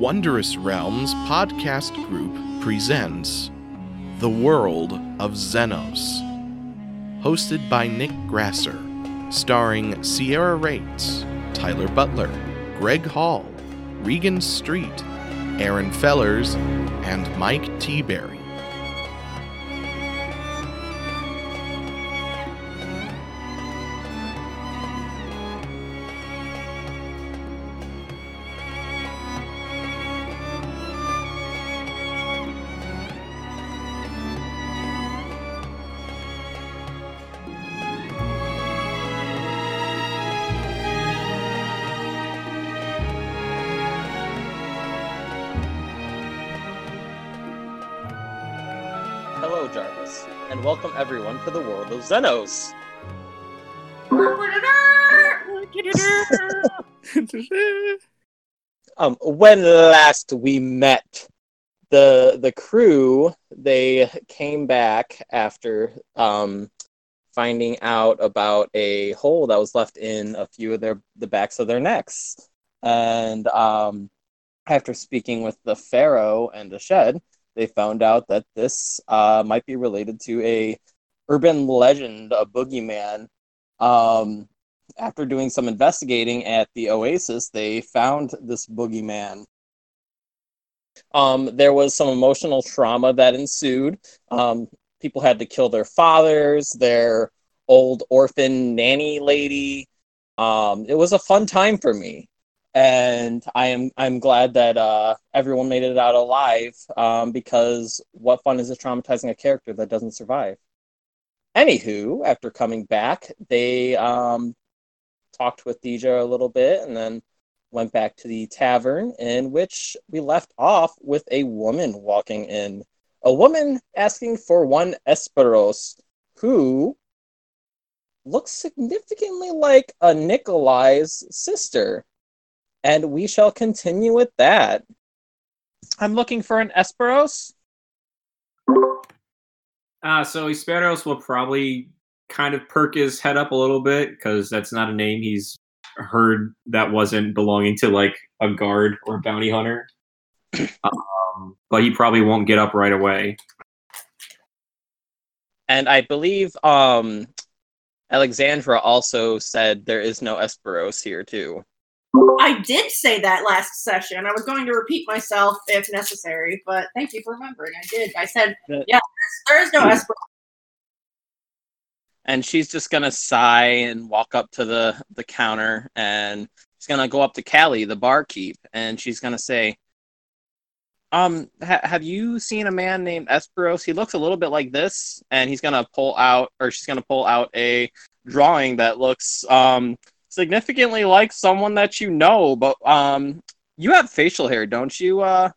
Wondrous Realms podcast group presents The World of Xenos, hosted by Nick Grasser, starring Sierra Rates, Tyler Butler, Greg Hall, Regan Street, Aaron Fellers, and Mike T. Berry. Xenos. Um, when last we met, the the crew they came back after um, finding out about a hole that was left in a few of their the backs of their necks, and um, after speaking with the pharaoh and the shed, they found out that this uh, might be related to a urban legend, a boogeyman. Um, after doing some investigating at the Oasis, they found this boogeyman. Um, there was some emotional trauma that ensued. Um, people had to kill their fathers, their old orphan nanny lady. Um, it was a fun time for me, and I am I'm glad that uh, everyone made it out alive. Um, because what fun is it traumatizing a character that doesn't survive? Anywho, after coming back, they um, talked with Deja a little bit and then went back to the tavern in which we left off with a woman walking in. A woman asking for one Esperos who looks significantly like a Nikolai's sister. And we shall continue with that. I'm looking for an Esperos. Uh, so Esperos will probably kind of perk his head up a little bit because that's not a name he's heard that wasn't belonging to like a guard or a bounty hunter. um, but he probably won't get up right away. And I believe um, Alexandra also said there is no Esperos here too. I did say that last session. I was going to repeat myself if necessary, but thank you for remembering. I did. I said, That- yeah, there is no Esper. and she's just gonna sigh and walk up to the the counter and she's gonna go up to Callie, the barkeep, and she's gonna say, "Um, ha- have you seen a man named Esperos? He looks a little bit like this." And he's gonna pull out, or she's gonna pull out a drawing that looks um significantly like someone that you know, but um, you have facial hair, don't you, uh,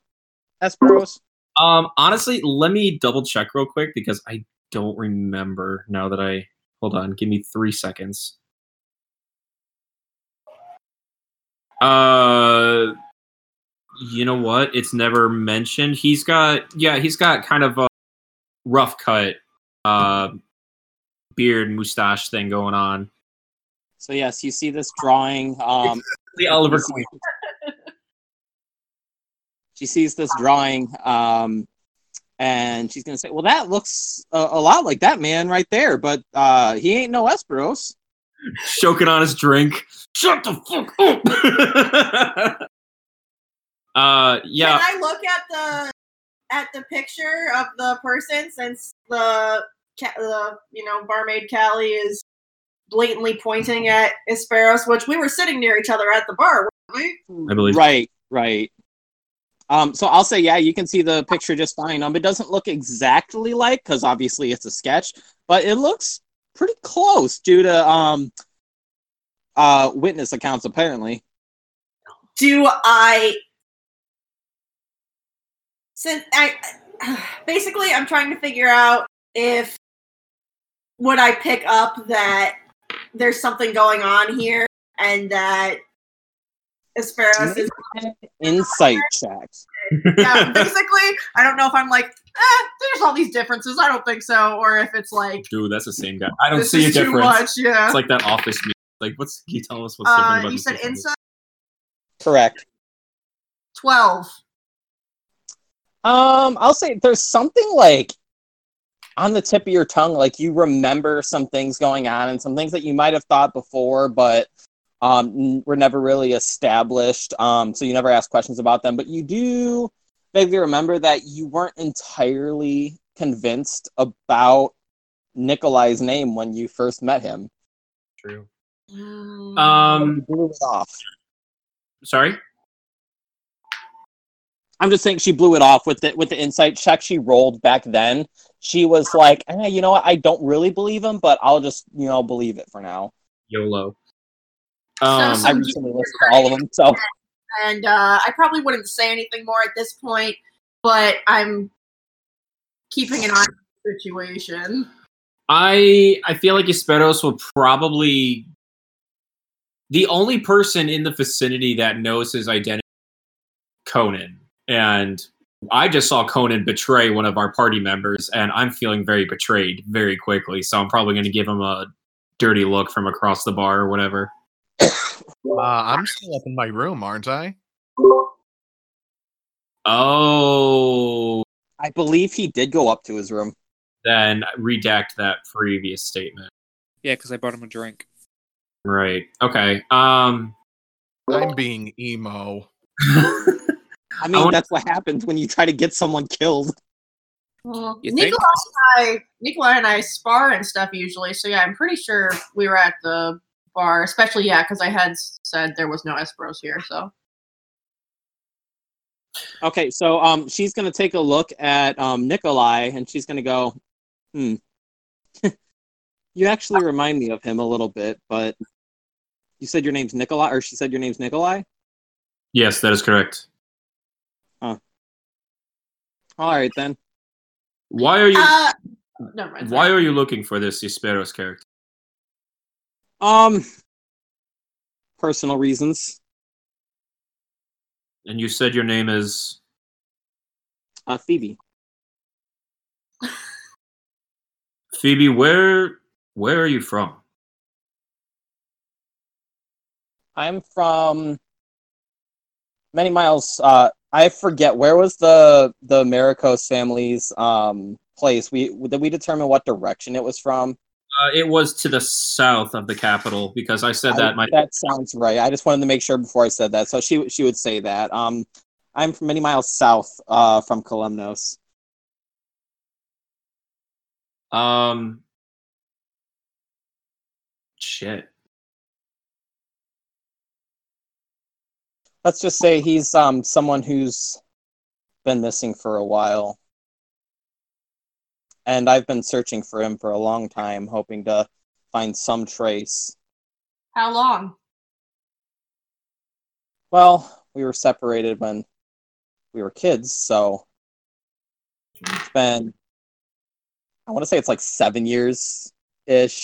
Esperos? Um, honestly, let me double check real quick because I don't remember now that I hold on. Give me three seconds. Uh, you know what? It's never mentioned. He's got yeah, he's got kind of a rough cut, uh, beard mustache thing going on. So yes, you see this drawing. Um, The Oliver Queen. she sees this drawing um, and she's gonna say well that looks a, a lot like that man right there but uh, he ain't no esperos choking on his drink. Shut the fuck up. uh, yeah. Can I look at the at the picture of the person since the the you know barmaid Callie is blatantly pointing at Esperos, which we were sitting near each other at the bar, weren't we? I believe. right right um, so i'll say yeah you can see the picture just fine um, it doesn't look exactly like because obviously it's a sketch but it looks pretty close due to um, uh, witness accounts apparently do I since I basically I'm trying to figure out if would I pick up that there's something going on here and that Esperos is insight checks yeah, basically I don't know if I'm like eh, there's all these differences I don't think so or if it's like Dude, that's the same guy. I don't see a is too difference. much yeah It's like that office. Meeting. Like, what's? Can you tell us what's different uh, about you said insight correct 12. Um, I'll say there's something like on the tip of your tongue, like you remember some things going on and some things that you might have thought before, but um, n- were never really established. Um, so you never ask questions about them, but you do vaguely remember that you weren't entirely convinced about Nikolai's name when you first met him. True. Um, blew it off. sorry. I'm just saying she blew it off with the with the insight check she rolled back then. She was like, eh, you know what? I don't really believe him, but I'll just you know believe it for now. YOLO. Um, So- I recently listened to all of them, so and uh, I probably wouldn't say anything more at this point, but I'm keeping an eye on the situation. I I feel like Esperos will probably the only person in the vicinity that knows his identity Conan. And I just saw Conan betray one of our party members and I'm feeling very betrayed very quickly. So I'm probably gonna give him a dirty look from across the bar or whatever. Uh, I'm still up in my room, aren't I? Oh I believe he did go up to his room. then redact that previous statement. Yeah, because I brought him a drink. Right. Okay. Um I'm being emo. I mean, want- that's what happens when you try to get someone killed. Well, Nikolai and I, Nikolai and I spar and stuff usually, so yeah, I'm pretty sure we were at the bar, especially yeah, because I had said there was no Esperos here, so Okay, so um, she's gonna take a look at um Nikolai, and she's gonna go, hmm. you actually remind me of him a little bit, but you said your name's Nikolai, or she said your name's Nikolai. yes, that is correct. All right then. Why are you uh, never mind. why are you looking for this Esperos character? Um, personal reasons. And you said your name is Uh, Phoebe. Phoebe. Where where are you from? I'm from many miles. Uh, I forget where was the the Maricos family's um place. We did we determine what direction it was from? Uh, it was to the south of the capital because I said that my that sounds right. I just wanted to make sure before I said that. So she she would say that. Um, I'm from many miles south uh from Columnos. um shit. Let's just say he's um someone who's been missing for a while. And I've been searching for him for a long time, hoping to find some trace. How long? Well, we were separated when we were kids, so it's been I want to say it's like seven years ish.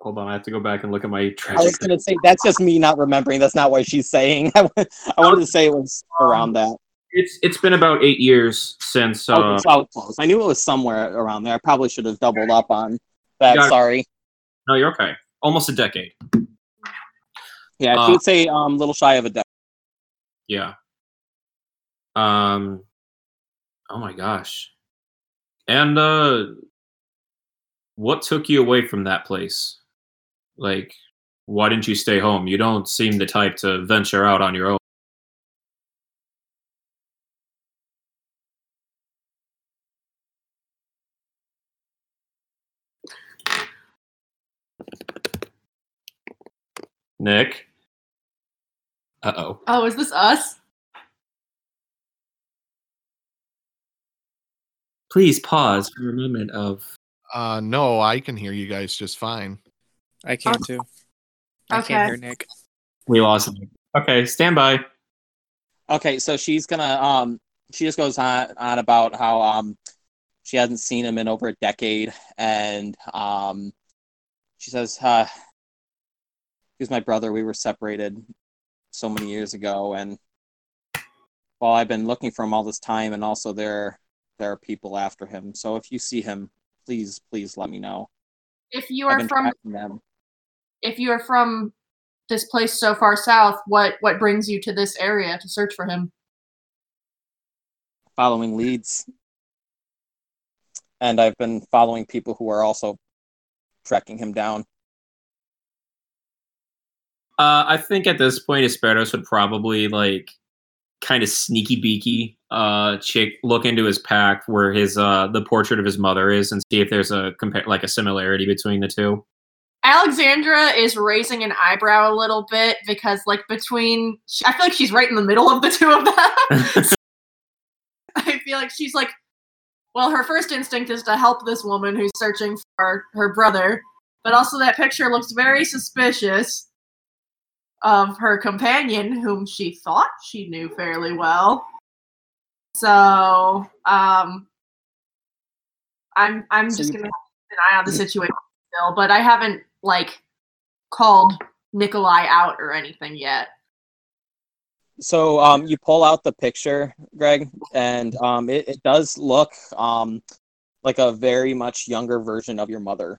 Hold on, I have to go back and look at my I was gonna say that's just me not remembering. That's not what she's saying. I I wanted to say it was around that. It's it's been about eight years since uh, Oh, so close. I knew it was somewhere around there. I probably should have doubled up on that. Got. Sorry. no, you're okay. Almost a decade. Yeah, Uh, she would say um, little shy of a decade. Yeah. Um. Oh my gosh. And uh, what took you away from that place? Like, why didn't you stay home? You don't seem the type to venture out on your own. Nick. Uh oh. Oh, is this us? Please pause for a moment of. Uh, no, I can hear you guys just fine. I can not too. I Okay. can't hear Nick. We lost him. Okay, stand by. Okay, so she's gonna um she just goes on on about how um she hasn't seen him in over a decade and um she says uh he was my brother we were separated so many years ago and well I've been looking for him all this time and also there there are people after him so if you see him please please let me know If you are from them if you are from this place so far south, what what brings you to this area to search for him? Following leads. And I've been following people who are also tracking him down. Uh, I think at this point, Esperos would probably like kind of sneaky beaky uh chick look into his pack where his uh the portrait of his mother is and see if there's a compare like a similarity between the two. Alexandra is raising an eyebrow a little bit because, like, between I feel like she's right in the middle of the two of them. I feel like she's like, well, her first instinct is to help this woman who's searching for her brother, but also that picture looks very suspicious of her companion, whom she thought she knew fairly well. So, um, I'm I'm just gonna keep an eye on the situation still, but I haven't like called Nikolai out or anything yet. So um, you pull out the picture, Greg, and um, it, it does look um, like a very much younger version of your mother.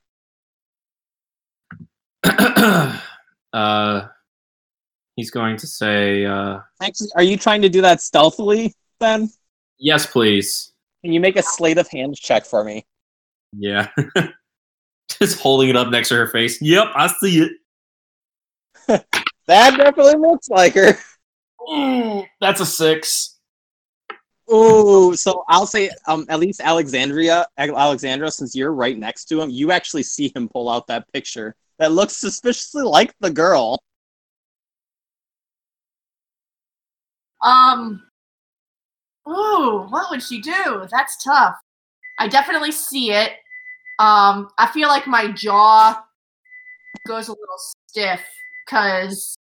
uh, he's going to say, uh, Actually, are you trying to do that stealthily then? "Yes, please." Can you make a sleight of hands check for me? Yeah, just holding it up next to her face. Yep, I see it. That definitely looks like her. Mm, that's a six. Ooh, so I'll say um at least Alexandria Alexandra, since you're right next to him, you actually see him pull out that picture that looks suspiciously like the girl. Um. Ooh, what would she do? That's tough. I definitely see it. Um, I feel like my jaw goes a little stiff because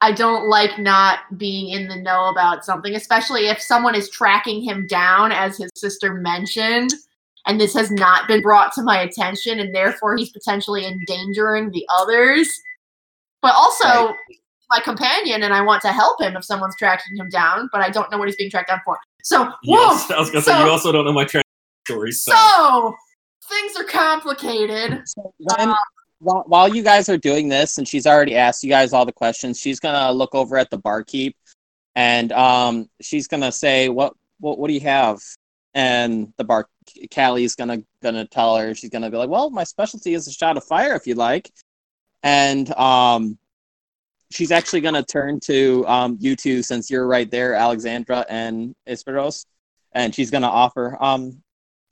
I don't like not being in the know about something, especially if someone is tracking him down, as his sister mentioned, and this has not been brought to my attention, and therefore he's potentially endangering the others. But also, Right. my companion, and I want to help him if someone's tracking him down, but I don't know what he's being tracked down for. So, whoa! I was gonna say So- you also don't know my trend stories. So. So things are complicated. So when, while, while you guys are doing this, and she's already asked you guys all the questions, she's gonna look over at the barkeep, and um, she's gonna say, "What, what, what do you have?" And the bar, Callie's gonna gonna tell her, she's gonna be like, "Well, my specialty is a shot of fire, if you like," and um, she's actually gonna turn to um you two since you're right there, Alexandra and Esperos, and she's gonna offer, um,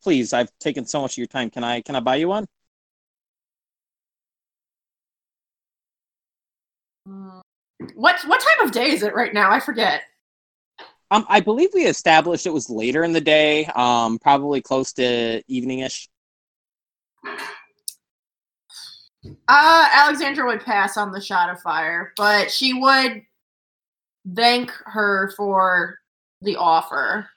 please, I've taken so much of your time. Can I can I buy you one? What what time of day is it right now? I forget. Um, I believe we established it was later in the day, um, probably close to eveningish. Uh Alexandra would pass on the shot of fire, but she would thank her for the offer.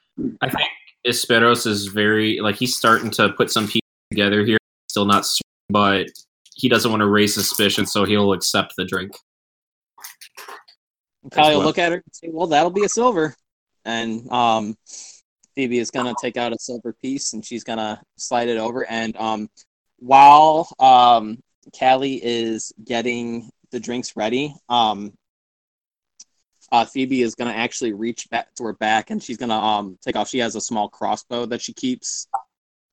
I think Esperos is very like he's starting to put some pieces together here. Still not, but he doesn't want to raise suspicion, so he'll accept the drink. Callie will look at her and say, "Well, that'll be a silver," and um, Phoebe is gonna take out a silver piece and she's gonna slide it over. And um, while um, Callie is getting the drinks ready, um, uh, Phoebe is gonna actually reach back to her back and she's gonna um take off. She has a small crossbow that she keeps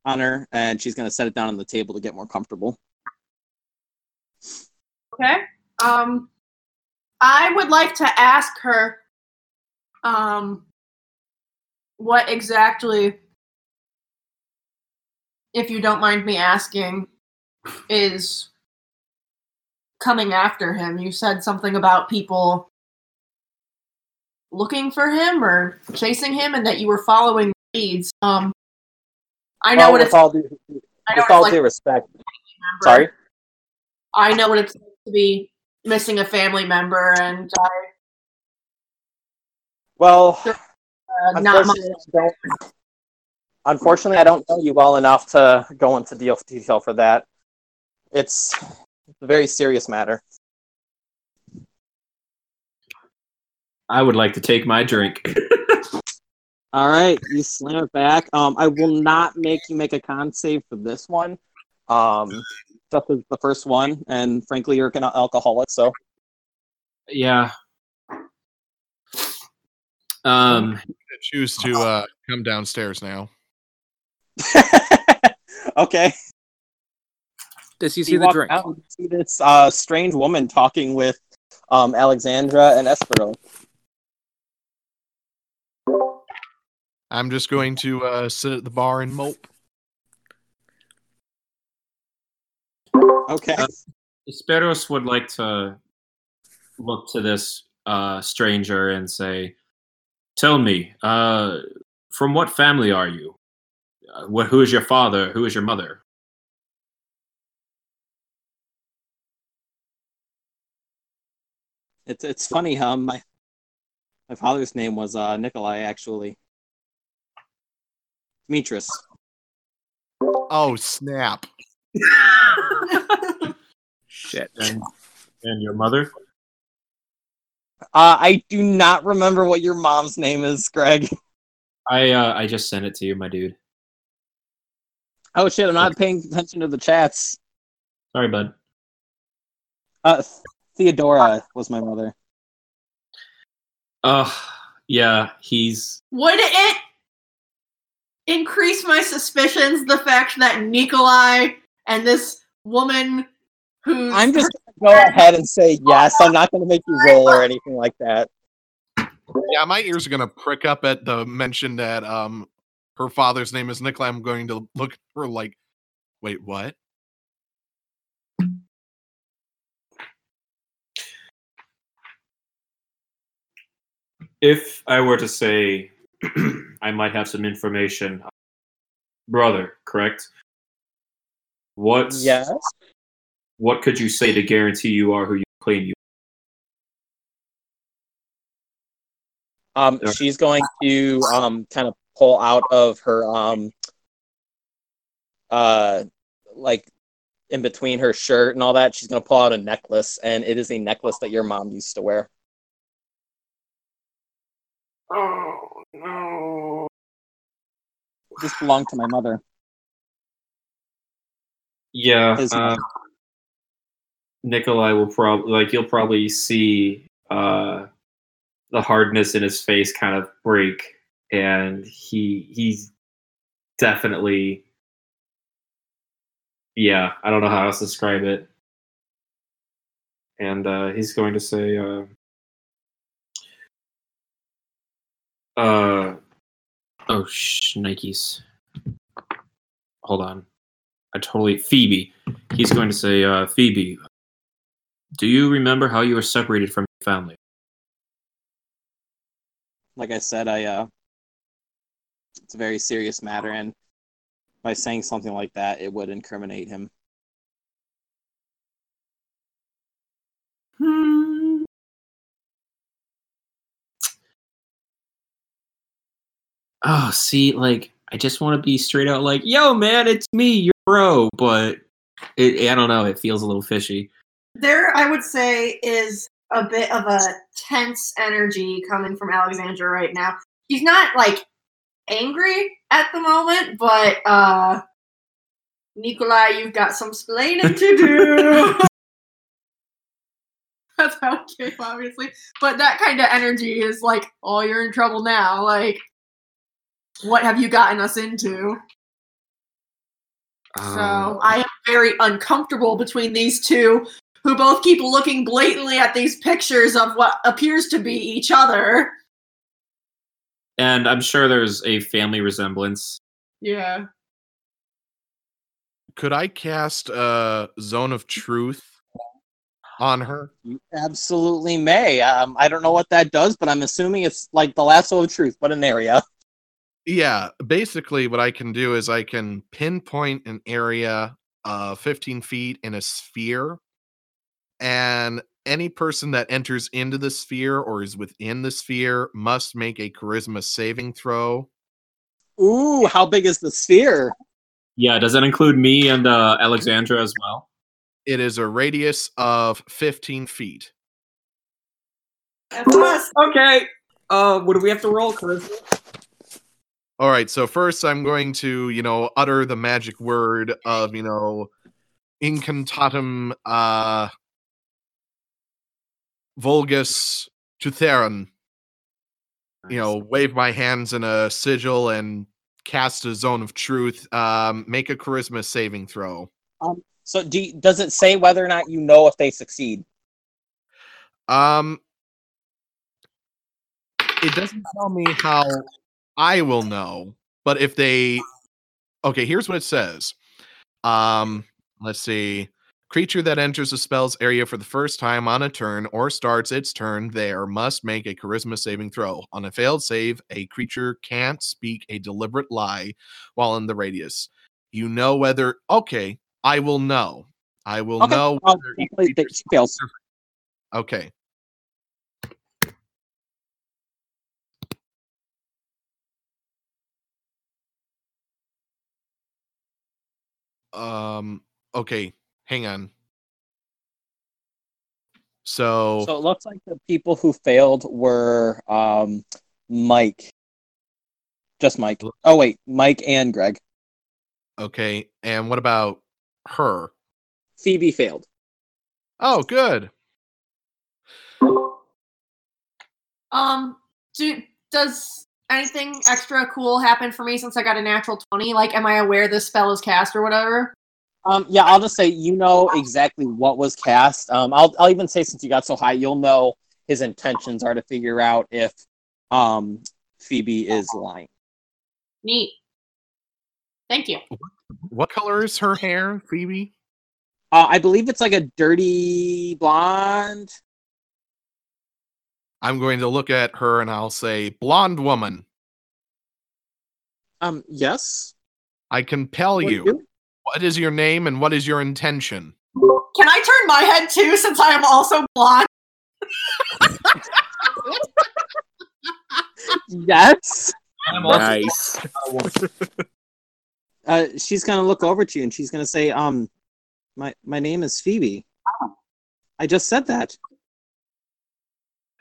on her, and she's gonna set it down on the table to get more comfortable. Okay. Um I would like to ask her um what exactly if you don't mind me asking is coming after him. You said something about people looking for him or chasing him and that you were following leads. Um I know Well, what with it's all due, I know with what all it's like due respect. Sorry. I know what it's like to be missing a family member and uh, Well, uh, not my unfortunately, I don't, I know you well enough to go into deal detail for that. It's a very serious matter. I would like to take my drink. All right, you slam it back. Um, I will not make you make a con save for this one. Um, just as the first one, and frankly, you're an alcoholic, so Yeah. Um. Choose to uh, come downstairs now. okay. Does he You see the walk drink? out and see this uh, strange woman talking with um, Alexandra and Espero. I'm just going to uh, sit at the bar and mope. Okay. Uh, Esperos would like to look to this uh, stranger and say, "Tell me, uh, from what family are you? Uh, what? Who is your father? Who is your mother?" It's it's funny how my my father's name was uh, Nikolai actually. Demetrius. Oh snap! Shit. And and your mother? Uh, I do not remember what your mom's name is, Greg. I uh, I just sent it to you, my dude. Oh shit, I'm not paying attention to the chats. Sorry, bud. Uh, Theodora was my mother. Uh, yeah, he's Would it increase my suspicions the fact that Nikolai and this woman who I'm just gonna go ahead and say yes. I'm not gonna make you roll or anything like that. Yeah, my ears are gonna prick up at the mention that um her father's name is Nikolai. I'm going to look for like, wait, what? if I were to say I might have some information, brother, correct? What? Yes. What could you say to guarantee you are who you claim you? Um, she's going to um kind of pull out of her um uh like in between her shirt and all that. She's gonna pull out a necklace, and it is a necklace that your mom used to wear. Oh no! This belonged to my mother. Yeah, Is- uh, Nikolai will probably like you'll probably see uh, the hardness in his face kind of break, and he he's definitely yeah. I don't know how else to describe it, and uh, he's going to say. Uh, uh oh sh Nikes. Hold on. I totally Phoebe. He's going to say, uh, Phoebe, do you remember how you were separated from your family? Like I said, I uh, it's a very serious matter, and by saying something like that, it would incriminate him. Hmm. Oh, see, like I just want to be straight out like, yo, man, it's me, your bro, but it, I don't know, it feels a little fishy. there I would say is a bit of a tense energy coming from Alexandra right now. He's not like angry at the moment, but uh Nikolai, you've got some splaining to do. That's how it came, obviously. But that kind of energy is like, oh, you're in trouble now. Like, what have you gotten us into? Um, So I am very uncomfortable between these two, who both keep looking blatantly at these pictures of what appears to be each other. and I'm sure there's a family resemblance. Yeah. Could I cast uh Zone of Truth on her? You absolutely may. Um, I don't know what that does, but I'm assuming it's like the lasso of truth, but an area. Yeah, basically, what I can do is I can pinpoint an area uh 15 feet in a sphere, and any person that enters into the sphere or is within the sphere must make a charisma saving throw. Ooh, how big is the sphere? Yeah, does that include me and uh, Alexandra as well? It is a radius of 15 feet. That's. Okay. Uh, what do we have to roll, Chris? All right, so first I'm going to, you know, utter the magic word of, you know, incantatum uh Vulgus Tutheron. You know, wave my hands in a sigil and cast a zone of truth. Um, make a charisma saving throw. Um, So do you- does it say whether or not you know if they succeed? Um, it doesn't tell me how I will know, but if they, okay, here's what it says. Um, let's see. Creature that enters a spell's area for the first time on a turn or starts its turn there must make a charisma saving throw. On a failed save, a creature can't speak a deliberate lie while in the radius. You know whether, okay, I will know. I will Okay, know whether each definitely think fails. Okay. Um okay, hang on. So, So it looks like the people who failed were um, Mike. Just Mike. Oh wait, Mike and Greg. okay, and what about her? Phoebe failed. Oh, good. Um, do does anything extra cool happen for me since I got a natural twenty? Like, am I aware this spell is cast or whatever? Um, yeah, I'll just say you know exactly what was cast. Um, I'll I'll even say since you got so high, you'll know his intentions are to figure out if um Phoebe is lying. Neat. Thank you. What color is her hair, Phoebe? Uh, I believe it's like a dirty blonde. I'm going to look at her and I'll say, blonde woman, Um, yes. I compel What you. What is your name and what is your intention? Can I turn my head too since I am also blonde? Yes. I'm also Nice. Uh, she's gonna look over to you and she's gonna say, "Um, my my name is Phoebe. I just said that.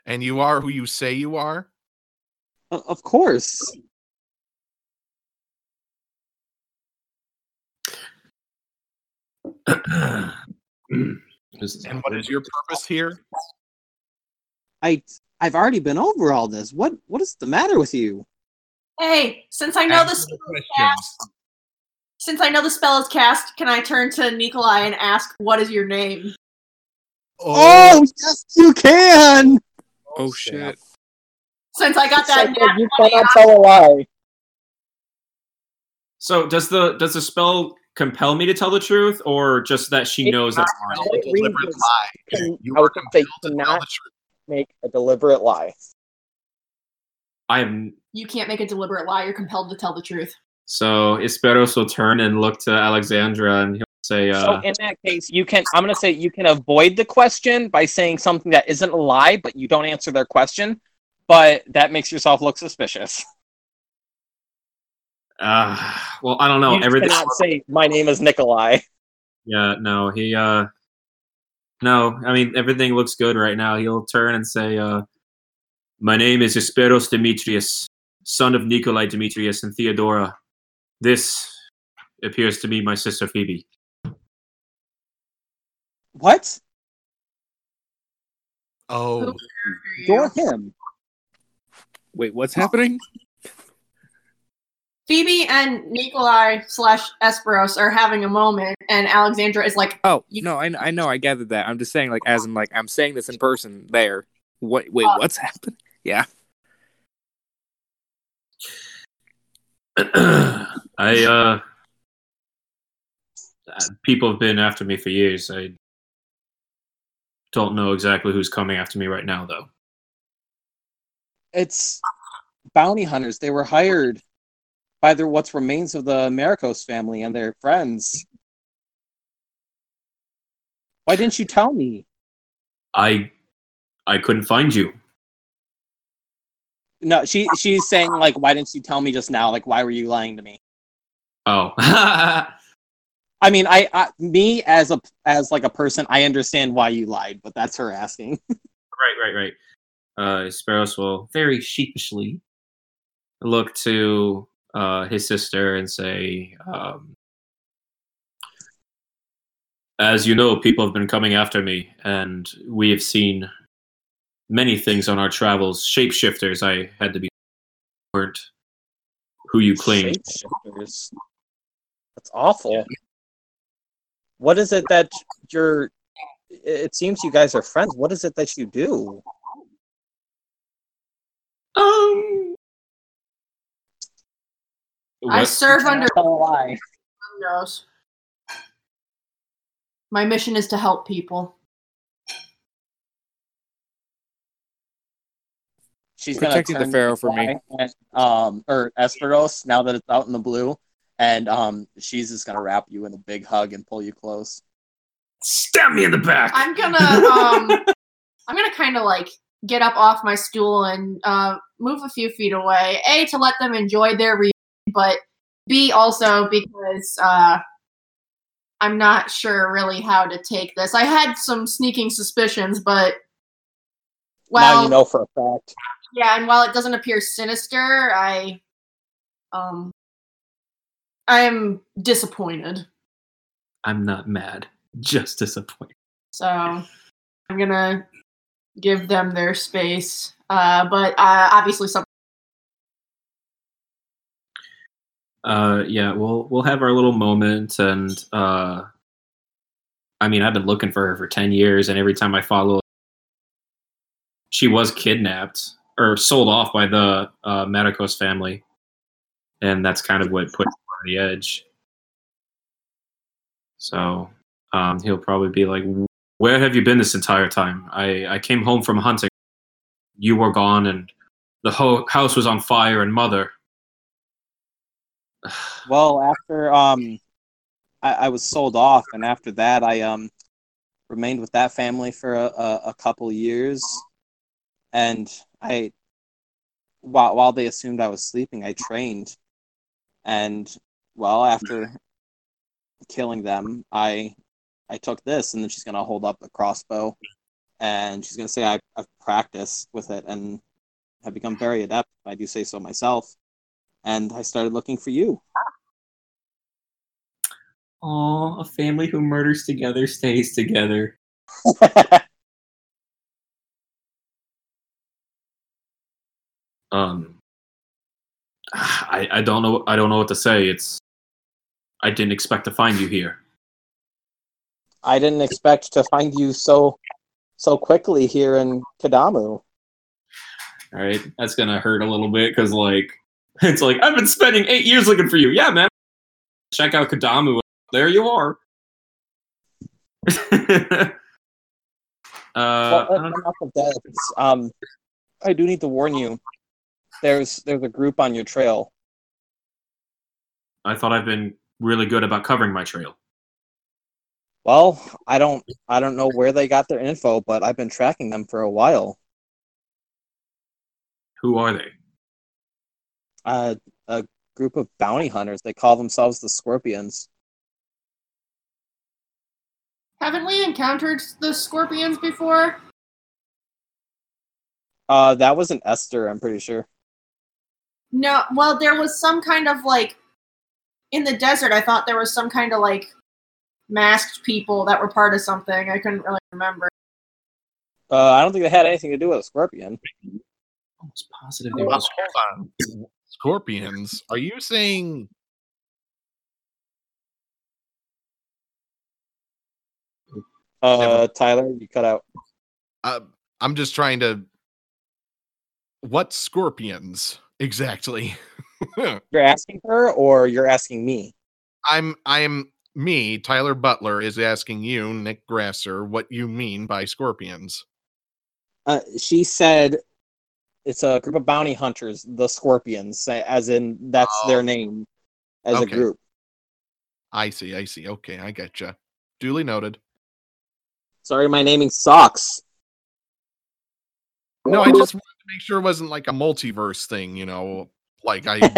And you are who you say you are? Of course. And what is your purpose here? I I've already been over all this. What what is the matter with you? Hey, since I know Answer this the questions. since I know the spell is cast, can I turn to Nikolai and ask what is your name? Oh, oh yes, you can. Oh shit. Since I got that So, nat you 20 cannot tell a lie. So does the does the spell compel me to tell the truth, or just that she It- knows that? I- a deliberate reasons. lie. Can- You I are would say compelled to tell cannot the truth. make a deliberate lie. I am. You can't make a deliberate lie. You're compelled to tell the truth. So Esperos will turn and look to Alexandra, and say, So uh, in that case, you can. I'm gonna say you can avoid the question by saying something that isn't a lie, but you don't answer their question. But that makes yourself look suspicious. uh, "Well, I don't know. you Everything. cannot say my name is Nikolai. Yeah, no, he. uh No, I mean everything looks good right now. He'll turn and say, uh "My name is Esperos Demetrius, son of Nikolai Demetrius and Theodora. This appears to be my sister Phoebe." What? Oh, You're him. Wait, what's happening? Phoebe and Nikolai slash Esperos are having a moment, and Alexandra is like, Oh You- no, I, I know, I gathered that. I'm just saying, like, as in, like, I'm saying this in person. There. What? Wait, Uh, what's happening? Yeah. I uh uh, people have been after me for years. I don't know exactly who's coming after me right now though. It's bounty hunters. They were hired by the what's remains of the Maricos family and their friends. Why didn't you tell me? I I couldn't find you. No, she she's saying like, why didn't you tell me just now? Like, why were you lying to me? Oh. right, I mean, I, I me as a as like a person, I understand why you lied, but that's her asking. right, right. Right. Uh Esperos will very sheepishly look to uh his sister and say, um as you know, people have been coming after me, and we have seen many things on our travels. Shapeshifters, I had to be weren't who you claimed. Shapeshifters. That's awful. What is it that you're? It seems you guys are friends. What is it that you do? Um, I serve under Tell a lie. windows. My mission is to help people. She's Protecting the pharaoh for me. and, um, or Esperos now that it's out in the blue, and um, she's just gonna wrap you in a big hug and pull you close. Stab me in the back. I'm gonna um I'm gonna kind of like get up off my stool and uh, move a few feet away. A to let them enjoy their reunion, but B also because uh, I'm not sure really how to take this. I had some sneaking suspicions, but well, now you know for a fact. yeah, and while it doesn't appear sinister, I um I'm disappointed. I'm not mad, just disappointed. So I'm gonna give them their space. Uh, but uh, obviously, something. Uh, yeah, we'll we'll have our little moment, and uh, I mean, I've been looking for her for ten years, and every time I follow, she was kidnapped or sold off by the uh, Maricos family, and that's kind of what put the edge. So um, he'll probably be like, "Where have you been this entire time? I I came home from hunting. You were gone, and the whole house was on fire, and mother." Well, after um, I, I was sold off, and after that, I um remained with that family for a, a, a couple years, and I while while they assumed I was sleeping, I trained, and well, after killing them, I I took this, and then she's gonna hold up a crossbow, and she's gonna say I, I've practiced with it and have become very adept. if I do say so myself, and I started looking for you. Aw, a family who murders together stays together. Um, I I don't know I don't know what to say. It's I didn't expect to find you here. I didn't expect to find you so so quickly here in Kadamu. All right, that's gonna hurt a little bit because like it's like I've been spending eight years looking for you. Yeah, man. Check out Kadamu. There you are. uh, Well, that. Um, I do need to warn you. There's there's a group on your trail. I thought I've been really good about covering my trail. Well, I don't I don't know where they got their info, but I've been tracking them for a while. Who are they? Uh, a group of bounty hunters. They call themselves the Scorpions. haven't we encountered the scorpions before? Uh, that was an Esther. I'm pretty sure. No. Well, there was some kind of like in the desert. I thought there was some kind of like masked people that were part of something. I couldn't really remember. Uh, I don't think they had anything to do with a scorpion. Almost positive they Well, was. hold on. Scorpions. Are you saying Uh, Tyler, you cut out. uh, I'm just trying to what scorpions exactly? You're asking her, or you're asking me? I'm I'm me, Tyler Butler, is asking you, Nick Grasser, what you mean by scorpions. Uh, she said it's a group of bounty hunters, the Scorpions, as in that's Oh. their name as Okay. a group. I see, I see. Okay, I get you. Duly noted. Sorry, my naming sucks. No, I just wanted to make sure it wasn't like a multiverse thing, you know, like I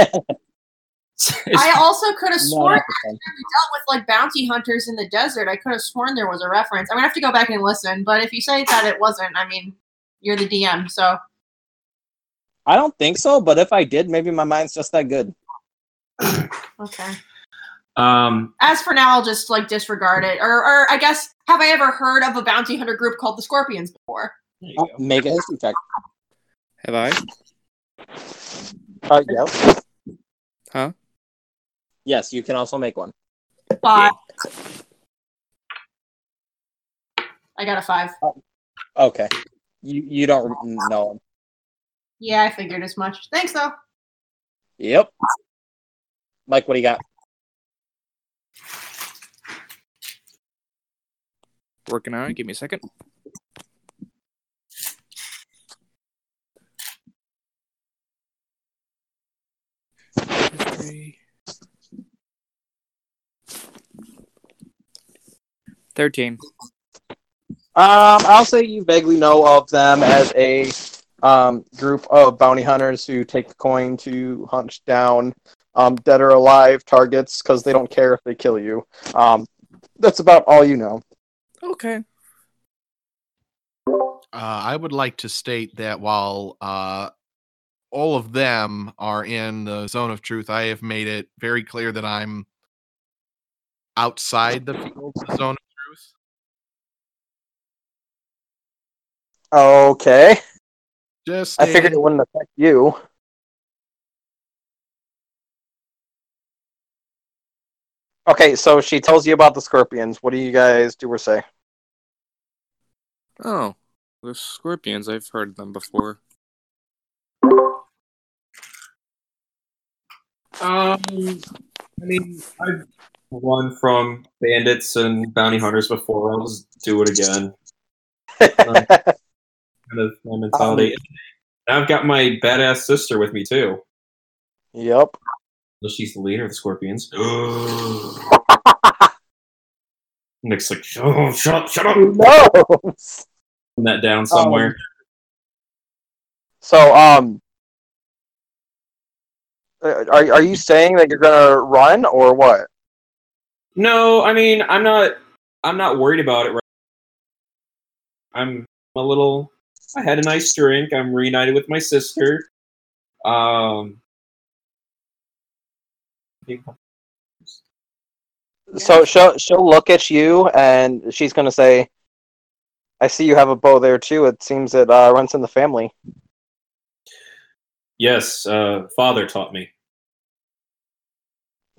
I also could have sworn not we dealt with like bounty hunters in the desert. I could have sworn there was a reference. I'm gonna have to go back and listen. But if you say that it wasn't, I mean, you're the DM, so I don't think so, but if I did, maybe my mind's just that good. okay. um, As for now, I'll just like disregard it. Or, or I guess, have I ever heard of a bounty hunter group called the Scorpions before? There you go. Make a history check. Have I? Uh, yes. Huh? Yes, you can also make one. Five. I got a five. Okay. You you don't know him. Yeah, I figured as much. Thanks, though. Yep. Mike, what do you got? Working on it. Give me a second. Thirteen. Um, I'll say you vaguely know of them as a um, group of bounty hunters who take the coin to hunt down um, dead or alive targets because they don't care if they kill you. Um, that's about all you know. Okay. Uh, I would like to state that while uh, all of them are in the zone of truth, I have made it very clear that I'm outside the field of the zone of truth. Okay. Just I figured it wouldn't affect you. Okay, so she tells you about the scorpions. What do you guys do or say? Oh, the scorpions. I've heard them before. Um, I mean, I've run from bandits and bounty hunters before. I'll just do it again. kind of my mentality. And I've got my badass sister with me too. yep. Well, she's the leader of the Scorpions. Nick's like, shut up, shut up, shut up. Put that down somewhere. So, um, uh, are are you saying that you're gonna run or what? no, I mean, I'm not. I'm not worried about it. Right. I'm a little. I had a nice drink. I'm reunited with my sister. Um. So she'll she'll look at you and she's gonna say, "I see you have a bow there too. It seems it uh, runs in the family." Yes, uh, father taught me.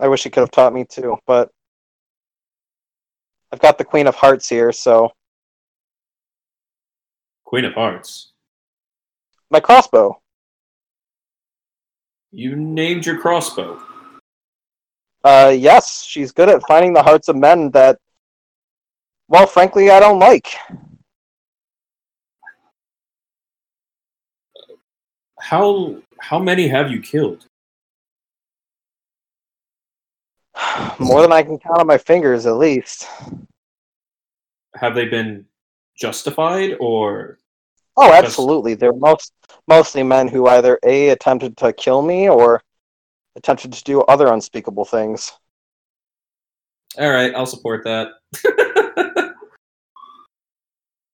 I wish he could have taught me too, but I've got the Queen of Hearts here, so Queen of Hearts. my crossbow. You named your crossbow. Uh, yes, she's good at finding the hearts of men that, well, frankly, I don't like. How how many have you killed? More than I can count on my fingers, at least. Have they been justified or Oh, absolutely. They're most mostly men who either a attempted to kill me or attempted to do other unspeakable things. All right, I'll support that.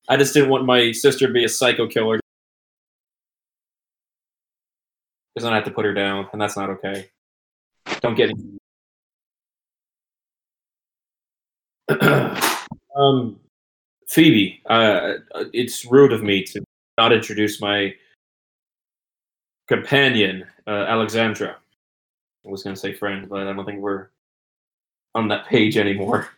I just didn't want my sister to be a psycho killer. Because then I have to put her down, and that's not okay. Don't get um, Phoebe, uh, it's rude of me to not introduce my companion, uh, Alexandra. I was going to say friend, but I don't think we're on that page anymore.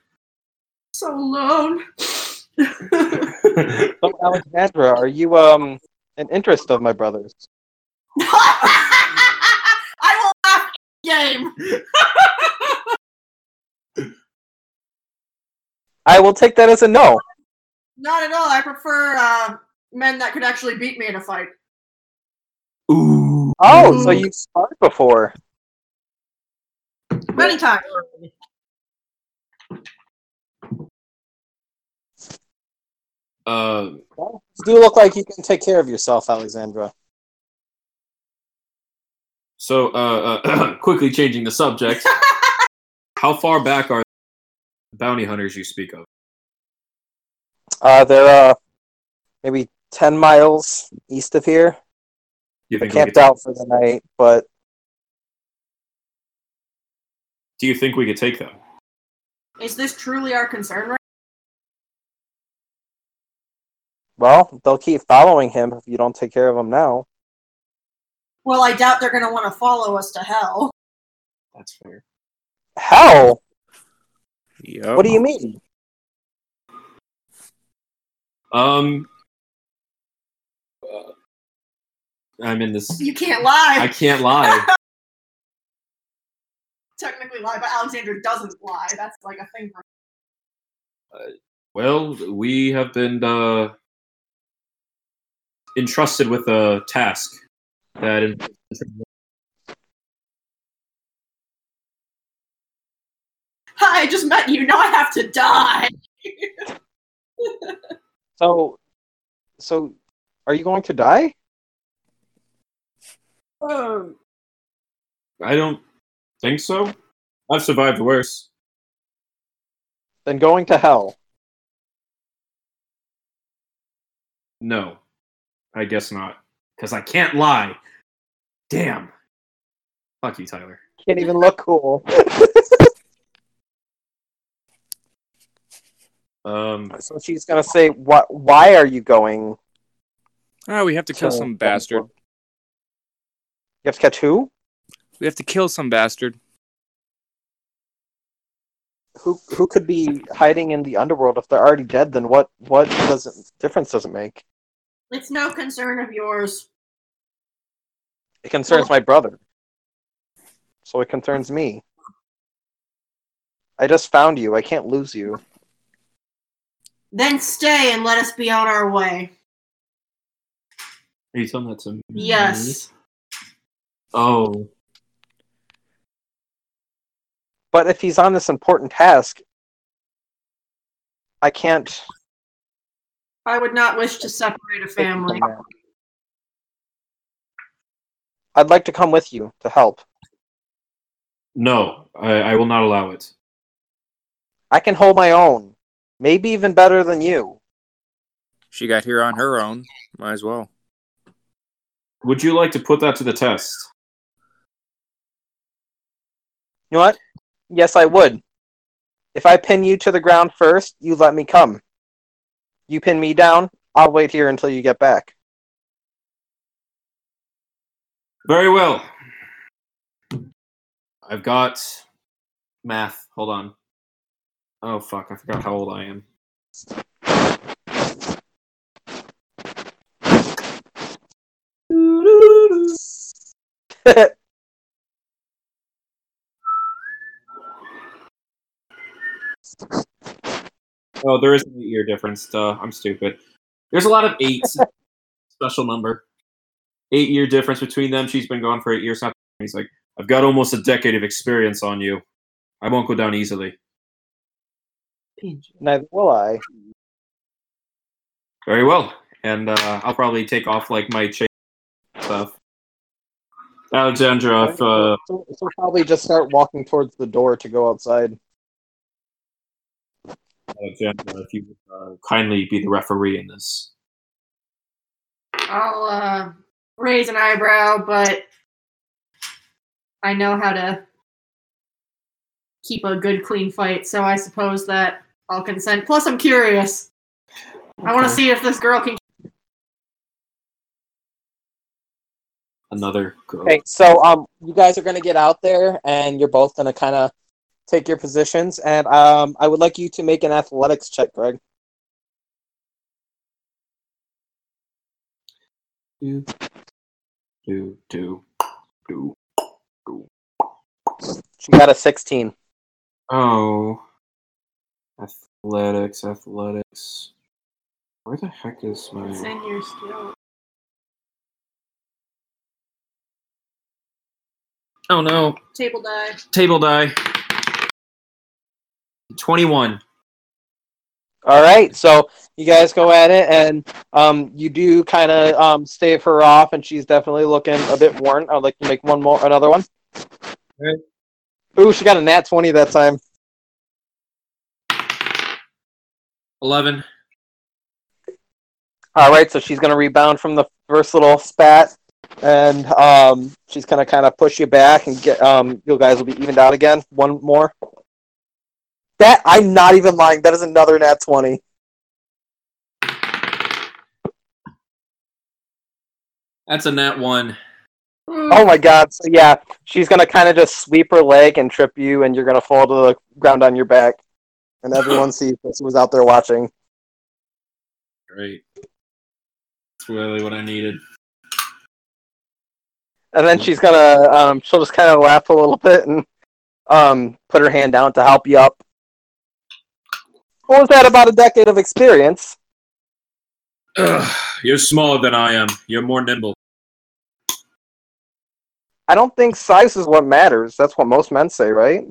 So alone. So, Alexandra, are you um an interest of my brother's? I will laugh game. I will take that as a no. Not at all. I prefer uh, men that could actually beat me in a fight. Ooh. Oh, so you've sparred before. Many times. Uh, You do look like you can take care of yourself, Alexandra. so, uh, uh, quickly changing the subject. How far back are the bounty hunters you speak of? Uh, they're uh maybe ten miles east of here. You They're think we camped out for the night, but Do you think we could take them? Is this truly our concern right Well, they'll keep following him if you don't take care of him now. Well, I doubt they're gonna want to follow us to hell. That's fair. Hell? Yep. What do you mean? Um, uh, I'm in this. You can't lie. I can't lie. Technically lie, but Alexandra doesn't lie. That's like a thing for Well, we have been uh, entrusted with a task that is Hi, I just met you. Now I have to die. So, so, are you going to die? Um, I don't think so. I've survived worse. Then going to hell. No, I guess not, because I can't lie. Damn. Fuck you, Tyler. Can't even look cool. Um, so she's gonna say, "What? Why are you going?" Oh, we have to kill to- some bastard. You have to catch who? We have to kill some bastard. Who? Who could be hiding in the underworld if they're already dead? Then what? What doesn't difference does it make? It's no concern of yours. It concerns my brother. So it concerns me. I just found you. I can't lose you. Then stay and let us be on our way. are you telling that to me? Yes. Oh, But if he's on this important task, I can't. I would not wish to separate a family. I'd like to come with you to help. no, I, I will not allow it. I can hold my own. Maybe even better than you. She got here on her own. Might as well. Would you like to put that to the test? You know what? Yes, I would. If I pin you to the ground first, you let me come. You pin me down, I'll wait here until you get back. Very well. I've got math. Hold on. Oh fuck! I forgot how old I am. Oh, there is an eight-year difference. Duh, I'm stupid. There's a lot of eights. Special number. Eight-year difference between them. She's been gone for eight years. He's like, I've got almost a decade of experience on you. I won't go down easily. Neither will I. Very well. And uh, I'll probably take off like my chain stuff. Alexandra, if uh, So, so probably just start walking towards the door to go outside. Alexandra, if you would uh, kindly be the referee in this. I'll uh, raise an eyebrow, but I know how to keep a good, clean fight, so I suppose that I'll consent. Plus, I'm curious. I want to see if this girl can. Another girl. Okay, so um, you guys are gonna get out there, and you're both gonna kind of take your positions, and um, I would like you to make an athletics check, Greg. Do, do, do, do. She got a 16. Oh. Athletics, athletics. Where the heck is my. It's in your skill. Oh no. Table die. Table die. 21. All right, so you guys go at it, and um, you do kind of um, stave her off, and she's definitely looking a bit worn. I'd like to make one more, another one. Alright. Ooh, she got a nat 20 that time. 11. All right, so she's gonna rebound from the first little spat, and um, she's gonna kind of push you back and get um, you guys will be evened out again. One more. That I'm not even lying. That is another nat twenty. That's a nat one. Oh my god! So yeah, she's gonna kind of just sweep her leg and trip you, and you're gonna fall to the ground on your back, and everyone sees this was out there watching. Great. That's really what I needed. And then she's gonna, um, she'll just kind of laugh a little bit and, um, put her hand down to help you up. What was that about a decade of experience? Ugh, you're smaller than I am. You're more nimble. I don't think size is what matters. That's what most men say, right?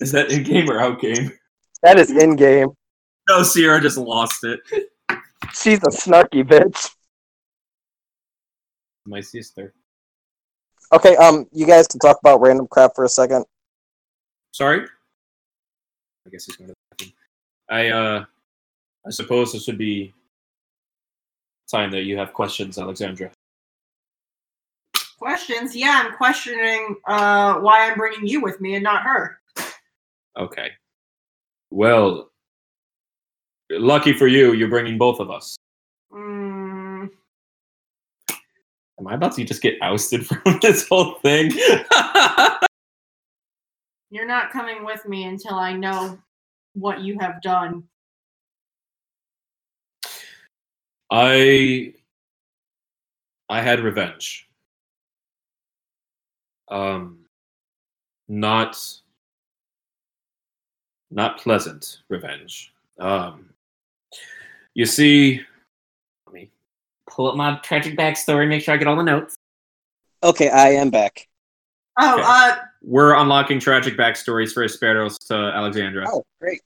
Is that in game or out game? That is in game. No, Sierra just lost it. She's a snarky bitch. My sister. Okay, um, you guys can talk about random crap for a second. Sorry. I guess he's going to. the bathroom. I uh, I suppose this would be time that you have questions, Alexandra. Questions? Yeah, I'm questioning uh, why I'm bringing you with me and not her. Okay. Well, lucky for you, you're bringing both of us. Mm, Am I about to just get ousted from this whole thing? you're not coming with me until I know what you have done. I I had revenge. Um not not pleasant revenge. Um you see let me pull up my tragic backstory, make sure I get all the notes. Okay, I am back. Oh, Okay. uh, We're unlocking tragic backstories for Esperos to Alexandra. Oh, great.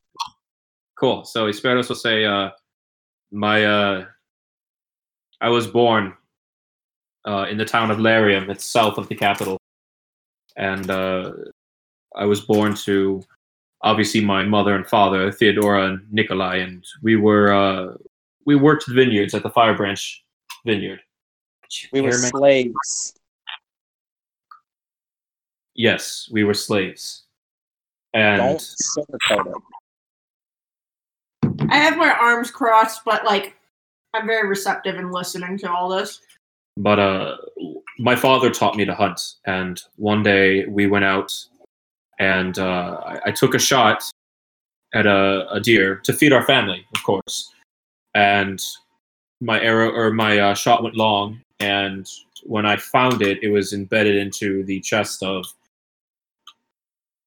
Cool. So Esperos will say, uh, "My, uh, I was born uh, in the town of Larium. It's south of the capital, and uh, I was born to obviously my mother and father, Theodora and Nikolai, and we were uh, we worked the vineyards at the Fire Branch Vineyard. We were Hear slaves. yes, we were slaves, and Don't sugarcoat it. I have my arms crossed, but like, I'm very receptive and listening to all this. but uh my father taught me to hunt and one day we went out and uh, I, I took a shot at a, a deer to feed our family of course. And my arrow or my uh, shot went long and when i found it it was embedded into the chest of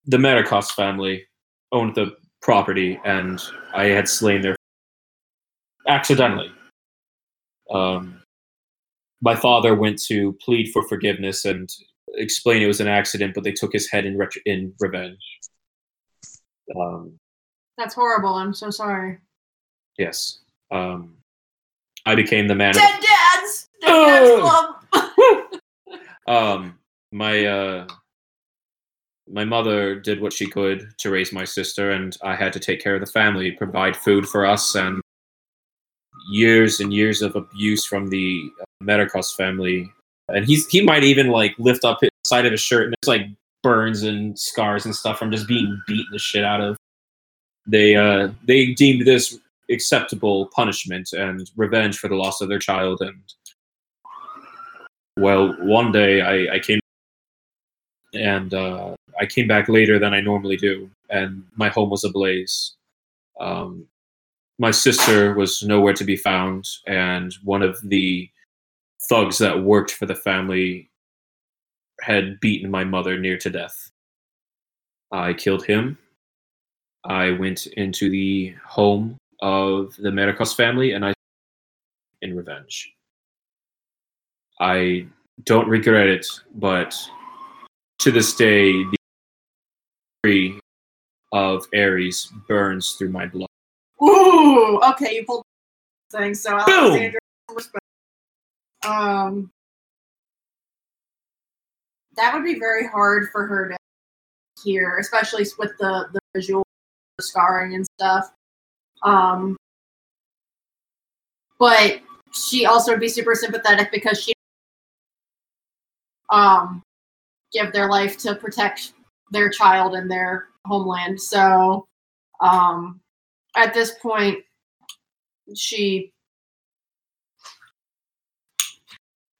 the Maricos family owned the property and i had slain their accidentally. Um, my father went to plead for forgiveness and explain it was an accident, but they took his head in ret- in revenge. Um, That's horrible. I'm so sorry. yes, um, I became the man. Of, Dead dads. Dead dads Oh. club. um, my uh, my mother did what she could to raise my sister, and I had to take care of the family, provide food for us, and years and years of abuse from the Maricos family. And he's he might even like lift up his side of his shirt, and there's like burns and scars and stuff from just being beaten the shit out of. They uh they deemed this acceptable punishment and revenge for the loss of their child and well one day i, I came and uh, i came back later than i normally do and my home was ablaze um, my sister was nowhere to be found and one of the thugs that worked for the family had beaten my mother near to death i killed him i went into the home of the Maricos family and i in revenge I don't regret it, but to this day, the tree of Ares burns through my blood. Ooh. Okay, you pulled thing. So Boom. Alexandra, respect. Um, that would be very hard for her to hear, especially with the the visual scarring and stuff. Um, but she also would be super sympathetic because she um give their life to protect their child and their homeland. So um at this point she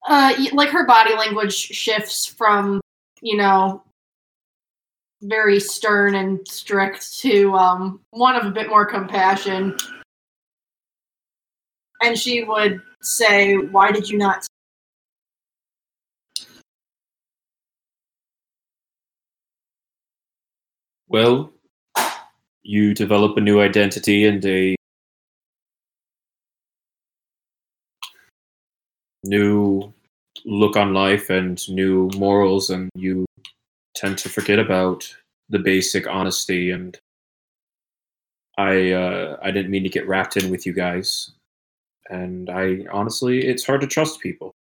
uh, like her body language shifts from, you know, very stern and strict to um, one of a bit more compassion. And she would say, Why did you not? Well, you develop a new identity and a new look on life and new morals, and you tend to forget about the basic honesty. And I, uh, I didn't mean to get wrapped in with you guys, and I honestly, it's hard to trust people.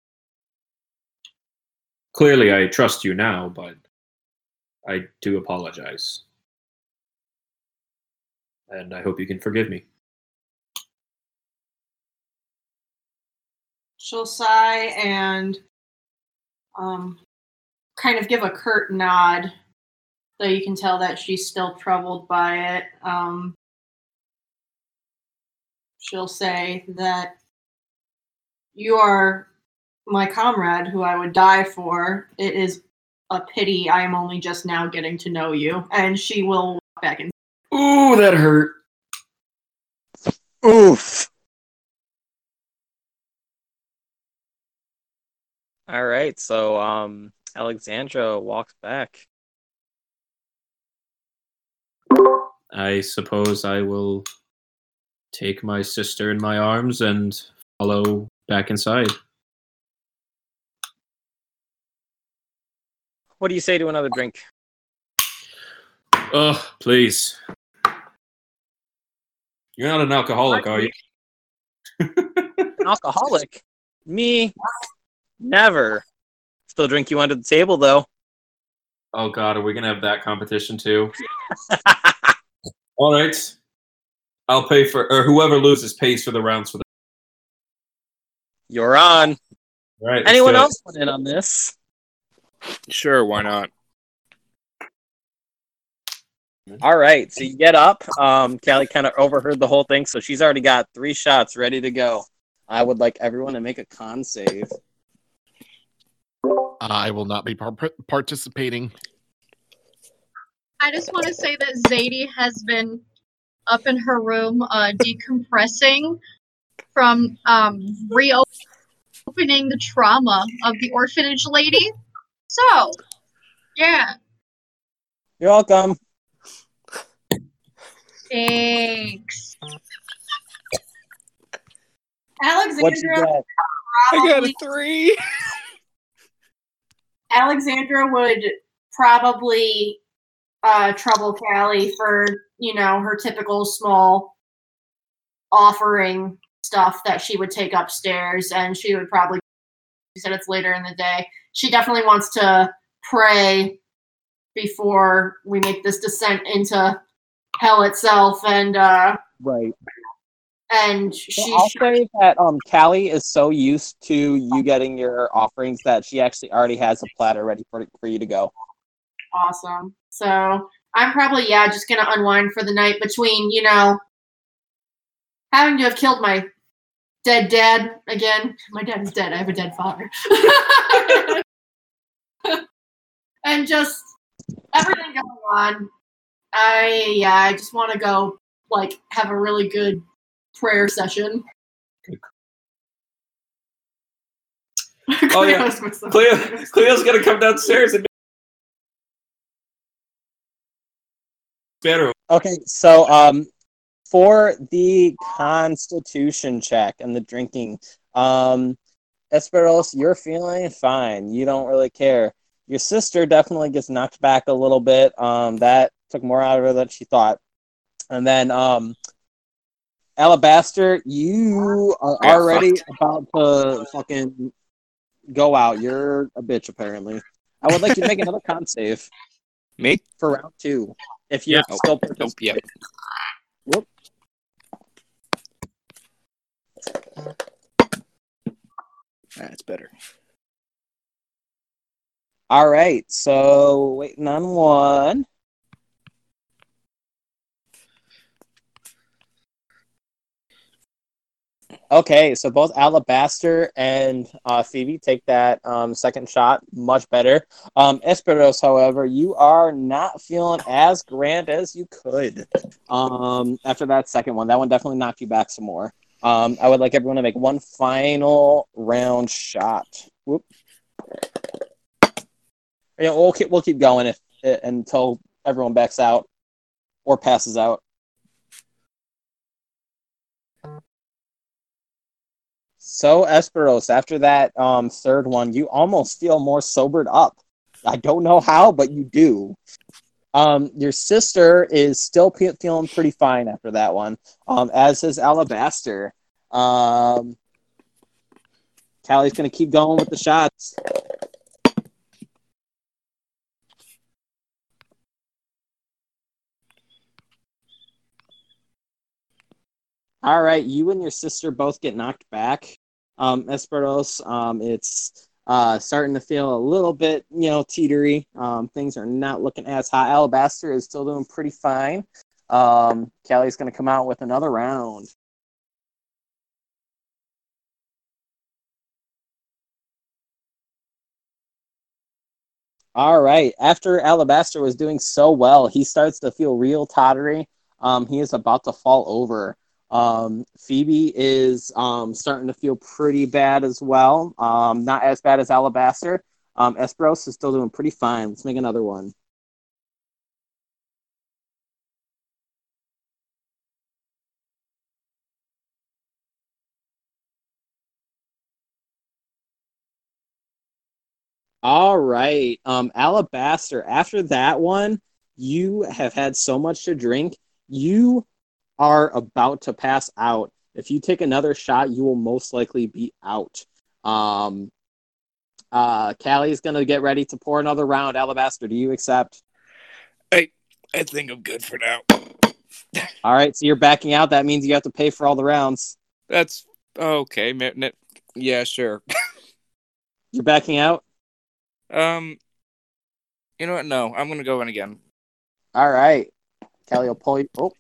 Clearly, I trust you now, but I do apologize and I hope you can forgive me. She'll sigh and um, kind of give a curt nod, though you can tell that she's still troubled by it. Um, she'll say that you are my comrade who I would die for. It is a pity I am only just now getting to know you. And she will walk back in. Ooh, that hurt. Oof. All right, so um, Alexandra walks back. I suppose I will take my sister in my arms and follow back inside. What do you say to another drink? Oh, please. You're not an alcoholic, are you? An alcoholic? Me? Never. Still drink you under the table, though. Oh God, are we gonna have that competition too? All right, I'll pay for, or whoever loses pays for the rounds for the. You're on. All right. Anyone else want in on this? Sure, why not? All right, so you get up. Um, Callie kind of overheard the whole thing, so she's already got three shots ready to go. I would like everyone to make a con save. I will not be par- participating. I just want to say that Zadie has been up in her room uh, decompressing from um, reopening the trauma of the orphanage lady. So, yeah, You're welcome. thanks. What you Alexandra get? I got a three. Alexandra would probably uh, trouble Callie for, you know, her typical small offering stuff that she would take upstairs, and she would probably, she said it's later in the day. She definitely wants to pray before we make this descent into hell itself, and uh, Right. And she I'll say that um, Callie is so used to you getting your offerings that she actually already has a platter ready for for you to go. awesome. So I'm probably yeah just gonna unwind for the night between you know having to have killed my dead dad again. My dad is dead. I have a dead father. and just everything going on. I yeah I just want to go like have a really good prayer session. Oh, yeah. Cleo, Cleo's gonna come downstairs and. Better. Okay, so um, for the Constitution check and the drinking, um, Esperos, you're feeling fine. You don't really care. Your sister definitely gets knocked back a little bit. Um, that took more out of her than she thought. And then um, Alabaster, you are got already about to fucking go out. You're a bitch, apparently. I would like you to make another con save Me? for round two. If you're Yeah. still Nope, yeah. Whoop. That's better. All right, so waiting on one. Okay, so both Alabaster and uh, Phoebe take that um, second shot much better. Um, Esperos, however, you are not feeling as grand as you could um, after that second one. That one definitely knocked you back some more. Um, I would like everyone to make one final round shot. Whoop. Yeah, we'll keep, we'll keep going if, until everyone backs out or passes out. So Esperos, after that um, third one, you almost feel more sobered up. I don't know how, but you do. Um, your sister is still pe- feeling pretty fine after that one, um, as is Alabaster. Um, Callie's gonna keep going with the shots. All right, you and your sister both get knocked back. Um, Esperos, um, it's uh, starting to feel a little bit, you know, teetery. Um, things are not looking as hot. Alabaster is still doing pretty fine. Um, Callie's going to come out with another round. All right. After Alabaster was doing so well, he starts to feel real tottery. Um, he is about to fall over. Um, Phoebe is um, starting to feel pretty bad as well. Um, not as bad as Alabaster. Um, Esperos is still doing pretty fine. Let's make another one. All right. Um, Alabaster, after that one, you have had so much to drink. You are about to pass out. If you take another shot, you will most likely be out. Um, uh, Callie's going to get ready to pour another round. Alabaster, do you accept? I I think I'm good for now. All right, so you're backing out. That means you have to pay for all the rounds. That's okay. Yeah, sure. You're backing out? Um, you know what? No, I'm gonna go in again. All right. Callie will pull you. Oh,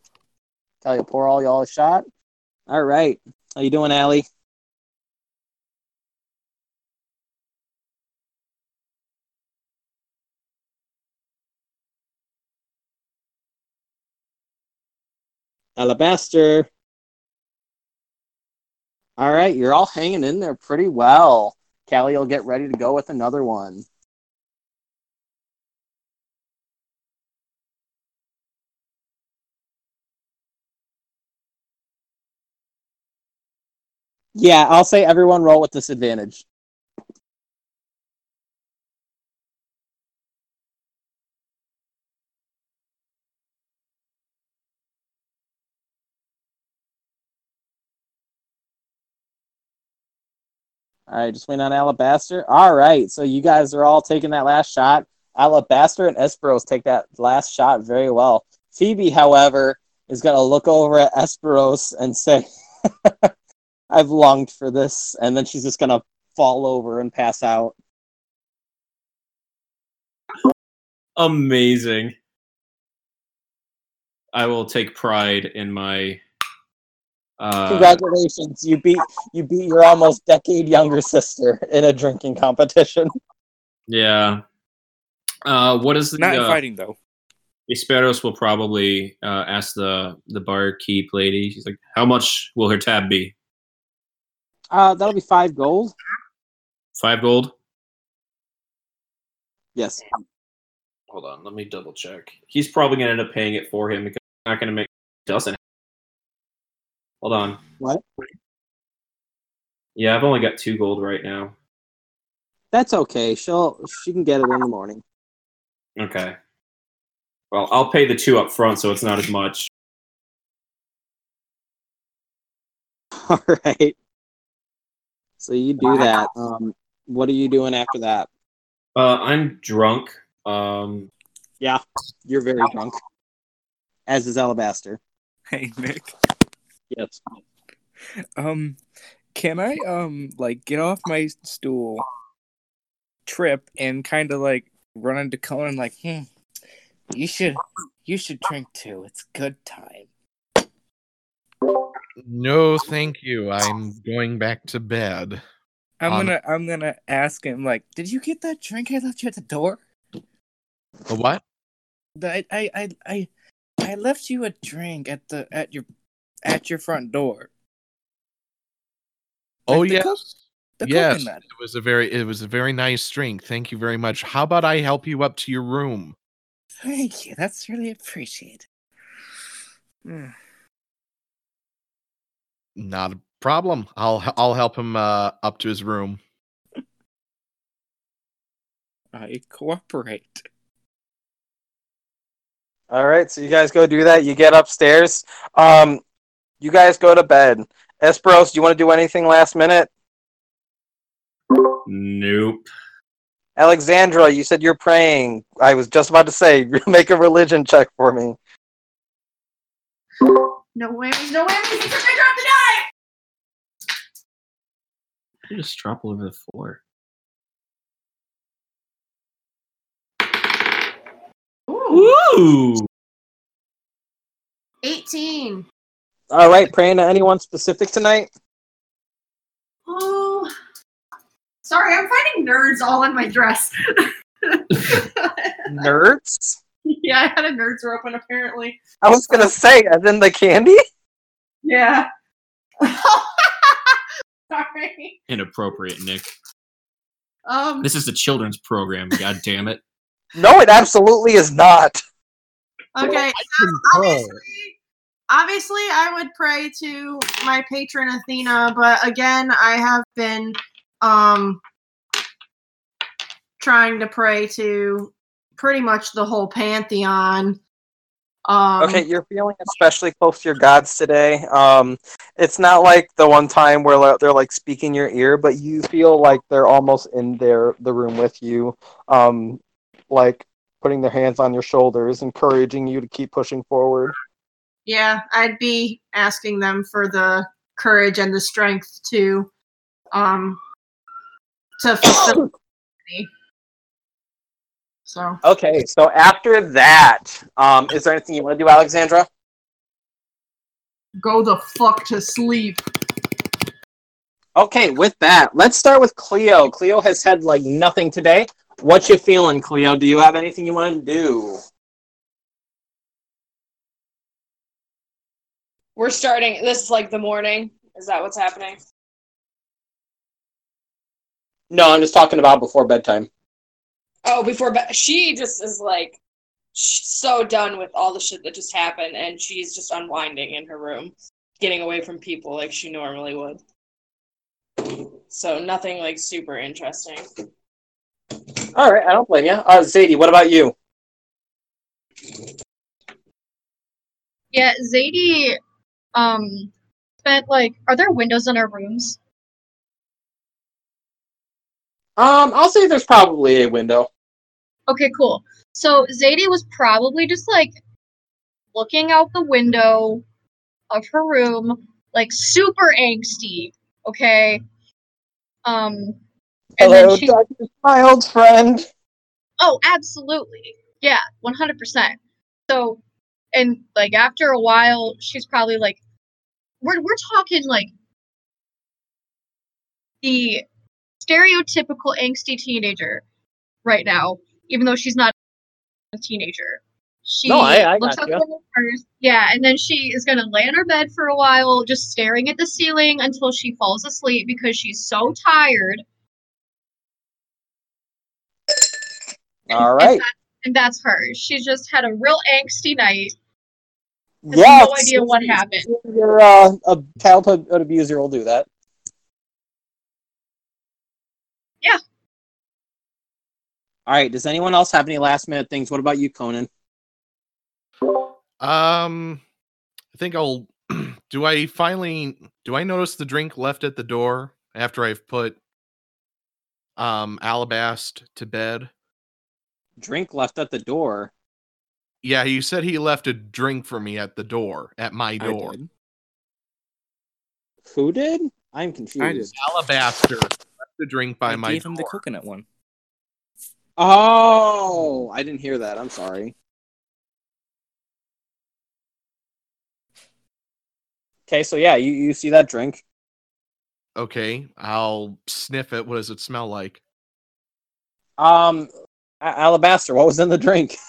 Callie will pour all y'all a shot. All right. How you doing, Allie? Alabaster. All right, you're all hanging in there pretty well. Callie will get ready to go with another one. Yeah, I'll say everyone roll with disadvantage. All right, just wait on Alabaster. All right, so you guys are all taking that last shot. Alabaster and Esperos take that last shot very well. Phoebe, however, is going to look over at Esperos and say, I've longed for this. And then she's just going to fall over and pass out. Amazing. I will take pride in my. Uh, Congratulations, you beat you beat your almost decade younger sister in a drinking competition. yeah. Uh, what is the Not uh, fighting though. Esperos will probably uh, ask the the barkeep lady. She's like, "How much will her tab be? Uh, that'll be five gold. Five gold." Yes. Hold on, let me double check. He's probably gonna end up paying it for him because he's not gonna make doesn't. Hold on. What? Yeah, I've only got two gold right now. That's okay. She'll she can get it in the morning. Okay. Well, I'll pay the two up front, so it's not as much. All right. So you do that. Um, what are you doing after that? Uh, I'm drunk. Um, Yeah, you're very drunk. As is Alabaster. Hey Nick. Yes. Um, can I um like get off my stool, trip, and kind of like run into Conan like, hmm, you should you should drink too. It's good time. No, thank you. I'm going back to bed. I'm gonna I'm gonna ask him like, did you get that drink I left you at the door? The what? I, I I I I left you a drink at the at your at your front door. Oh Like the yes. co- yes. coconut. It was a very it was a very nice drink. Thank you very much. How about I help you up to your room? Thank you. That's really appreciated. Mm. Not a problem. I'll I'll help him uh, up to his room. I cooperate. All right, so you guys go do that. You get upstairs. Um, you guys go to bed. Esperos, do you want to do anything last minute? Nope. Alexandra, you said you're praying. I was just about to say, make a religion check for me. No way! no way! It's a trigger of the die. I just drop all over the floor. Ooh, Ooh. 18. All right, praying to anyone specific tonight? Oh, sorry, I'm finding nerds all in my dress. Nerds? yeah, I had a nerds open apparently. I was gonna say, as in the candy? Yeah. sorry. Inappropriate, Nick. Um. This is a children's program. God damn it. No, it absolutely is not. Okay. Obviously, obviously, I would pray to my patron Athena, but again, I have been um trying to pray to pretty much the whole pantheon. Um, Okay, you're feeling especially close to your gods today. Um, it's not like the one time where like, they're like speaking your ear, but you feel like they're almost in their the room with you, um, like putting their hands on your shoulders, encouraging you to keep pushing forward. yeah, I'd be asking them for the courage and the strength to um to fulfill. So Okay, so after that, um, is there anything you want to do, Alexandra? go the fuck to sleep. Okay, with that, let's start with Cleo. Cleo has had like nothing today. What you feeling, Cleo? Do you have anything you want to do? We're starting. This is like the morning. Is that what's happening? No, I'm just talking about before bedtime. Oh, before but She just is like so done with all the shit that just happened, and she's just unwinding in her room, getting away from people like she normally would. So nothing like super interesting. All right, I don't blame you. Uh, Zadie, what about you? Yeah, Zadie um spent like are there windows in our rooms? Um, I'll say there's probably a window. Okay, cool. So Zadie was probably just like looking out the window of her room, like super angsty, okay? Um and Hello, then she my old friend. Oh, absolutely. Yeah, 100%. So, and like after a while, she's probably like, we're, we're talking like the stereotypical angsty teenager right now, even though she's not a teenager. She No, I- I looks gotcha. out the first. Yeah, and then she is going to lay on her bed for a while, just staring at the ceiling until she falls asleep because she's so tired. All right. And that's her. She just had a real angsty night. Yeah, no idea what happened. Your uh, a childhood abuser will do that. Yeah. All right. Does anyone else have any last minute things? What about you, Conan? Um, I think I'll. do I finally? Do I notice the drink left at the door after I've put um Alabast to bed? Drink left at the door. Yeah, you said he left a drink for me at the door, at my door. did. Who did? I'm confused. Alabaster left the drink by I my gave him the coconut one. Oh, I didn't hear that. I'm sorry. Okay, so yeah, you, you see that drink. Okay, I'll sniff it. What does it smell like? Um, A- Alabaster, what was in the drink?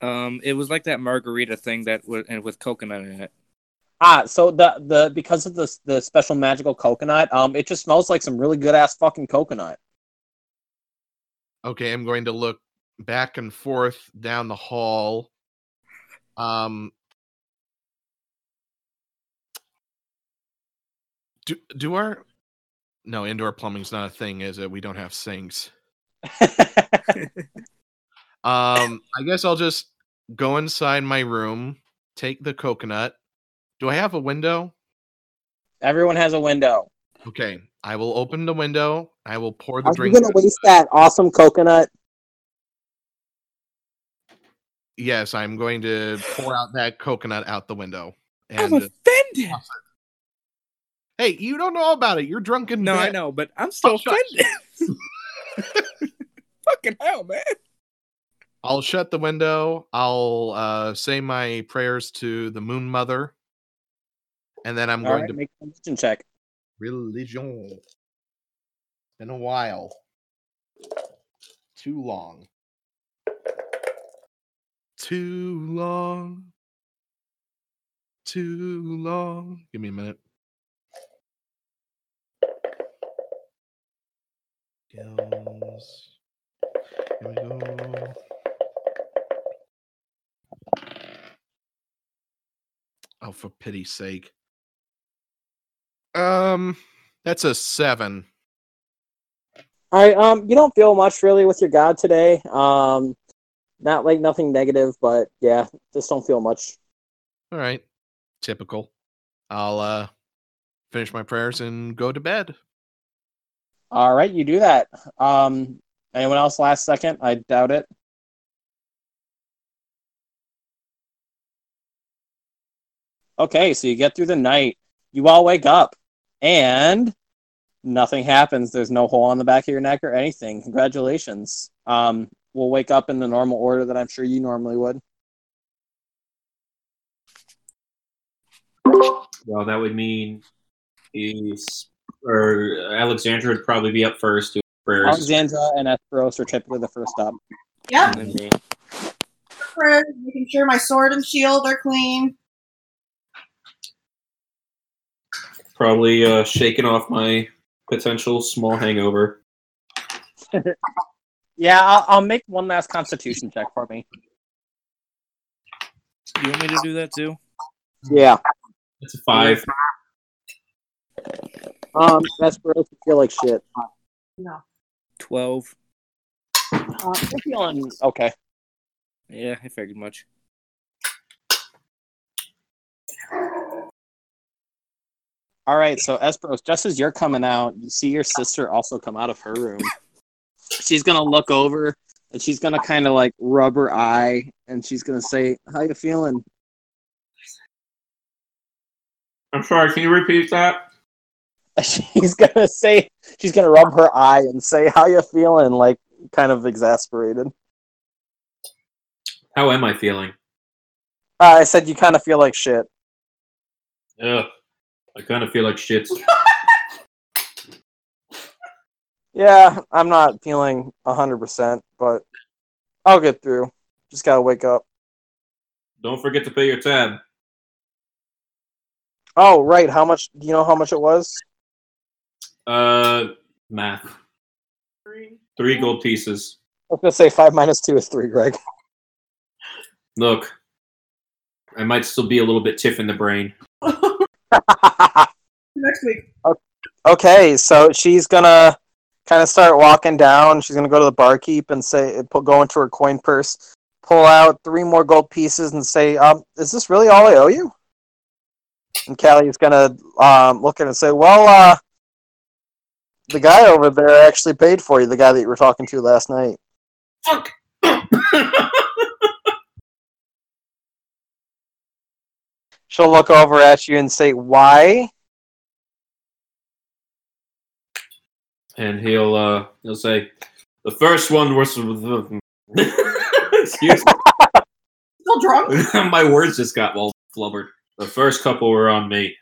Um, it was like that margarita thing that was and with coconut in it. Ah, so the the because of the the special magical coconut, um, it just smells like some really good ass fucking coconut. Okay, I'm going to look back and forth down the hall. Um, do do our no indoor plumbing's not a thing, is it? We don't have sinks. Um, I guess I'll just go inside my room, take the coconut. Do I have a window? Everyone has a window. Okay, I will open the window. I will pour the Are you drink. gonna waste that awesome coconut? Yes, I'm going to pour out that coconut out the window. I'm And uh, offended. hey, you don't know about it. You're drunken. No, I know, but I'm still Oh, shut- offended. Fucking hell, man. I'll shut the window. I'll uh, say my prayers to the Moon Mother, and then I'm All going right, to make a religion check. Religion. Been a while. Too long. Too long. Too long. Give me a minute. Skills. Here we go. Oh, for pity's sake. Um, that's a seven. All right, um, you don't feel much really with your god today. Um, not like nothing negative, but yeah, just don't feel much. All right. Typical. I'll uh finish my prayers and go to bed. All right, you do that. Um, anyone else last second? I doubt it. Okay, so you get through the night. You all wake up, and nothing happens. There's no hole on the back of your neck or anything. Congratulations. Um, we'll wake up in the normal order that I'm sure you normally would. Well, that would mean he's or Alexandra would probably be up first doing prayers. Alexandra and Esperos are typically the first up. Yep. And then me. For making sure my sword and shield are clean. Probably uh, shaking off my potential small hangover. Yeah, I'll, I'll make one last Constitution check for me. You want me to do that too? Yeah. That's a five. Um, Esperos, to feel like shit. No. Twelve. Uh, you're feeling okay. Yeah, I figured much. All right, so Esperos, just as you're coming out, you see your sister also come out of her room. She's gonna look over and she's gonna kind of like rub her eye, and she's gonna say, "How you feeling?" I'm sorry. Can you repeat that? She's gonna say, she's gonna rub her eye and say, "How you feeling?" Like kind of exasperated. How am I feeling? Uh, I said you kind of feel like shit. Ugh. I kind of feel like shit. Yeah, I'm not feeling hundred percent, but I'll get through. Just gotta wake up. Don't forget to pay your tab. Oh, right. How much? Do you know how much it was? Uh, math. Three gold pieces. I was gonna say five minus two is three, Greg. Look, I might still be a little bit tiff in the brain. Next week. Okay, so she's gonna kind of start walking down. She's gonna go to the barkeep and say, pu- go into her coin purse, pull out three more gold pieces, and say, um, "Is this really all I owe you?" And Callie's gonna um, look at it and say, "Well, uh, the guy over there actually paid for you. The guy that you were talking to last night." Fuck. She'll look over at you and say, "Why?" And he'll uh, he'll say, "The first one was." Excuse me. Still drunk? My words just got all flubbered. The first couple were on me.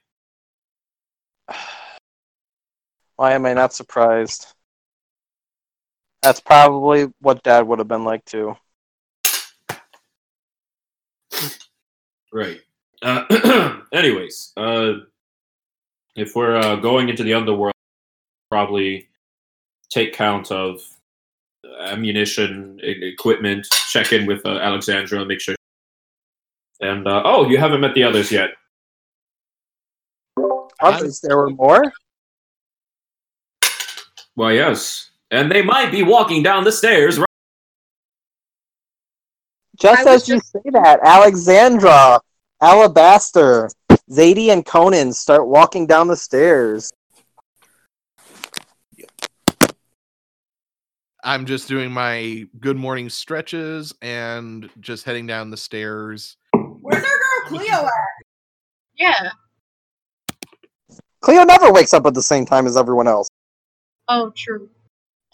Why am I not surprised? That's probably what dad would have been like too. Right. Uh, anyways, uh, if we're uh, going into the underworld, probably take count of ammunition, e- equipment, check in with uh, Alexandra, make sure. And uh, oh, you haven't met the others yet. Others, there were more. Why, yes, and they might be walking down the stairs. Right? Just I as you say that, Alexandra, Alabaster, Zadie, and Conan start walking down the stairs. I'm just doing my good morning stretches and just heading down the stairs. Where's our girl Cleo at? Yeah. Cleo never wakes up at the same time as everyone else. Oh, true.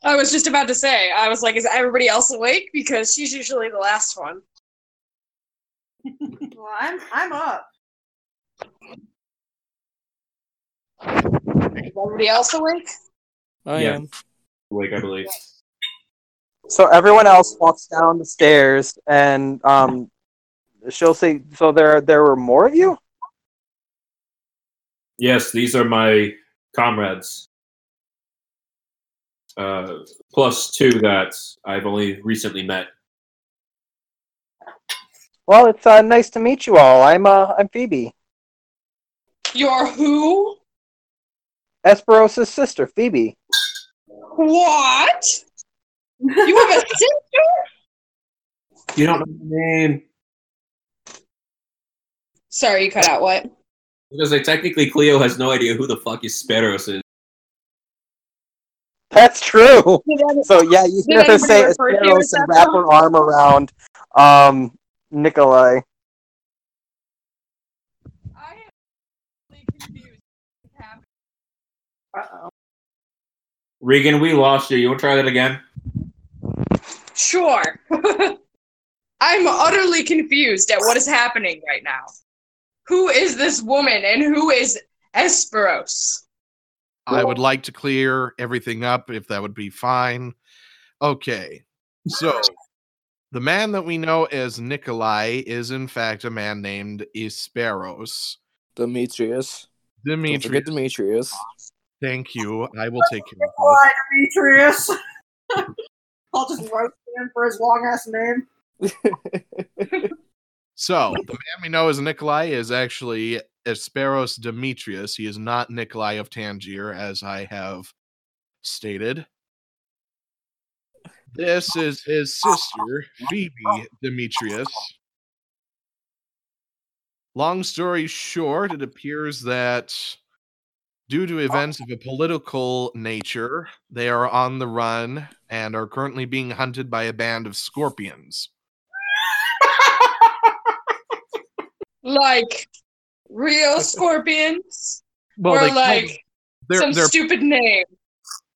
I was just about to say, I was like, is everybody else awake? Because she's usually the last one. Well, I'm I'm up. Is everybody else awake? I Yeah. am. Wake, I believe. So everyone else walks down the stairs, and um, she'll say, "So there, there were more of you." Yes, these are my comrades. Uh, plus two that I've only recently met. Well, it's uh, nice to meet you all. I'm uh, I'm Phoebe, You're who? Esperos's sister, Phoebe. What? You have a sister? You don't know my name. Sorry, you cut out what? Because like, technically Cleo has no idea who the fuck Esperos is. That's true. So yeah, you Did hear her say refer to you Esperos and wrap her arm around um Nikolai. I am really confused. What's happening? Uh-oh. Regan, we lost you. You want to try that again? Sure. I'm utterly confused at what is happening right now. Who is this woman and who is Esperos? I would like to clear everything up if that would be fine. Okay. So, the man that we know as Nikolai is in fact a man named Esperos. Demetrius. Don't forget Demetrius. thank you. I will take care of this. Demetrius? I'll just roast him for his long ass name. So, the man we know as Nikolai is actually Esperos Demetrius. He is not Nikolai of Tangier, as I have stated. This is his sister, Phoebe Demetrius. Long story short, it appears that due to events of a political nature, they are on the run and are currently being hunted by a band of scorpions. Like real scorpions? or like some they're stupid name?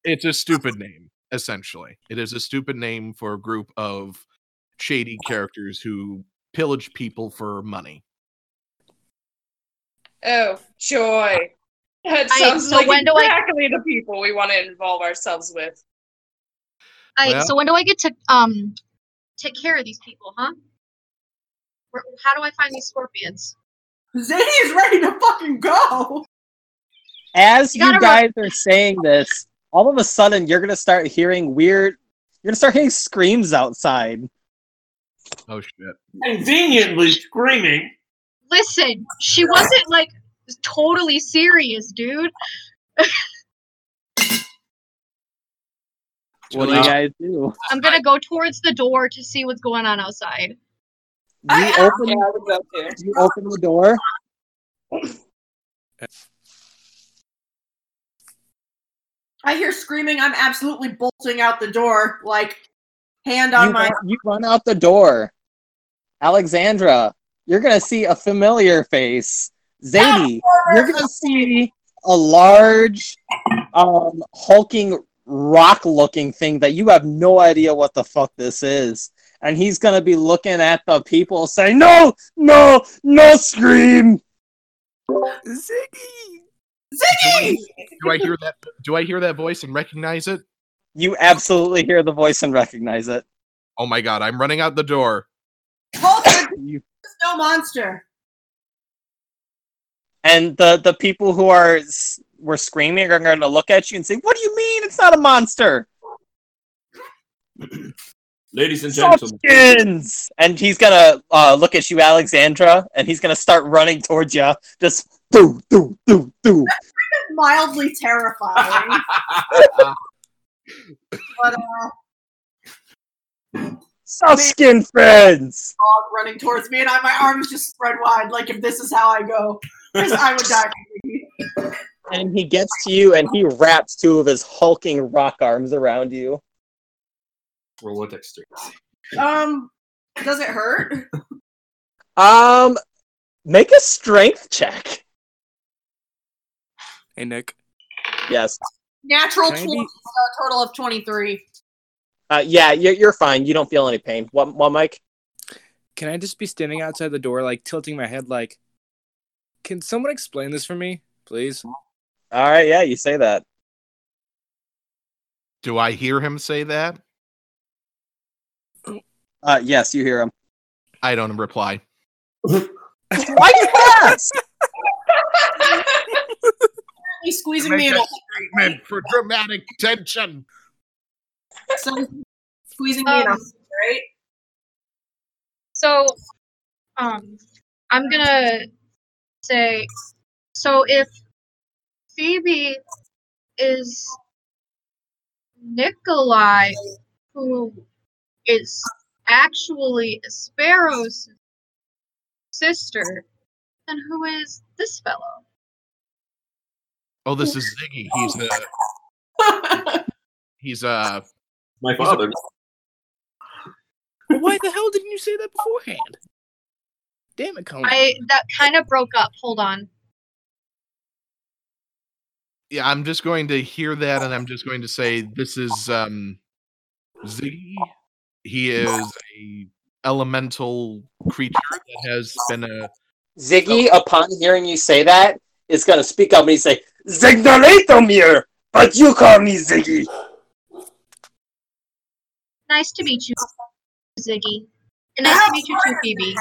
it's a stupid name essentially it is a stupid name for a group of shady characters who pillage people for money Oh, joy. That I- sounds so like when do I- exactly the people we want to involve ourselves with. I, Well- so when do I get to um take care of these people, huh? Where, how do I find these scorpions? Zadie is ready to fucking go. As You you, gotta guys are saying this, all of a sudden you're gonna start hearing weird. You're gonna start hearing screams outside. oh shit Conveniently screaming. Listen, she wasn't like totally serious, dude. What do you guys do? I'm gonna go towards the door to see what's going on outside. You oh, I- open. Yeah, I would go too. You open the door. Uh, I hear screaming. I'm absolutely bolting out the door, like hand on You, my. run, you run out the door. Alexandra, you're gonna see a familiar face. Zadie, you're gonna see a large, um, hulking rock-looking thing that you have no idea what the fuck this is. And he's gonna be looking at the people saying, "No, no, no, scream!" Ziggy! Ziggy! Do I hear that? Do I hear that voice and recognize it? You absolutely hear the voice and recognize it. Oh my god! I'm running out the door. Hold You- no monster. And the the people who are were screaming are going to look at you and say, "What do you mean? It's not a monster." Ladies and gentlemen, Softskins! And he's gonna uh, look at you, Alexandra, and he's gonna start running towards you. Just do do do do. Mildly terrifying. but uh, Soft skin friends. dog running towards me, and I, my arms just spread wide, like if this is how I go, I would die. And he gets to you, and he wraps two of his hulking rock arms around you. roll a dexterity. Um, does it hurt? Um, make a strength check. Hey Nick. Yes. Natural Can twenty, be- a total of twenty-three. Uh, yeah, you're, you're fine. You don't feel any pain. What, what, Mike? Can I just be standing outside the door, like tilting my head, like, can someone explain this for me, please? All right, yeah, you say that. Do I hear him say that? Uh, yes, you hear him. I don't reply. Why you ask? He's squeezing me in a statement for dramatic tension. so squeezing me in a Um, right? So, um, I'm gonna say, so if Phoebe is Nikolai, who is actually Sparrow's sister, then who is this fellow? Oh, this is Ziggy. He's a he's uh My father. Why the hell didn't you say that beforehand? Damn it, Conan. I that kind of broke up. Hold on. yeah. I'm just going to hear that, and I'm just going to say this is um Ziggy. He is a elemental creature that has been a Ziggy, upon hearing you say that, is going to speak up and he's say, Zigdalatomir, but you call me Ziggy. Nice to meet you, Ziggy. And nice to meet you too, Phoebe.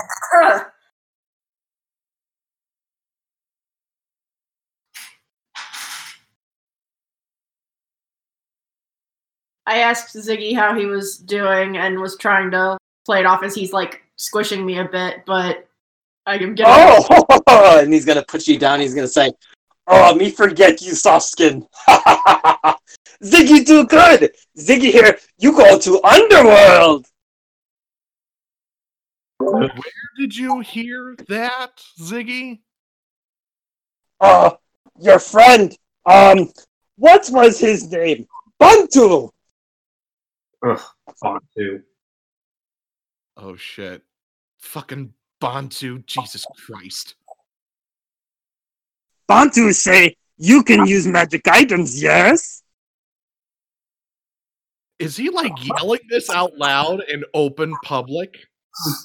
I asked Ziggy how he was doing and was trying to play it off as he's like squishing me a bit, but I am getting. Oh, and he's going to put you down. He's going to say, Oh, me forget you, soft skin. Ziggy too good. Ziggy here, you go to Underworld. Where did you hear that, Ziggy? Uh, your friend, um, what was his name? Bantu. Ugh, fuck too. Oh shit. Fucking Bantu, Jesus Christ. Bantu say you can use magic items, yes? Is he like yelling this out loud in open public?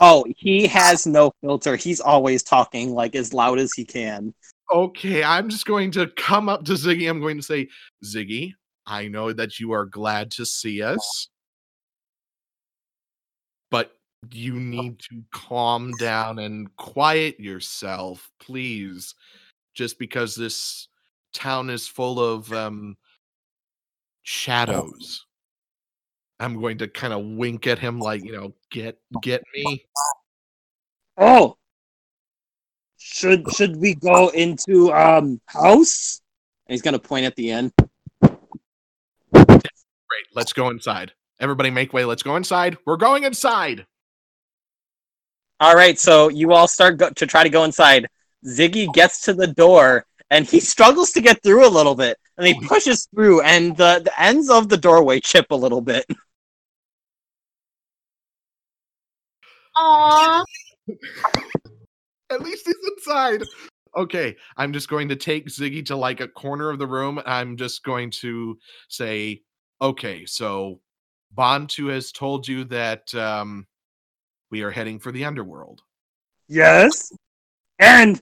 Oh, he has no filter. He's always talking like as loud as he can. Okay, I'm just going to come up to Ziggy. I'm going to say, Ziggy, I know that you are glad to see us, but you need to calm down and quiet yourself, please. Just because this town is full of um, shadows. I'm going to kind of wink at him, like, you know, get get me. Oh. Should should we go into um house? And he's gonna point at the end. Great, let's go inside. Everybody make way. Let's go inside. We're going inside. All right, so you all start go- to try to go inside. Ziggy gets to the door and he struggles to get through a little bit, and he pushes through, and the, the ends of the doorway chip a little bit. Aww. At least he's inside. Okay, I'm just going to take Ziggy to like a corner of the room. I'm just going to say, okay, so Bantu has told you that um, we are heading for the underworld. Yes, and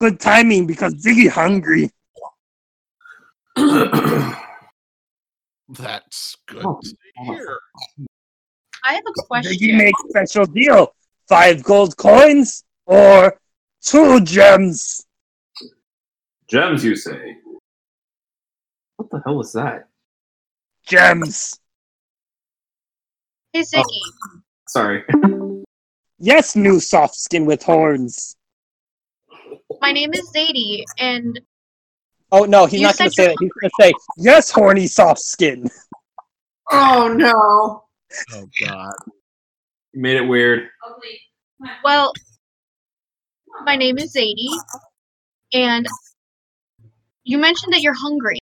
good timing because Ziggy hungry. That's good Oh, to hear. I have a Did question. you make special deal? Five gold coins or two gems? Gems, you say? What the hell is that? Gems. Hey Ziggy, oh, Sorry. Yes, new soft skin with horns. My name is Zadie, and Oh no, he's not going to say you're that. He's going to say, Yes, horny soft skin. Oh no. Oh God. You made it weird. well, my name is Zadie, and you mentioned that you're hungry.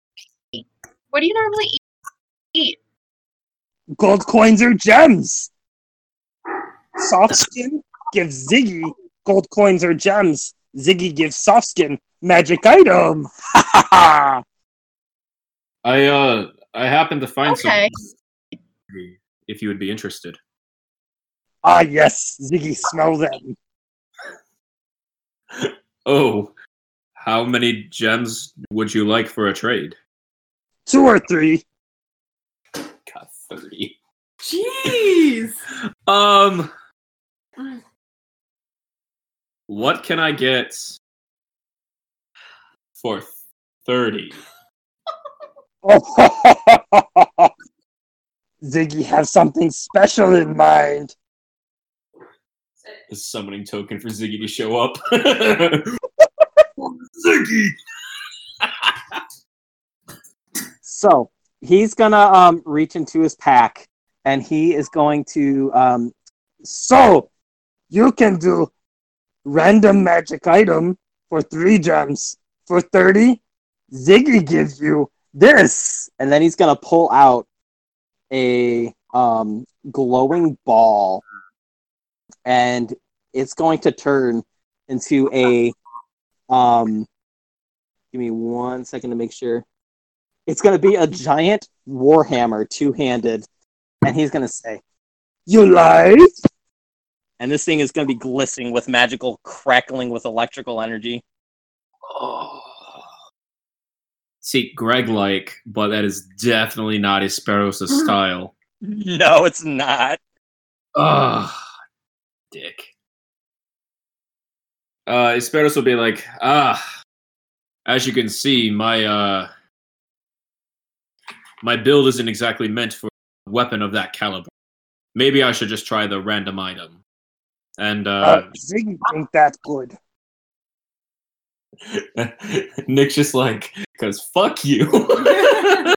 What do you normally eat? eat? Gold coins or gems? Soft skin gives Ziggy gold coins or gems. Ziggy gives soft skin magic item. Ha ha ha! I uh I happened to find Okay. some if you would be interested. Ah, yes, Ziggy, smell them. Oh, how many gems would you like for a trade? Two or three. Got 30. Jeez. Um What can I get for 30? Ziggy have something special in mind. A summoning token for Ziggy to show up. Ziggy! So he's gonna um reach into his pack and he is going to um So, you can do random magic item for three gems. For 30, Ziggy gives you this. and then he's gonna pull out a um glowing ball and it's going to turn into a um give me one second to make sure it's going to be a giant warhammer two-handed and he's going to say You like? And this thing is going to be glistening with magical crackling with electrical energy Oh. See, Greg like, but that is definitely not Esperos' style. no it's not Ugh, dick. Uh, Esperos will be like, ah, as you can see, my uh, my build isn't exactly meant for a weapon of that caliber. Maybe I should just try the random item. And Uh, uh, Ziggy think that's good. Nick's just like, because fuck you.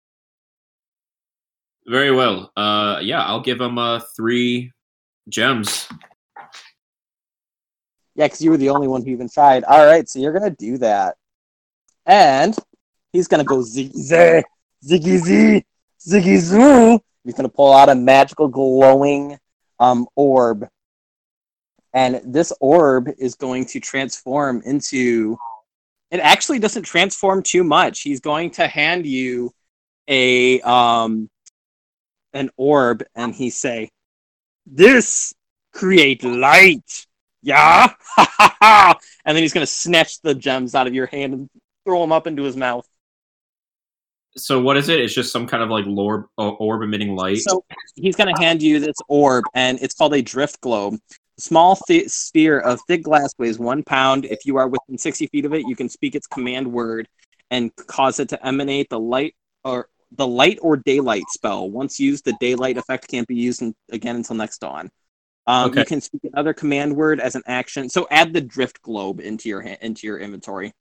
Very well. Uh, yeah, I'll give him uh three gems. Yeah, because you were the only one who even tried. All right, so you're gonna do that, and he's gonna go ziggy. Ziggy Z, Ziggy Zoo. He's gonna pull out a magical glowing um orb, and this orb is going to transform into. It actually doesn't transform too much. He's going to hand you a um an orb, and he say, This create light. Yeah? And then he's gonna snatch the gems out of your hand and throw them up into his mouth. So what is it? It's just some kind of like orb, orb emitting light. So he's going to hand you this orb, and it's called a drift globe. Small thi- sphere of thick glass weighs one pound. If you are within 60 feet of it, you can speak its command word and cause it to emanate the light or the light or daylight spell. Once used, the daylight effect can't be used in, again until next dawn. Um, Okay. You can speak another command word as an action. So add the drift globe into your ha- into your inventory.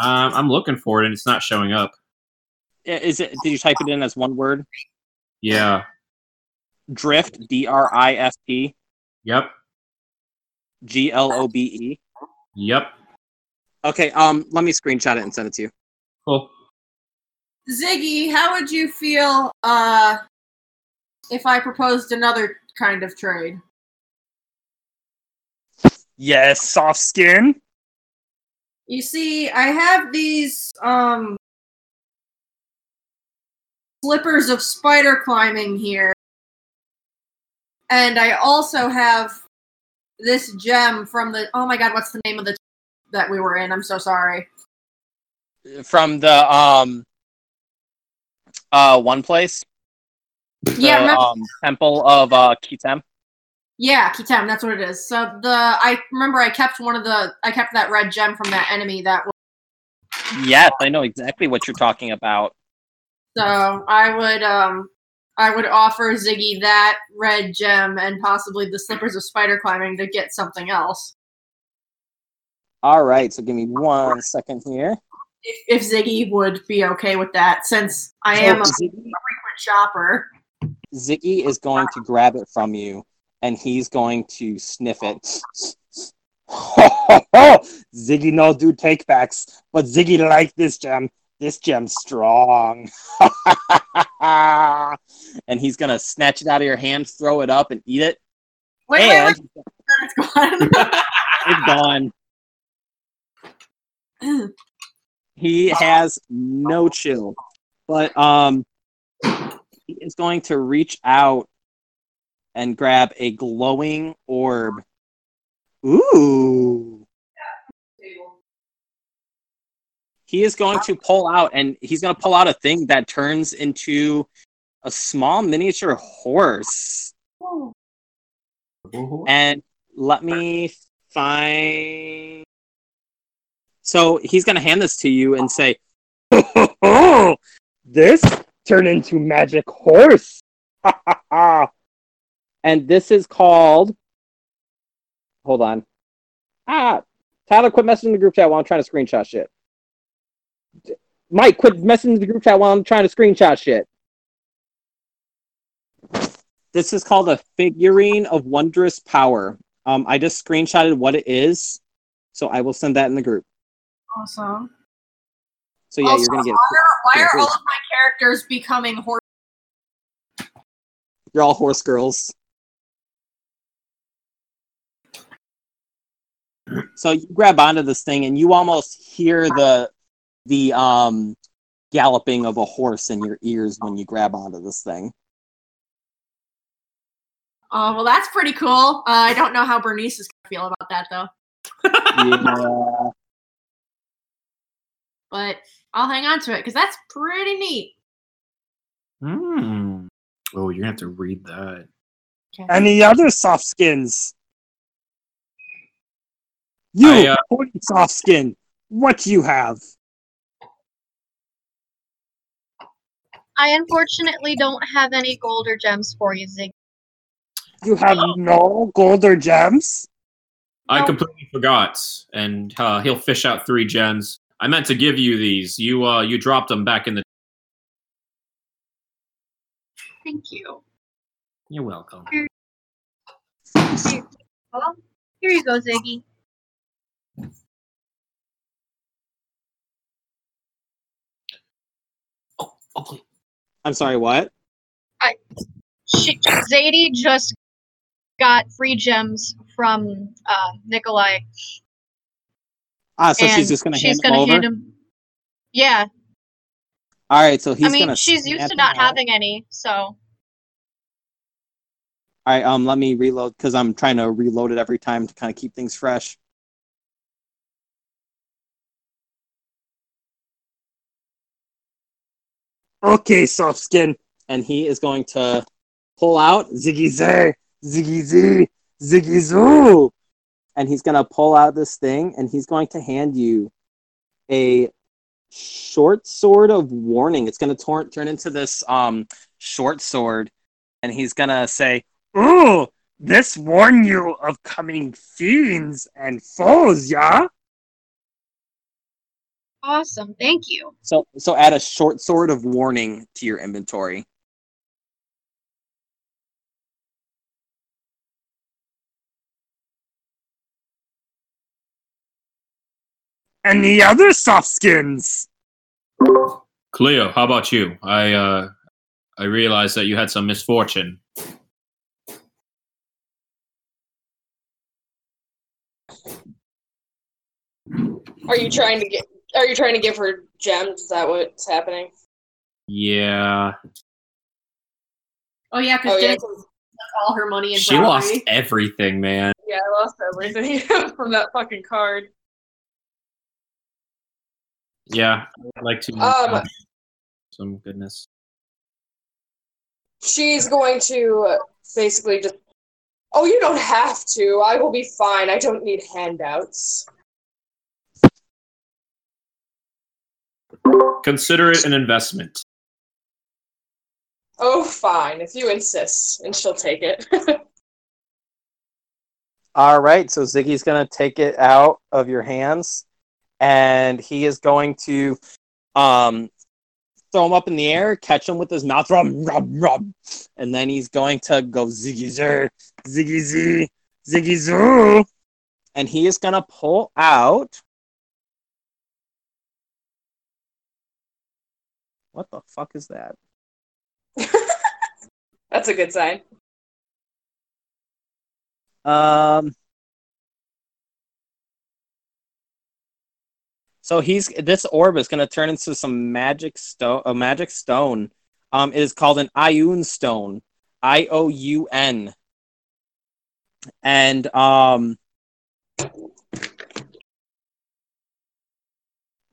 um, I'm looking for it and it's not showing up. Is it? Did you type it in as one word? Yeah. Drift. D R I F T. Yep. G L O B E. Yep. Okay, um, let me screenshot it and send it to you. Cool. Ziggy, how would you feel uh if I proposed another kind of trade? Yes, soft skin. You see, I have these um slippers of spider climbing here. And I also have this gem from the oh my god, what's the name of the that we were in? I'm so sorry. From the um Uh, one place. Yeah, the, um, Temple of uh, Kitem. Yeah, Kitem, that's what it is. So the I remember I kept one of the I kept that red gem from that enemy that was Yes, I know exactly what you're talking about. so I would um I would offer Ziggy that red gem and possibly the slippers of spider climbing to get something else. All right, so give me one second here. If, if Ziggy would be okay with that, since I So am a Ziggy- frequent shopper. Ziggy is going to grab it from you, and he's going to sniff it. Ziggy no do takebacks, but Ziggy like this gem. This gem's strong. and he's gonna snatch it out of your hand, throw it up, and eat it. Wait, and wait, wait. It's gone. it's gone. He has no chill, but um, he is going to reach out and grab a glowing orb. Ooh. He is going to pull out, and he's going to pull out a thing that turns into a small miniature horse. And let me find. So he's going to hand this to you and say, this turned into magic horse. and this is called. Hold on. Ah, Tyler, quit messaging the group chat while I'm trying to screenshot shit. Mike, quit messaging the group chat while I'm trying to screenshot shit. This is called a figurine of wondrous power. Um, I just screenshotted what it is, so I will send that in the group. Awesome. So yeah, Also, you're gonna get. Why are, why are all of my characters becoming horse? You're all horse girls. So you grab onto this thing, and you almost hear the the um galloping of a horse in your ears when you grab onto this thing. Oh, well, that's pretty cool. Uh, I don't know how Bernice is gonna feel about that though, Yeah. but I'll hang on to it because that's pretty neat. Hmm. Oh, you're gonna have to read that. Any other soft skins? You, I, uh, soft skin. What you have? I unfortunately don't have any gold or gems for you, Zig. You have no gold or gems? I completely forgot, and uh, he'll fish out three gems. I meant to give you these. You uh, you dropped them back in the. Thank you. You're welcome. Here, well, here you go, Ziggy. Oh, oh, please. I'm sorry, what? I, she, Zadie just got free gems from uh, Nikolai. Ah, so she's just gonna she's hand them gonna over. hand him. Yeah, All right, so he's I mean, she's used to not out. having any, so All right, um, let me reload because I'm trying to reload it every time to kind of keep things fresh. Okay, soft skin. And he is going to pull out Ziggy Z, Ziggy Z, Ziggy Zoo. and he's going to pull out this thing and he's going to hand you a short sword of warning. It's going to tor- turn into this um short sword and he's going to say, Ooh, this warn you of coming fiends and foes, yeah? Awesome. Thank you. so so add a short sword of warning to your inventory. Any other soft skins? Cleo, how about you? I uh, I realized that you had some misfortune. Are you trying to get? Are you trying to give her gems? Is that what's happening? Yeah, Oh yeah, because Oh yeah, Jen 'cause- all her money and she lost everything, man. yeah. I lost everything from that fucking card. Yeah, I'd like to Um, some goodness. she's going to basically just. Oh, you don't have to. I will be fine. I don't need handouts. Consider it an investment. Oh, fine, if you insist, and she'll take it. All right, so Ziggy's gonna take it out of your hands, and he is going to um throw him up in the air, catch him with his mouth, rum rum rum, and then he's going to go Ziggy zer, Ziggy z, Ziggy zoo, and he is gonna pull out. What the fuck is that? That's a good sign. Um. So he's this orb is going to turn into some magic stone. A magic stone. Um, it is called an Ioun stone. I O U N. And um,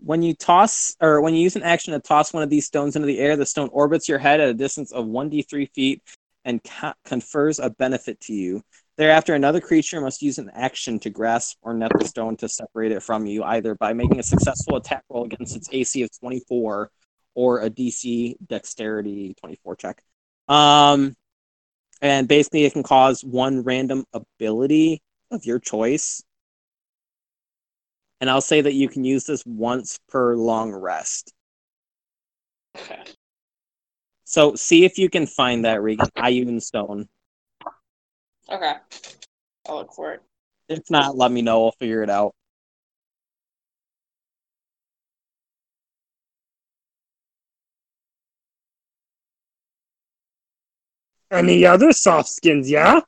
when you toss or when you use an action to toss one of these stones into the air, the stone orbits your head at a distance of one d three feet and ca- confers a benefit to you. Thereafter, another creature must use an action to grasp or net the stone to separate it from you, either by making a successful attack roll against its AC of 24 or a DC dexterity 24 check. Um, and basically, it can cause one random ability of your choice. And I'll say that you can use this once per long rest. Okay. So see if you can find that, Regan. Ioun stone. Okay. I'll look for it. If not, let me know. I'll figure it out. Any other soft skins, yeah?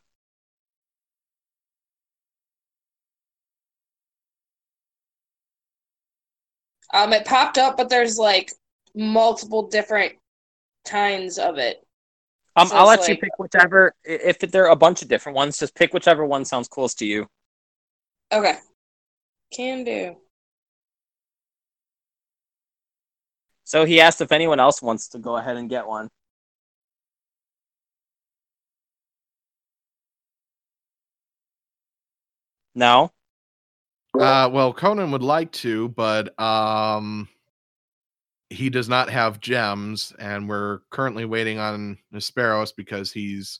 Um, it popped up, but there's like multiple different kinds of it. Um, So I'll let you pick whichever. If there are a bunch of different ones, just pick whichever one sounds coolest to you. Okay. Can do. So he asked if anyone else wants to go ahead and get one. No. Uh, well, Conan would like to, but um, he does not have gems, and we're currently waiting on Esperos because he's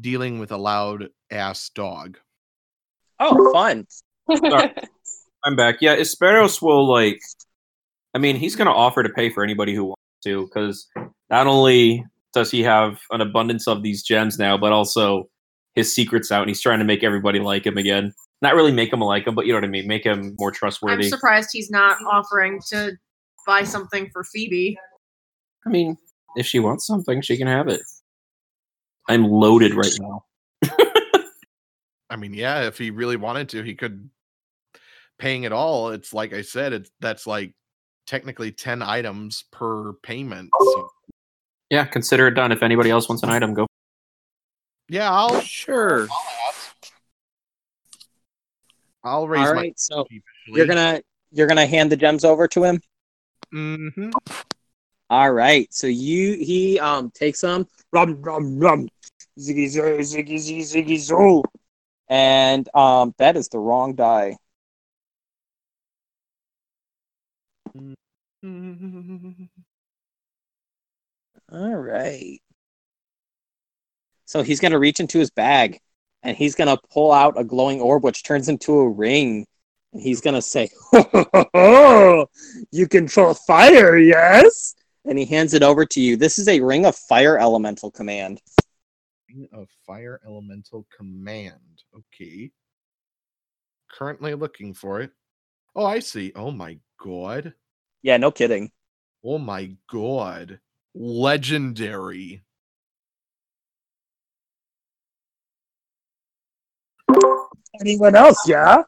dealing with a loud ass dog. Oh, fun. I'm back. Yeah, Esperos will like. I mean, he's going to offer to pay for anybody who wants to, because not only does he have an abundance of these gems now, but also his secrets out, and he's trying to make everybody like him again. Not really make him like him, but you know what I mean. Make him more trustworthy. I'm surprised he's not offering to buy something for Phoebe. I mean, if she wants something, she can have it. I'm loaded right now. I mean, yeah, if he really wanted to, he could paying it all. It's like I said, it's that's like technically 10 items per payment. So Yeah, consider it done. If anybody else wants an item, go. yeah, I'll Sure. I'll raise All right. So you're gonna you're gonna hand the gems over to him. hmm All right. So you he um takes them Rum, rum, rum. Ziggy, zer, ziggy, zee, ziggy, zoo. and um that is the wrong die. All right. So he's going to reach into his bag and he's going to pull out a glowing orb, which turns into a ring. And he's going to say, you control fire, yes? and he hands it over to you. This is a ring of fire elemental command. Ring of Fire Elemental Command. Okay. Currently looking for it. Oh, I see. Oh my god. Yeah, no kidding. Oh my god. Legendary. Anyone else, yeah?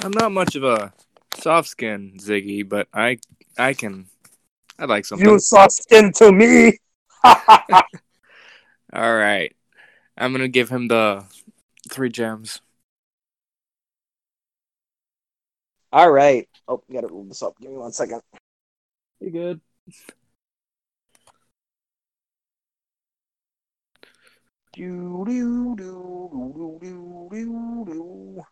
I'm not much of a soft skin Ziggy, but I I can I like something. You soft skin to me. All right. I'm gonna give him the three gems. All right. Oh, you got to roll this up. Give me one second. You good? Do, do, do, do, do, do, do.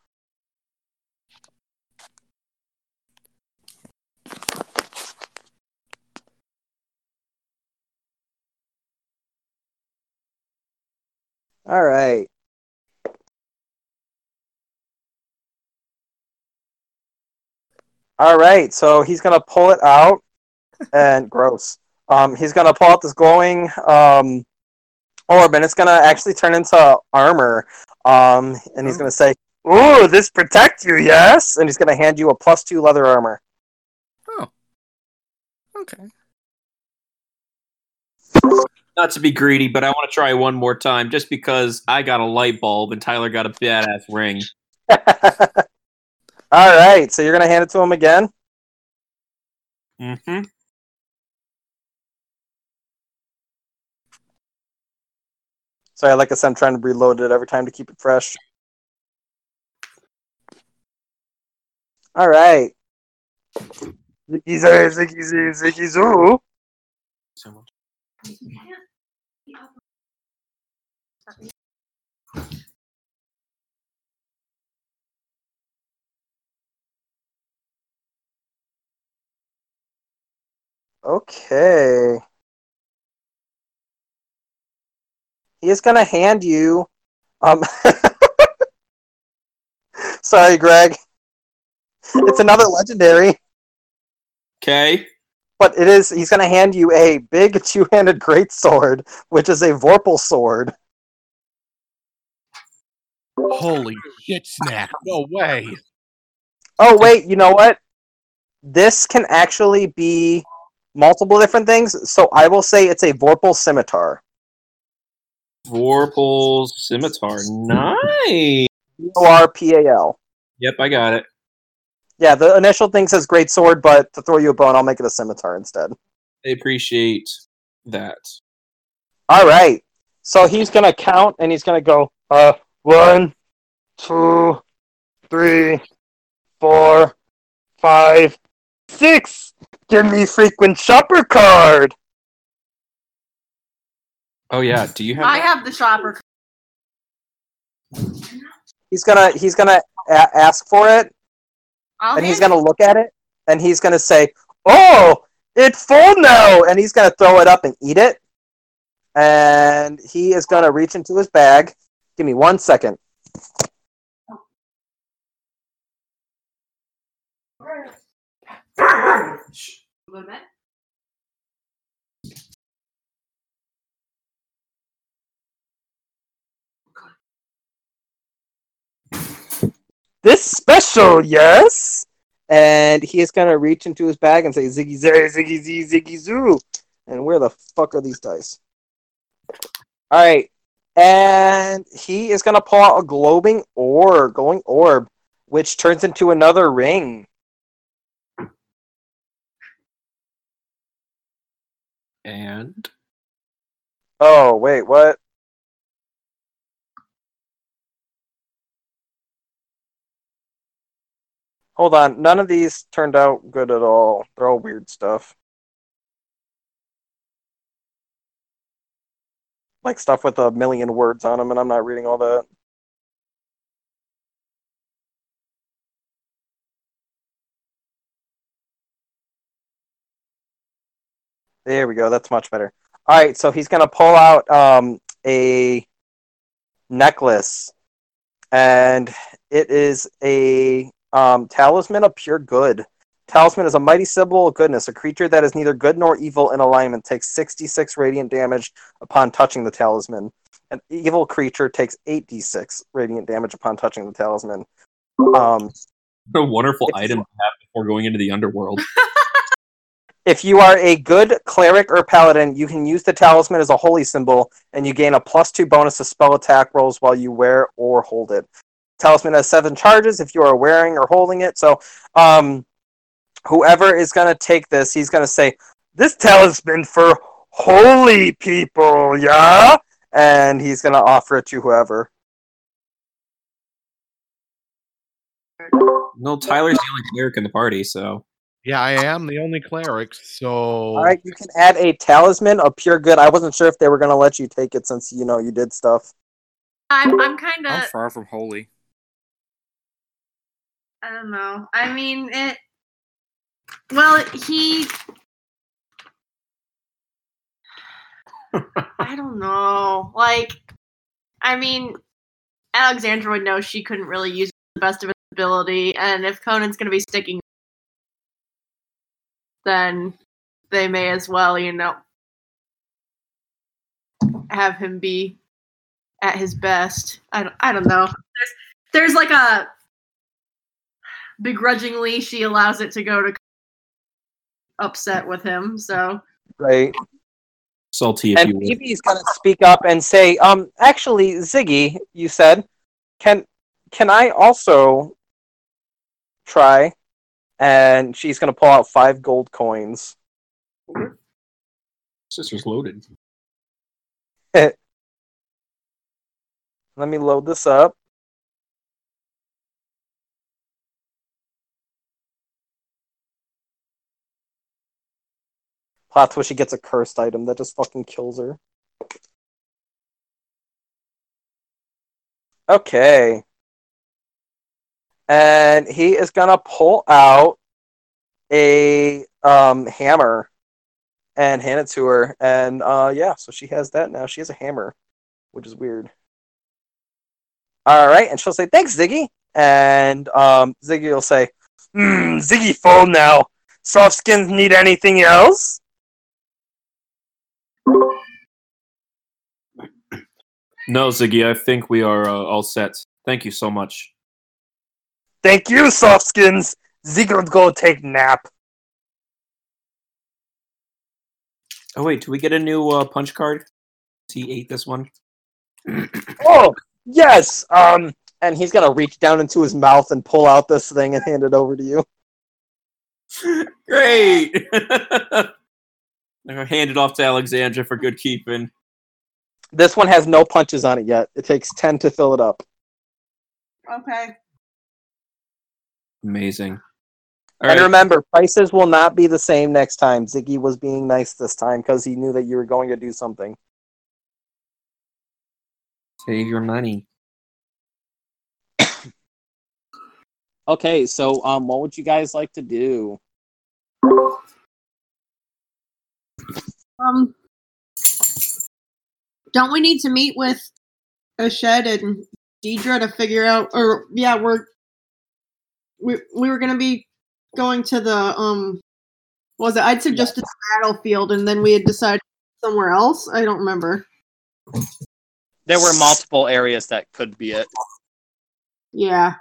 All right. All right, so he's gonna pull it out, and gross. Um, he's gonna pull out this glowing um orb, and it's gonna actually turn into armor. Um, and he's gonna say, "Ooh, this protects you, yes." And he's gonna hand you a plus two leather armor. Oh, okay. Not to be greedy, but I want to try one more time just because I got a light bulb and Tyler got a badass ring. All right, so you're gonna hand it to him again. Mm-hmm. Sorry, like I said, I'm trying to reload it every time to keep it fresh. All right. Ziggy zay, ziggy zee, ziggy zoo. So. Okay. He is gonna hand you. Um. Sorry, Greg. It's another legendary, Okay. but it is. He's gonna hand you a big two-handed greatsword, which is a Vorpal sword. Holy shit snack. No way. Oh wait, you know what? This can actually be multiple different things. So I will say it's a Vorpal scimitar. Vorpal scimitar. Nice. O R P A L. Yep, I got it. Yeah, the initial thing says great sword, but to throw you a bone, I'll make it a scimitar instead. I appreciate that. All right. So he's gonna count and he's gonna go uh one, two, three, four, five, six. Give me frequent shopper card. Oh yeah, do you have? I that? have the shopper. He's gonna he's gonna a- ask for it I'll and he's hand gonna look at it and he's gonna say, "Oh, it's full now," and he's gonna throw it up and eat it. And he is gonna reach into his bag. Give me one second. This special, yes. And he is gonna reach into his bag and say, "Ziggy zay, ziggy zee, ziggy zoo." And where the fuck are these dice? All right. And he is gonna pull out a glowing orb, glowing orb, which turns into another ring. And Oh wait, what? Hold on, none of these turned out good at all. They're all weird stuff. Like stuff with a million words on them, and I'm not reading all that. There we go. That's much better. All right, so he's gonna pull out um, a necklace, and it is a um, talisman of pure good. Talisman is a mighty symbol of goodness. A creature that is neither good nor evil in alignment takes 66 radiant damage upon touching the talisman. An evil creature takes 8d6 radiant damage upon touching the talisman. Um, what a wonderful item to have before going into the underworld. If you are a good cleric or paladin, you can use the talisman as a holy symbol, and you gain a plus two bonus to spell attack rolls while you wear or hold it. Talisman has seven charges if you are wearing or holding it. So, um, whoever is going to take this, he's going to say, "This talisman for holy people, yeah," and he's going to offer it to whoever. no, Tyler's the only cleric in the party, so Yeah, I am the only cleric, so All right, you can add a talisman of pure good. I wasn't sure if they were gonna let you take it since you know you did stuff. I'm I'm kind I'm of far from holy. I don't know. I mean it. Well, he. I don't know. Like, I mean, Alexandra would know she couldn't really use the best of his ability, and if Conan's going to be sticking, then they may as well, you know, have him be at his best. I don't. I don't know. There's there's like a begrudgingly she allows it to go to upset with him. So Right. Salty, if and you will. Phoebe's gonna speak up and say, um, actually, Ziggy, you said, can can I also try? And she's gonna pull out five gold coins. Sister's loaded. Let me load this up. Plot where she gets a cursed item that just fucking kills her. Okay. And he is gonna pull out a um hammer and hand it to her. And uh yeah, so she has that now. She has a hammer, which is weird. Alright, and she'll say, Thanks, Ziggy. And um Ziggy will say, Hmm, Ziggy phone now. Soft skins need anything else? No, Ziggy, I think we are uh, all set. Thank you so much. Thank you, soft skins. Ziggy would go take nap. Oh wait, do we get a new uh, punch card? He ate this one. Oh, yes. Um, and he's gonna reach down into his mouth and pull out this thing and hand it over to you. Great. I'm hand it off to Alexandra for good keeping. This one has no punches on it yet. It takes ten to fill it up. okay. Amazing. All and right. remember, prices will not be the same next time. Ziggy was being nice this time because he knew that you were going to do something. Save your money. Okay, so um, what would you guys like to do? Um, don't we need to meet with Ashed and Deidre to figure out? Or yeah, we're we we were gonna be going to the um. Was it? I'd suggested the battlefield, and then we had decided somewhere else. I don't remember. There were multiple areas that could be it. Yeah.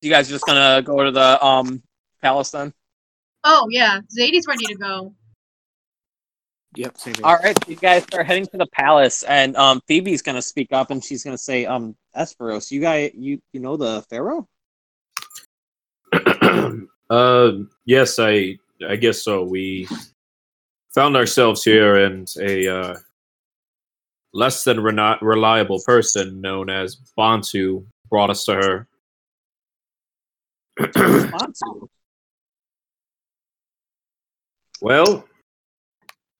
You guys just gonna go to the um palace then? Oh yeah, Zadie's ready to go. Yep, same. All right, so you guys are heading to the palace, and um Phoebe's gonna speak up, and she's gonna say, um Esperos, you guys, you you know the pharaoh? uh, yes, I I guess so. We found ourselves here, and a uh, less than rena- reliable person known as Bantu brought us to her. Bantu. Well,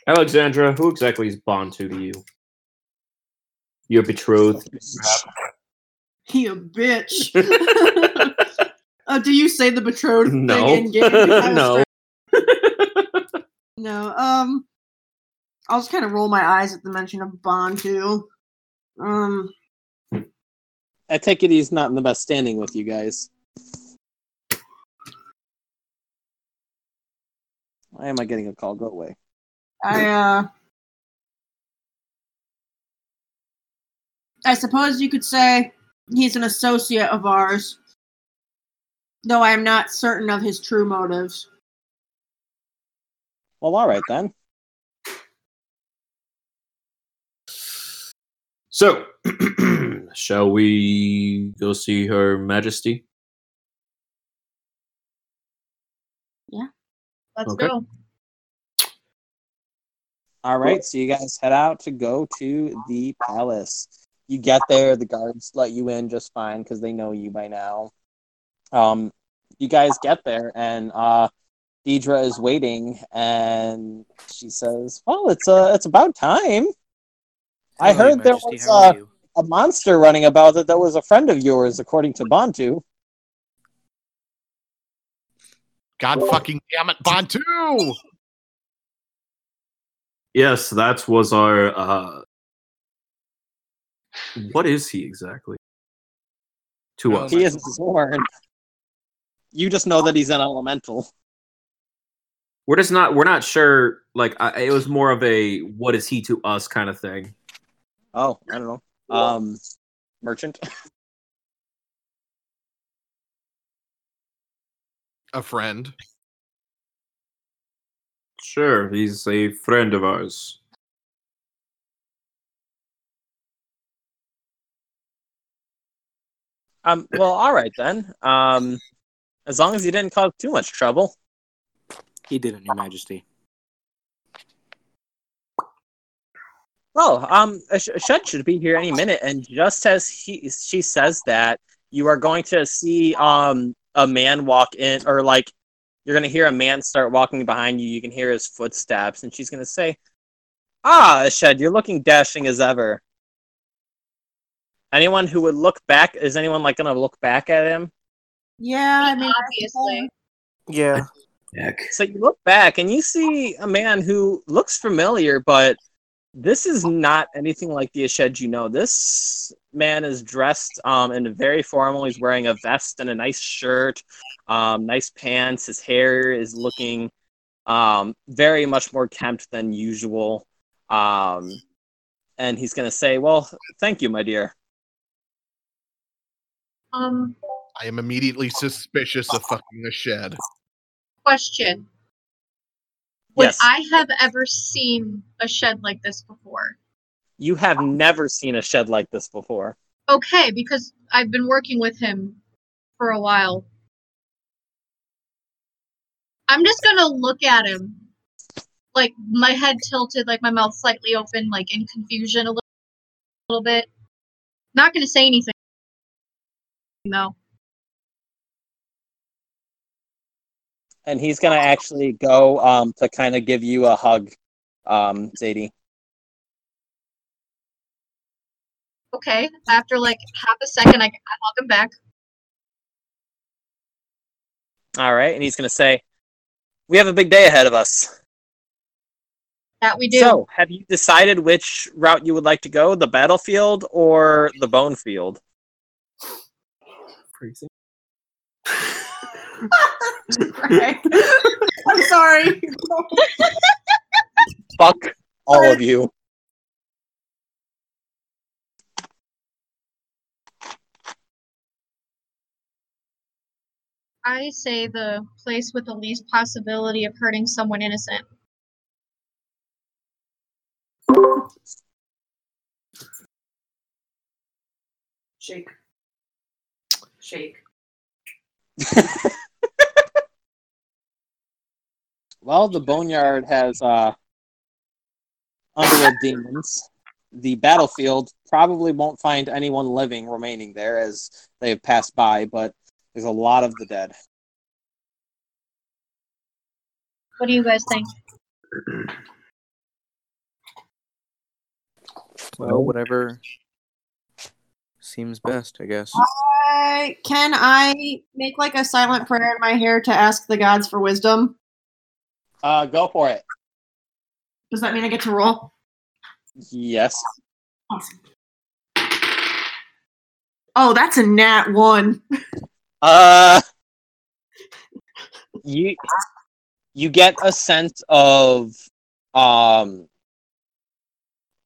Alexandra, who exactly is Bantu you? Your betrothed. He a bitch. uh, do you say the betrothed No. thing in game? no. no. Um, I'll just kind of roll my eyes at the mention of Bantu. Um, I take it he's not in the best standing with you guys. Why am I getting a call? Go away. I uh, I suppose you could say he's an associate of ours, though I am not certain of his true motives. Well, all right then. So, shall we go see Her Majesty? Let's Okay. go. All right, so you guys head out to go to the palace. You get there, the guards let you in just fine because they know you by now. Um, you guys get there, and uh, Deidre is waiting, and she says, "Well, it's uh, it's about time. I Hello, Your heard there was uh, a monster running about that that was a friend of yours, according to Bantu." God fucking damn it, Bantu! Yes, that was our. Uh, what is he exactly? To Oh us. He is Xorn. You just know that he's an elemental. We're just not. We're not sure. Like, I, it was more of a "what is he to us" kind of thing. Oh, I don't know. Um, merchant. A friend. Sure, he's a friend of ours. Um, well, all right then. Um, as long as you didn't cause too much trouble. He didn't, Your Majesty. Well, um, Ash- Shed should be here any minute, and just as he she says that, you are going to see um a man walk in, or like you're gonna hear a man start walking behind you. You can hear his footsteps, and she's gonna say, "Ah, Shed, you're looking dashing as ever." Anyone who would look back is anyone like gonna look back at him? Yeah, I mean, Obviously. Yeah. Heck. So you look back and you see a man who looks familiar, but this is not anything like the Ashed you know. This man is dressed um, in a very formal. He's wearing a vest and a nice shirt, um, nice pants. His hair is looking um, very much more kempt than usual. Um, and he's going to say, Well, thank you, my dear. Um, I am immediately suspicious of fucking Ashed. question. Would Yes, I have ever seen Ashed like this before? You have never seen Ashed like this before. Okay, because I've been working with him for a while. I'm just gonna look at him, like my head tilted, like my mouth slightly open, like in confusion a little, little bit. Not gonna say anything, though. And he's going to actually go um, to kind of give you a hug, um, Zadie. Okay, after like half a second, I, I hug him back. All right, and he's going to say, "We have a big day ahead of us." That we do. So, have you decided which route you would like to go, the battlefield or the bone field? Crazy. I'm sorry. Fuck all of you. I say the place with the least possibility of hurting someone innocent. Shake. Shake. Well, the boneyard has uh, underworld demons. The battlefield probably won't find anyone living remaining there as they have passed by, but there's a lot of the dead. What do you guys think? Well, whatever seems best, I guess. I, can I make like a silent prayer in my hair to ask the gods for wisdom? Uh, go for it. Does that mean I get to roll? Yes. Awesome. Oh, that's a nat one. Uh, you you get a sense of um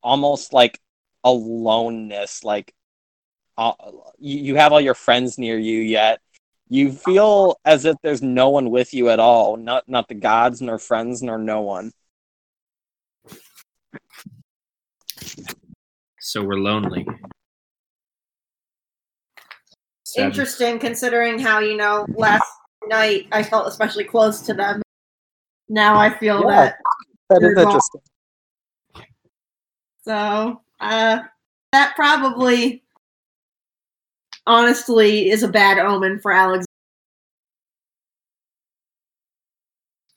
almost like aloneness like uh, you, you have all your friends near you yet you feel as if there's no one with you at all not not the gods nor friends nor no one So we're lonely. Sad. Interesting, considering how you know last night I felt especially close to them. Now I feel Yeah. that. that You're gone. So uh, that probably, honestly, is a bad omen for Alex.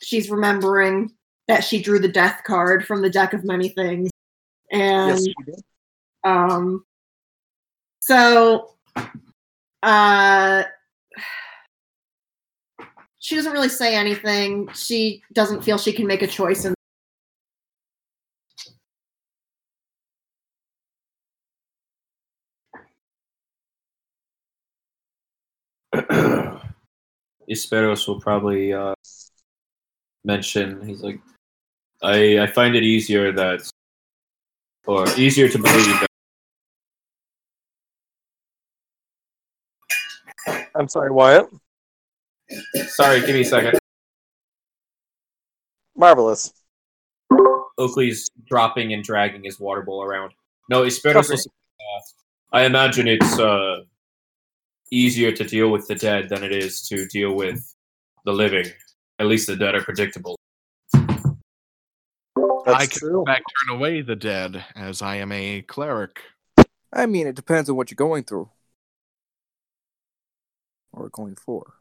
she's remembering that she drew the death card from the deck of many things. And Yes, um so uh she doesn't really say anything. She doesn't feel she can make a choice in Esperos will probably uh, mention. He's like, I I find it easier that, or easier to believe that. I'm sorry, Wyatt. Sorry, give me a second. Marvelous. Oakley's dropping and dragging his water bowl around. No, Esperos will. Uh, I imagine it's uh, easier to deal with the dead than it is to deal with the living. At least the dead are predictable. That's I can true. in fact turn away the dead, as I am a cleric. I mean, it depends on what you're going through or going for.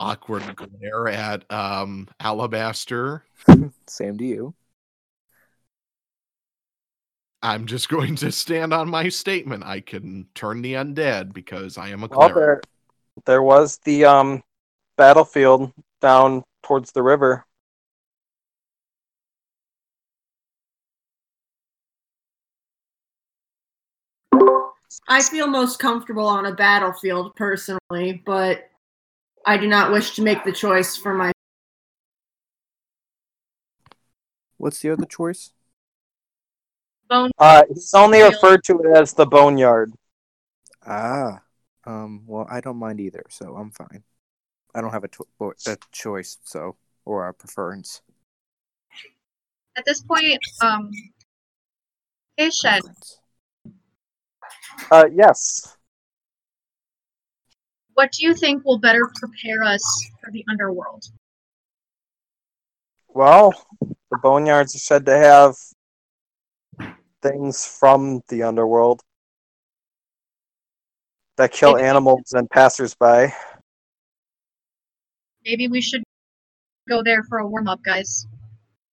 Awkward glare at um, Alabaster. Same to you. I'm just going to stand on my statement. I can turn the undead because I am a Well, cleric. there, there was the um battlefield down towards the river. I feel most comfortable on a battlefield personally, but I do not wish to make the choice for my What's the other choice? Bone. Uh, it's only referred to it as the boneyard. Ah, um. Well, I don't mind either, so I'm fine. I don't have a, to- a choice, so or a preference. At this point, um, hey Shed, Preference. Uh, yes. what do you think will better prepare us for the underworld? Well, the boneyards are said to have things from the underworld that kill Maybe- animals and passersby. Maybe we should go there for a warm up, guys.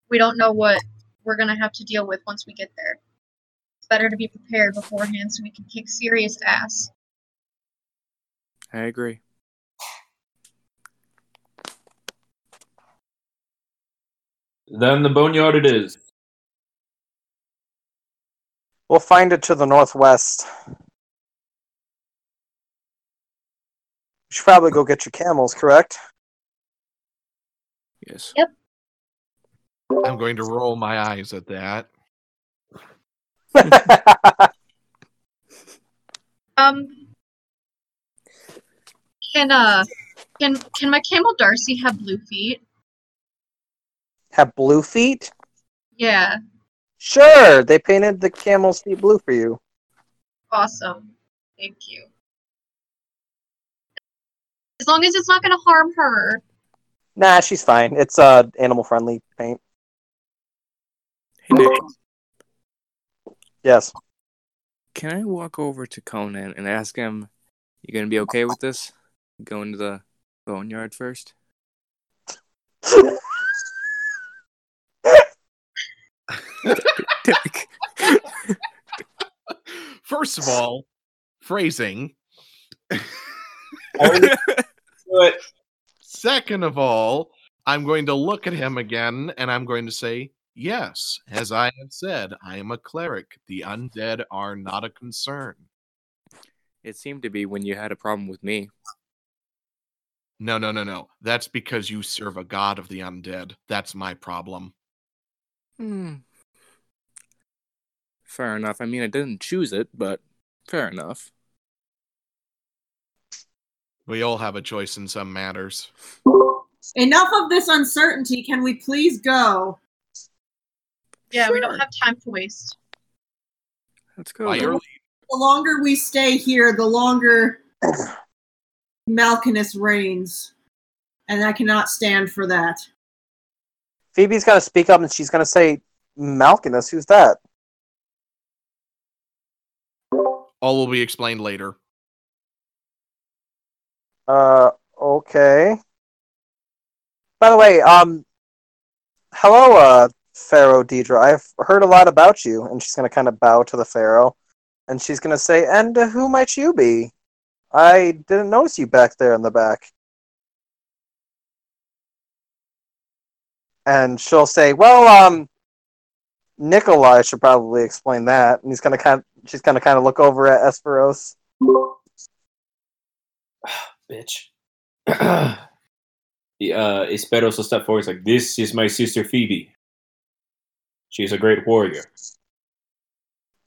We don't know what we're gonna have to deal with once we get there. It's better to be prepared beforehand so we can kick serious ass. I agree. Then the boneyard it is. We'll find it to the northwest. You should probably go get your camels, correct? Yes. Yep. I'm going to roll my eyes at that. Um, can uh, can can my camel Darcy have blue feet? have blue feet? Yeah, Sure, they painted the camel's feet blue for you. awesome. Thank you. As long as it's not gonna harm her. Nah, she's fine. It's uh animal friendly paint. Hey Nick, Yes. can I walk over to Conan and ask him, "You gonna be okay with this? Going to the boneyard first? Dick. First of all, phrasing. Second of all, I'm going to look at him again and I'm going to say, Yes, as I have said, I am a cleric. The undead are not a concern. It seemed to be when you had a problem with me. No, no, no, no. That's because you serve a god of the undead. That's my problem. Hmm. Fair enough. I mean, I didn't choose it, but fair enough. We all have a choice in some matters. Enough of this uncertainty. Can we please go? Yeah, we don't have time to waste. Let's go. By then. your leave. The longer we stay here, the longer Malkinus reigns. And I cannot stand for that. Phoebe's gonna speak up and she's gonna say, Malkinus, who's that? All will be explained later. Uh, okay. by the way, um, hello, uh, Pharaoh Deidre. I've heard a lot about you, and she's gonna kind of bow to the Pharaoh, and she's gonna say, "And who might you be? I didn't notice you back there in the back." And she'll say, "Well, um, Nikolai should probably explain that." And he's gonna kind, of, she's gonna kind of look over at Esperos. Bitch. uh, Esperos will step forward. He's like, "This is my sister Phoebe. She's a great warrior."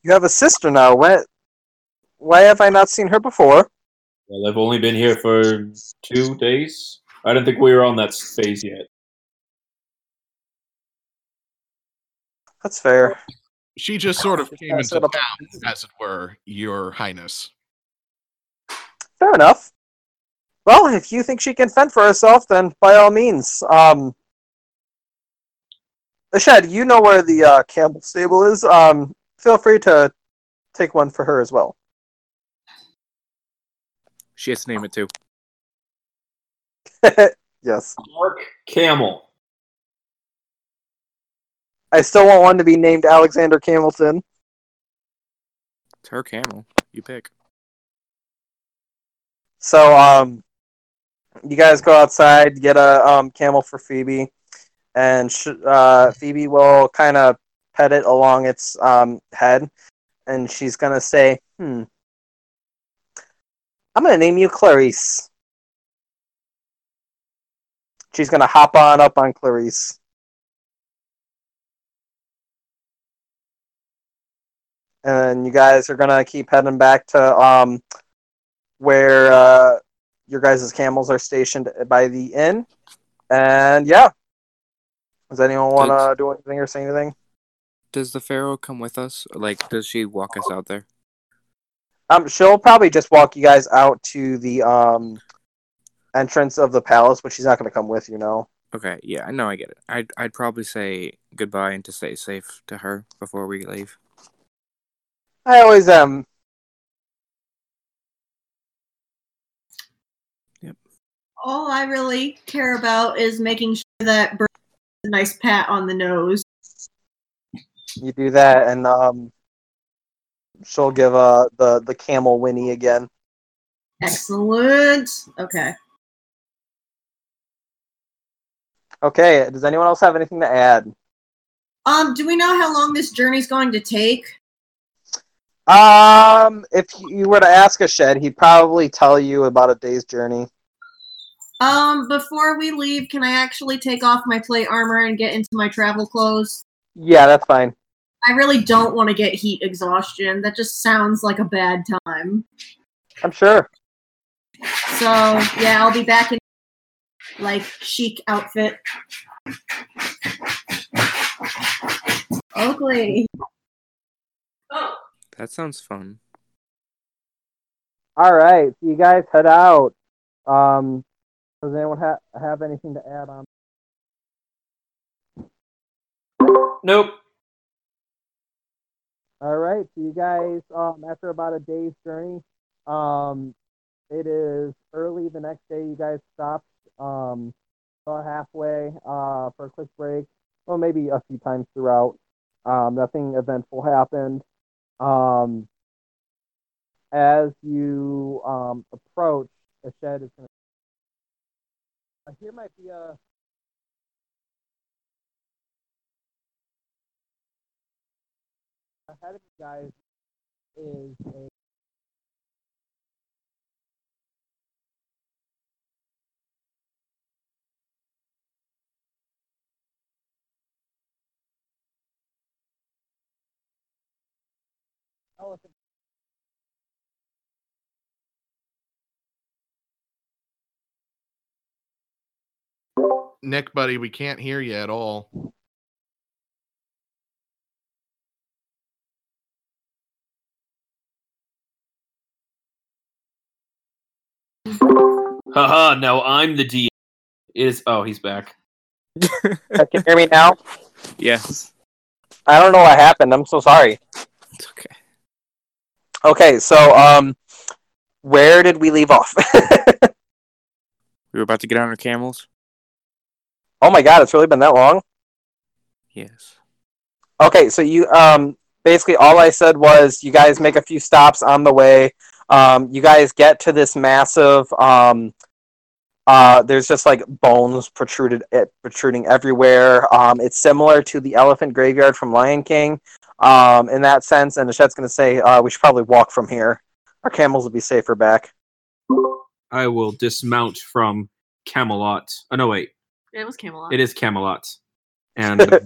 You have a sister now. When, why have I not seen her before? Well, I've only been here for two days. I don't think we were on that phase yet. That's fair. She just sort of came into it up. town, as it were, Your Highness. Fair enough. Well, if you think she can fend for herself, then by all means. Um, Shed, you know where the uh, Campbell stable is. Um, feel free to take one for her as well. She has to name it too. yes. Mark Camel. I still want one to be named Alexander Camilton. It's her camel. You pick. So, um, you guys go outside, get a um, camel for Phoebe, and sh- uh, Phoebe will kind of pet it along its um, head, and she's gonna say, "Hmm, I'm gonna name you Clarice." She's gonna hop on up on Clarice. And you guys are gonna keep heading back to um, where uh, your guys' camels are stationed by the inn. And yeah. Does anyone want to do anything or say anything? Does the pharaoh come with us? Like, does she walk us out there? Um, she'll probably just walk you guys out to the um entrance of the palace, but she's not going to come with you. No. Okay, yeah, I know, I get it. I'd I'd probably say goodbye and to stay safe to her before we leave. I always am. Yep. All I really care about is making sure that Bert gets a nice pat on the nose. You do that, and um, she'll give uh the the camel whinny again. Excellent. Okay. Okay. Does anyone else have anything to add? Um, do we know how long this journey's going to take? Um, if you were to ask Ashed, he'd probably tell you about a day's journey. Um, before we leave, can I actually take off my plate armor and get into my travel clothes? Yeah, that's fine. I really don't want to get heat exhaustion. That just sounds like a bad time. I'm sure. So yeah, I'll be back in like chic outfit. Oakley. Oh. That sounds fun. All right, you guys head out. Um, does anyone ha- have anything to add on? Nope. All right, so you guys, um, after about a day's journey, um, it is early the next day. You guys stopped, um, about halfway, uh, for a quick break. Well, maybe a few times throughout. Um, nothing eventful happened. Um, as you um approach, Ashed is going to. Here might be a. Ahead of you guys is a. Elephant. Nick, buddy, we can't hear you at all. Haha, now I'm the DM. It is oh, he's back. Can you hear me now? Yes. I don't know what happened. I'm so sorry. It's okay. Okay, so um, where did we leave off? We were about to get on our camels. Oh my god, it's really been that long. Yes. Okay, so you um basically all I said was you guys make a few stops on the way. Um, you guys get to this massive um uh there's just like bones protruded eh, protruding everywhere. Um, it's similar to the elephant graveyard from Lion King. Um, in that sense, and Nishet's gonna say uh, we should probably walk from here. Our camels will be safer back. I will dismount from Camelot. Oh no, wait, It was Camelot. it is Camelot, and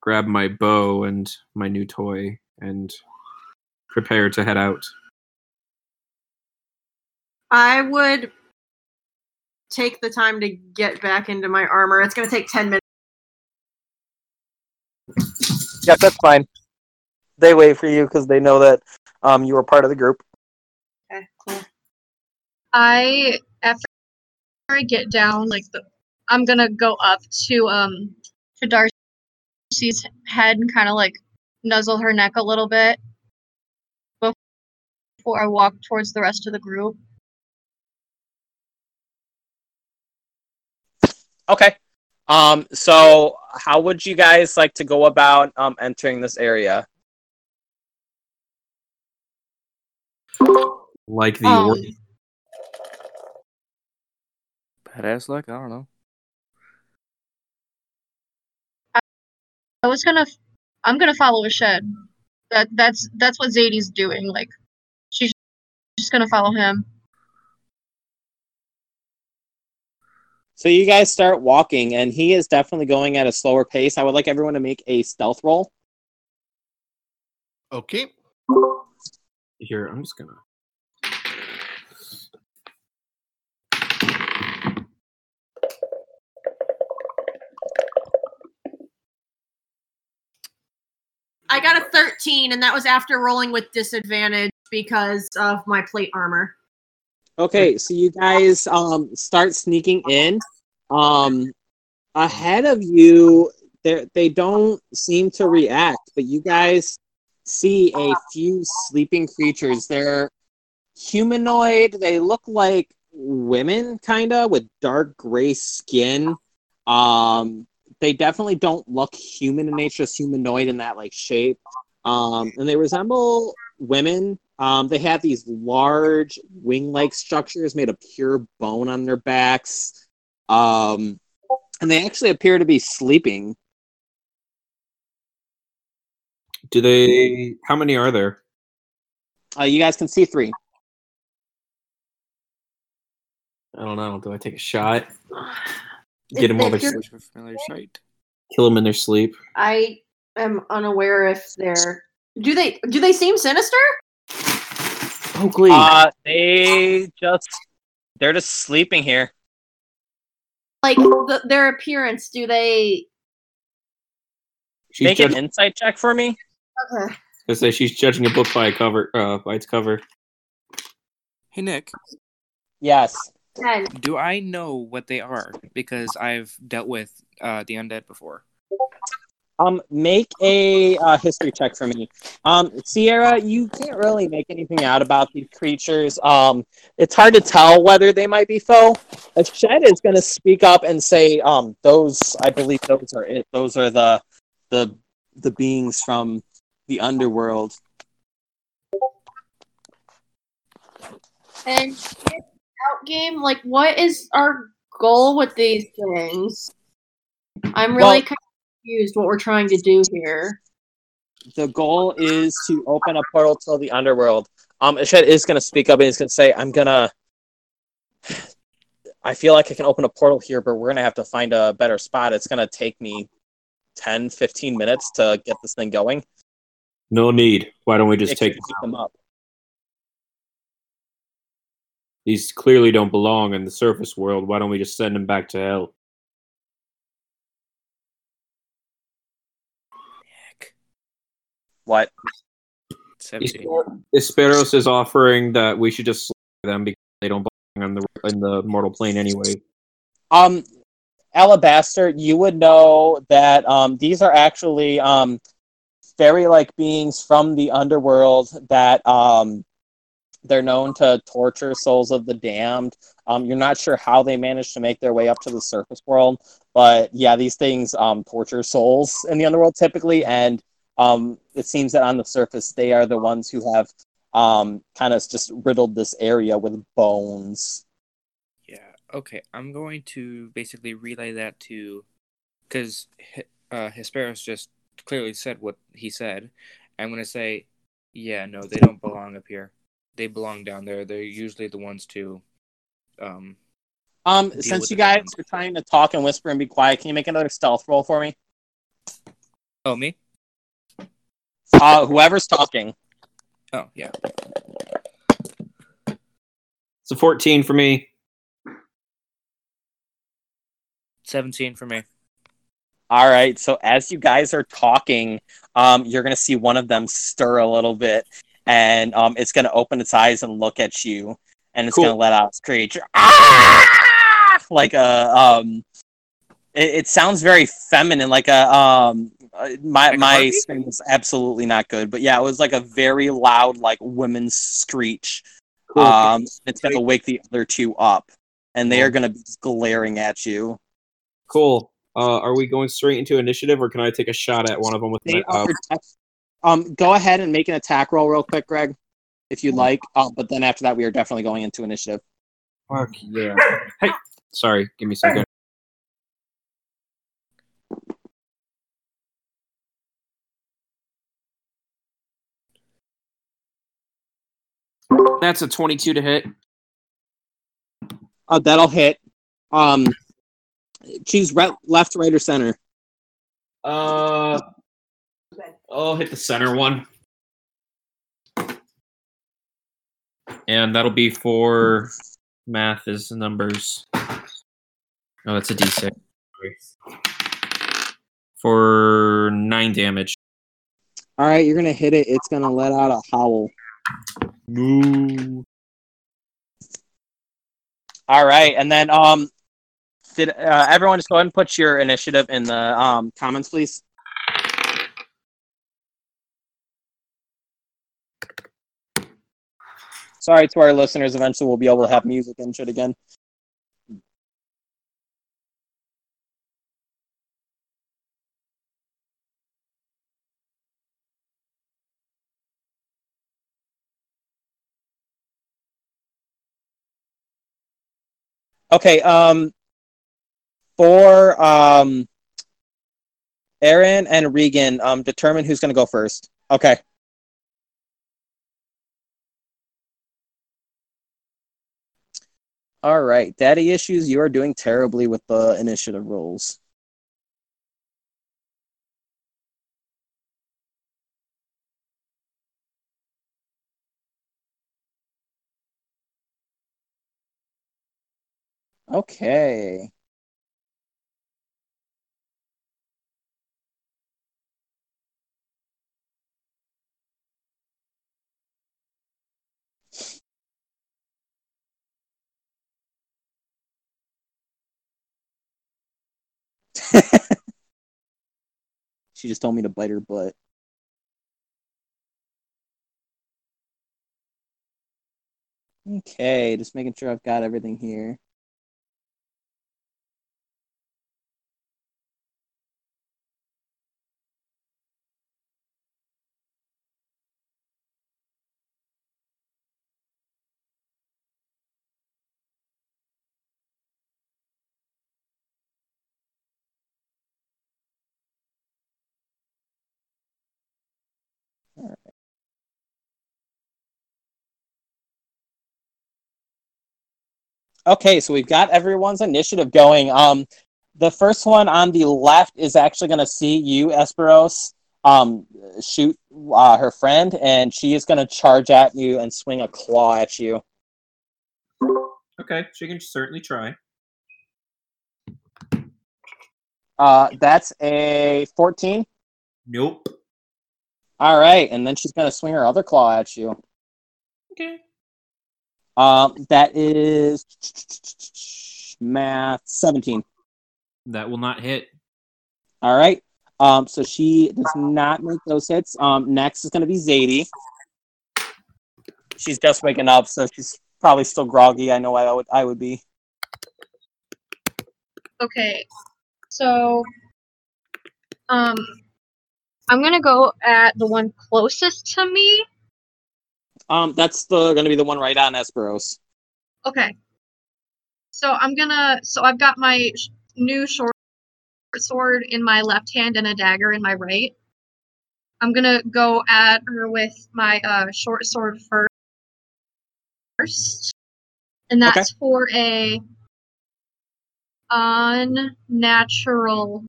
grab my bow and my new toy and prepare to head out. I would take the time to get back into my armor. It's going to take 10 minutes. Yeah, that's fine. They wait for you because they know that um you were part of the group. Okay, cool. I after I get down, like the, I'm gonna go up to um to Darcy's head and kind of like nuzzle her neck a little bit before I walk towards the rest of the group. Okay. Um, so how would you guys like to go about um entering this area? Like the Um, or- Badass like I don't know. I was gonna, f- I'm gonna follow Ashed. That that's that's what Zadie's doing. Like, she's just gonna follow him. So you guys start walking, and he is definitely going at a slower pace. I would like everyone to make a stealth roll. Okay. here. I'm just gonna. I got a 13, and that was after rolling with disadvantage because of my plate armor. Okay, so you guys um start sneaking in. Um ahead of you they don't seem to react, but you guys see a few sleeping creatures. They're humanoid. They look like women kind of with dark gray skin. Um they definitely don't look human in nature, just humanoid in that like shape. Um and they resemble women. Um, they have these large wing-like structures made of pure bone on their backs, um, and they actually appear to be sleeping. Do they? How many are there? Uh, you guys can see three. I don't know. Do I take a shot? Get them If while they're they're- sleep. Search for familiar sight. Kill them in their sleep. I am unaware if they're. Do they do they seem sinister? Oakley. Uh, they just they're just sleeping here. Like the, their appearance? Do they? She's Make an judging. insight check for me. Okay. I say she's judging a book by a cover. Uh, by its cover. hey Nick, Yes. Ten. do I know what they are? Because I've dealt with uh, the undead before. Um, make a uh, history check for me. Um, Sierra, you can't really make anything out about these creatures. Um, it's hard to tell whether they might be foe. Ashed is going to speak up and say, um, those, I believe those are it. Those are the, the, the beings from the underworld. And out game, like, what is our goal with these things? I'm really Well- kind of confused what we're trying to do here. The goal is to open a portal to the underworld. Um, Ashed is going to speak up and he's going to say, I'm going to. I feel like I can open a portal here, but we're going to have to find a better spot. It's going to take me 10, 15 minutes to get this thing going. No need. Why don't we just It take can them up. These? Clearly don't belong in the surface world. Why don't we just send them back to hell? What? Seventeen. Esperos is offering that we should just slay them because they don't belong on the in the mortal plane anyway. Um, Alabaster, you would know that um, these are actually um, fairy-like beings from the underworld that um, They're known to torture souls of the damned. Um, you're not sure how they managed to make their way up to the surface world, but yeah, these things um, torture souls in the underworld typically, and um, it seems that on the surface they are the ones who have um, kind of just riddled this area with bones. Yeah. Okay. I'm going to basically relay that to, because uh, Esperos just clearly said what he said. I'm going to say, yeah, no, they don't belong up here. They belong down there. They're usually the ones to, um, Um, since you guys are trying to talk and whisper and be quiet, can you make another stealth roll for me? oh me. Uh, whoever's talking. Oh yeah. It's a 14 for me. Seventeen for me. All right. So as you guys are talking, um, you're gonna see one of them stir a little bit, and um, it's gonna open its eyes and look at you, and it's Cool. gonna let out a screech, "Ah!" like a um. It, it sounds very feminine, like a um. uh, My Like my scream was absolutely not good, but yeah, it was like a very loud, like women's screech. Cool. Um, it's gonna wake the other two up, and they are gonna be glaring at you. Cool. Uh, are we going straight into initiative, or can I take a shot at one of them with They my? Uh, um, go ahead and make an attack roll real quick, Greg, if you'd like. Um, but then after that, we are definitely going into initiative. fuck yeah. Hey, sorry. Give me a second. That's a 22 to hit. Uh, that'll hit. Um, choose re- left, right, or center. Uh, I'll hit the center one. And that'll be for math is numbers. Oh, that's a d6. For nine damage. All right, you're gonna hit it. It's gonna let out a howl. Moo. All right, and then um, did uh, everyone just go ahead and put your initiative in the um comments, please? Sorry to our listeners. Eventually, we'll be able to have music and shit again. Okay, um, for um, Aaron and Regan, um, determine who's going to go first. Okay. All right, daddy issues. You are doing terribly with the initiative rolls. Okay. she just told me to bite her butt. Okay, just making sure I've got everything here. Okay, so we've got everyone's initiative going. Um, the first one on the left is actually going to see you, Esperos, um, shoot uh, her friend, and she is going to charge at you and swing a claw at you. Okay, she can certainly try. Uh, that's a 14. Nope. All right, and then she's going to swing her other claw at you. Okay. Um, that is math 17. That will not hit. All right. Um, so she does not make those hits. Um, next is going to be Zadie. she's just waking up, so she's probably still groggy. I know I would I would be. Okay, so um, I'm gonna go at the one closest to me. Um, that's the gonna be the one right on Esperos. Okay, so I'm gonna. So I've got my sh- new short sword in my left hand and a dagger in my right. I'm gonna go at her with my uh, short sword first, first, and that's for a unnatural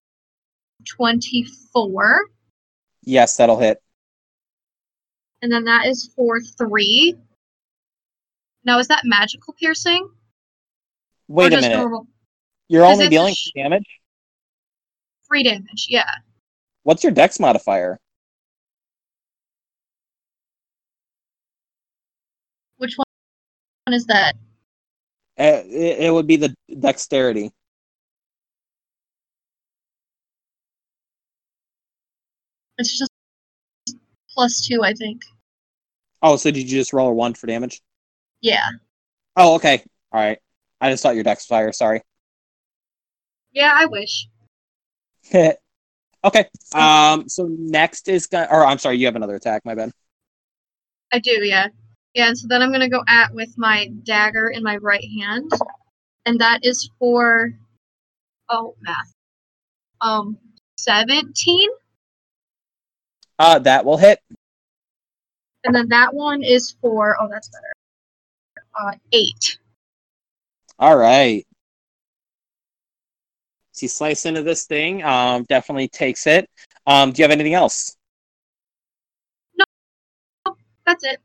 twenty-four, Yes, that'll hit. And then that is for three. Now, is that magical piercing? Wait a minute. normal? You're only dealing sh- damage. Three damage, yeah. What's your dex modifier? Which one is that? Uh, it, it would be the dexterity. It's just plus two, I think. Oh, so did you just roll a one for damage? Yeah. Oh, okay. All right. I just thought your dex fire. Sorry. Yeah, I wish. okay. Um. So next is gonna. Or I'm sorry. You have another attack. My bad. I do, yeah. Yeah, and so then I'm gonna go at with my dagger in my right hand. And that is for oh math. Um seventeen. Uh, that will hit. And then that one is for oh that's better. Uh eight. All right. So you slice into this thing. Um, definitely takes it. Um, do you have anything else? No, that's it.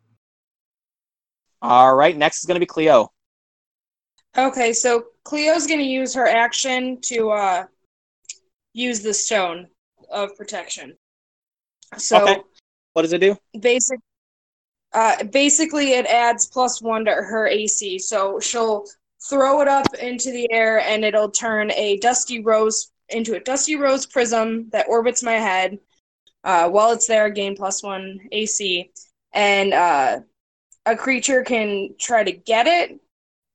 All right. Next is gonna be Cleo. Okay, so Cleo's gonna use her action to uh use the stone of protection. So Okay. What does it do? basic uh basically it adds plus one to her AC. So she'll throw it up into the air and it'll turn a dusty rose into a dusty rose prism that orbits my head. Uh, while it's there, gain plus one AC, and uh, a creature can try to get it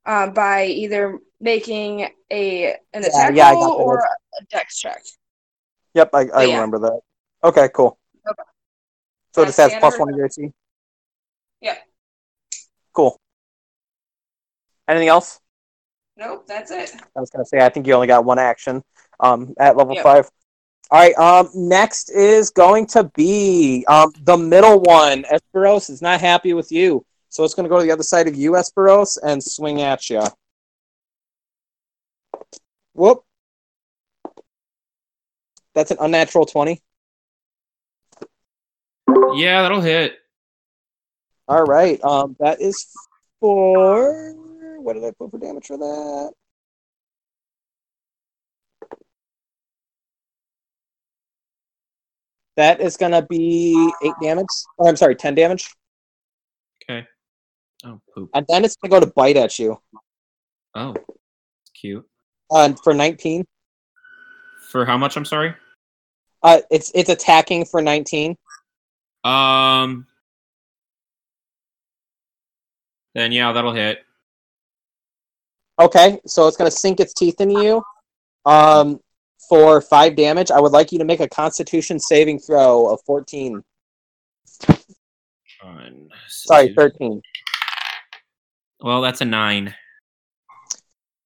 uh, by either making a an attack yeah, I roll or a dex check. Yep, I, I yeah. remember that. Okay, cool. So it just has plus one to your AC. Yeah. Cool. Anything else? Nope, that's it. I was gonna say I think you only got one action. Um, at level Yep. five. All right. Um, next is going to be um the middle one. Esperos is not happy with you, so it's gonna go to the other side of you, Esperos, and swing at you. Whoop. That's an unnatural twenty. Yeah, that'll hit. All right. Um, that is for what did I put for damage for that? That is gonna be eight damage. Oh, I'm sorry, ten damage, Okay. Oh, poop. and then it's gonna go to bite at you. Oh, cute. Uh, for nineteen. For how much? I'm sorry. Uh, it's it's attacking for nineteen. Um. Then yeah, that'll hit. Okay, so it's gonna sink its teeth into you. Um, for five damage. I would like you to make a Constitution saving throw of fourteen. Sorry, thirteen. Well, that's a nine.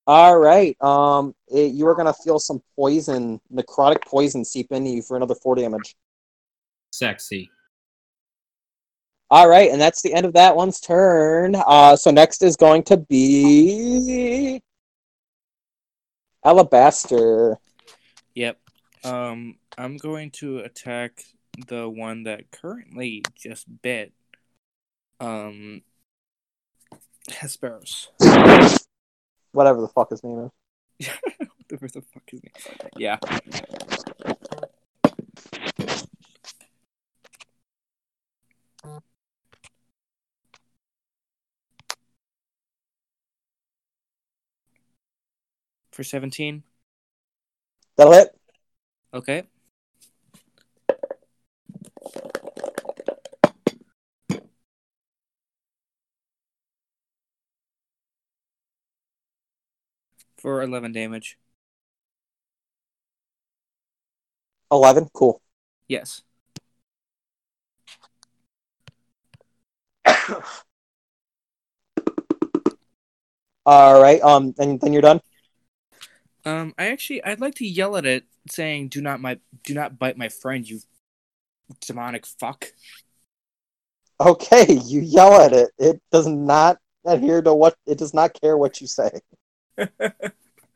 All right. Um, it, you are gonna feel some poison, necrotic poison, seep into you for another four damage. Sexy. All right, and that's the end of that one's turn. Uh, so next is going to be Alabaster. Yep. Um, I'm going to attack the one that currently just bit. Um, Hesperos. Whatever the fuck his name is. Whatever the fuck his name. Yeah. for 17. That'll hit. Okay. For 11 damage. 11? Cool. Yes. All right. Um, and then you're done. Um, I actually I'd like to yell at it, saying, "Do not my do not bite my friend, you demonic fuck." Okay, you yell at it. It does not adhere to what. It does not care what you say.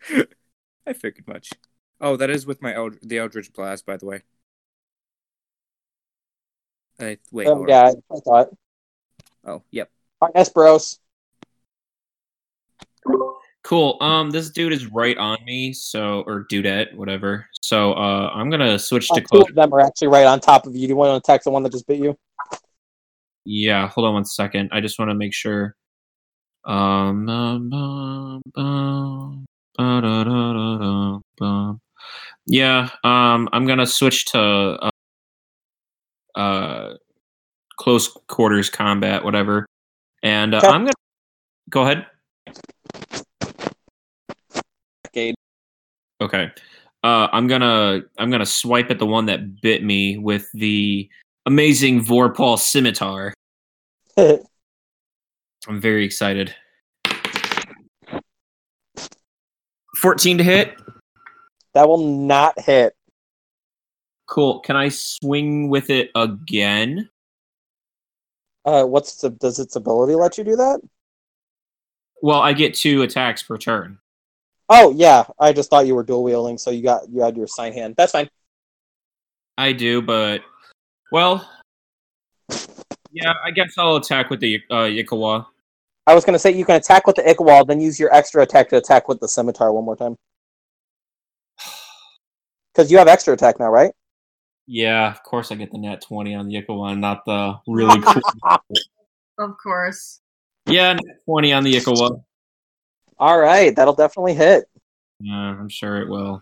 I figured much. Oh, that is with my Eld- the Eldritch Blast, by the way. I wait. Um, yeah, I thought. Oh, yep. All right, Esperos. Cool. Um, this dude is right on me, so or dudette, whatever. So uh, I'm gonna switch Oh, to two close. of them are actually right on top of you. Do you want to attack the one that just bit you? Yeah, hold on one second. I just want to make sure. Um, yeah. Um, I'm gonna switch to uh, uh close quarters combat, whatever, and uh, Okay. I'm gonna go ahead. Okay. Uh, I'm gonna I'm gonna swipe at the one that bit me with the amazing Vorpal scimitar. I'm very excited. 14 to hit. that will not hit. Cool. Can I swing with it again? Uh, what's the, does its ability let you do that? Well, I get two attacks per turn. Oh yeah, I just thought you were dual wielding, so you got you had your sign hand. That's fine. I do, but well, yeah. I guess I'll attack with the uh, Yikawa. I was gonna say you can attack with the Ickwall, then use your extra attack to attack with the scimitar one more time. Because you have extra attack now, right? Yeah, of course I get the net 20 on the Yikawa, not the really cool. Of course. yeah, net 20 on the Yikawa. All right, that'll definitely hit. Yeah, I'm sure it will.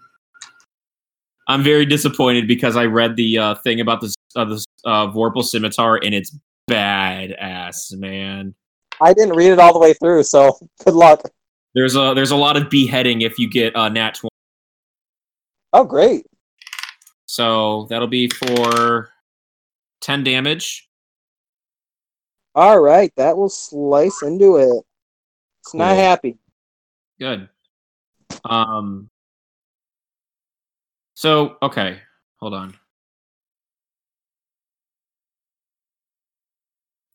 I'm very disappointed because I read the uh, thing about this uh, this uh, Vorpal scimitar and it's badass, man. I didn't read it all the way through, so good luck. There's a there's a lot of beheading if you get uh, nat 20. Oh, great. So that'll be for 10 damage. All right, that will slice into it. It's not happy. Good. Um. So okay, hold on.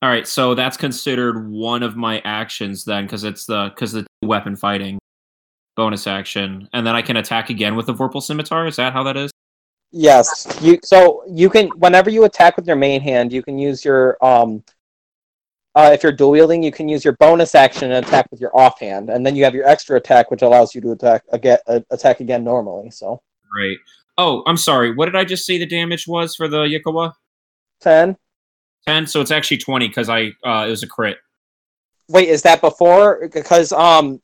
All right, so that's considered one of my actions then, because it's the because the weapon fighting bonus action, and then I can attack again with the Vorpal scimitar. Is that how that is? Yes, you. So you can whenever you attack with your main hand, you can use your um. Uh, if you're dual wielding, you can use your bonus action and attack with your offhand, and then you have your extra attack, which allows you to attack again, uh, attack again normally. So Right. Oh, I'm sorry. What did I just say the damage was for the Yikawa? ten. Ten. So it's actually twenty because I uh, it was a crit. Wait, is that before? Because um,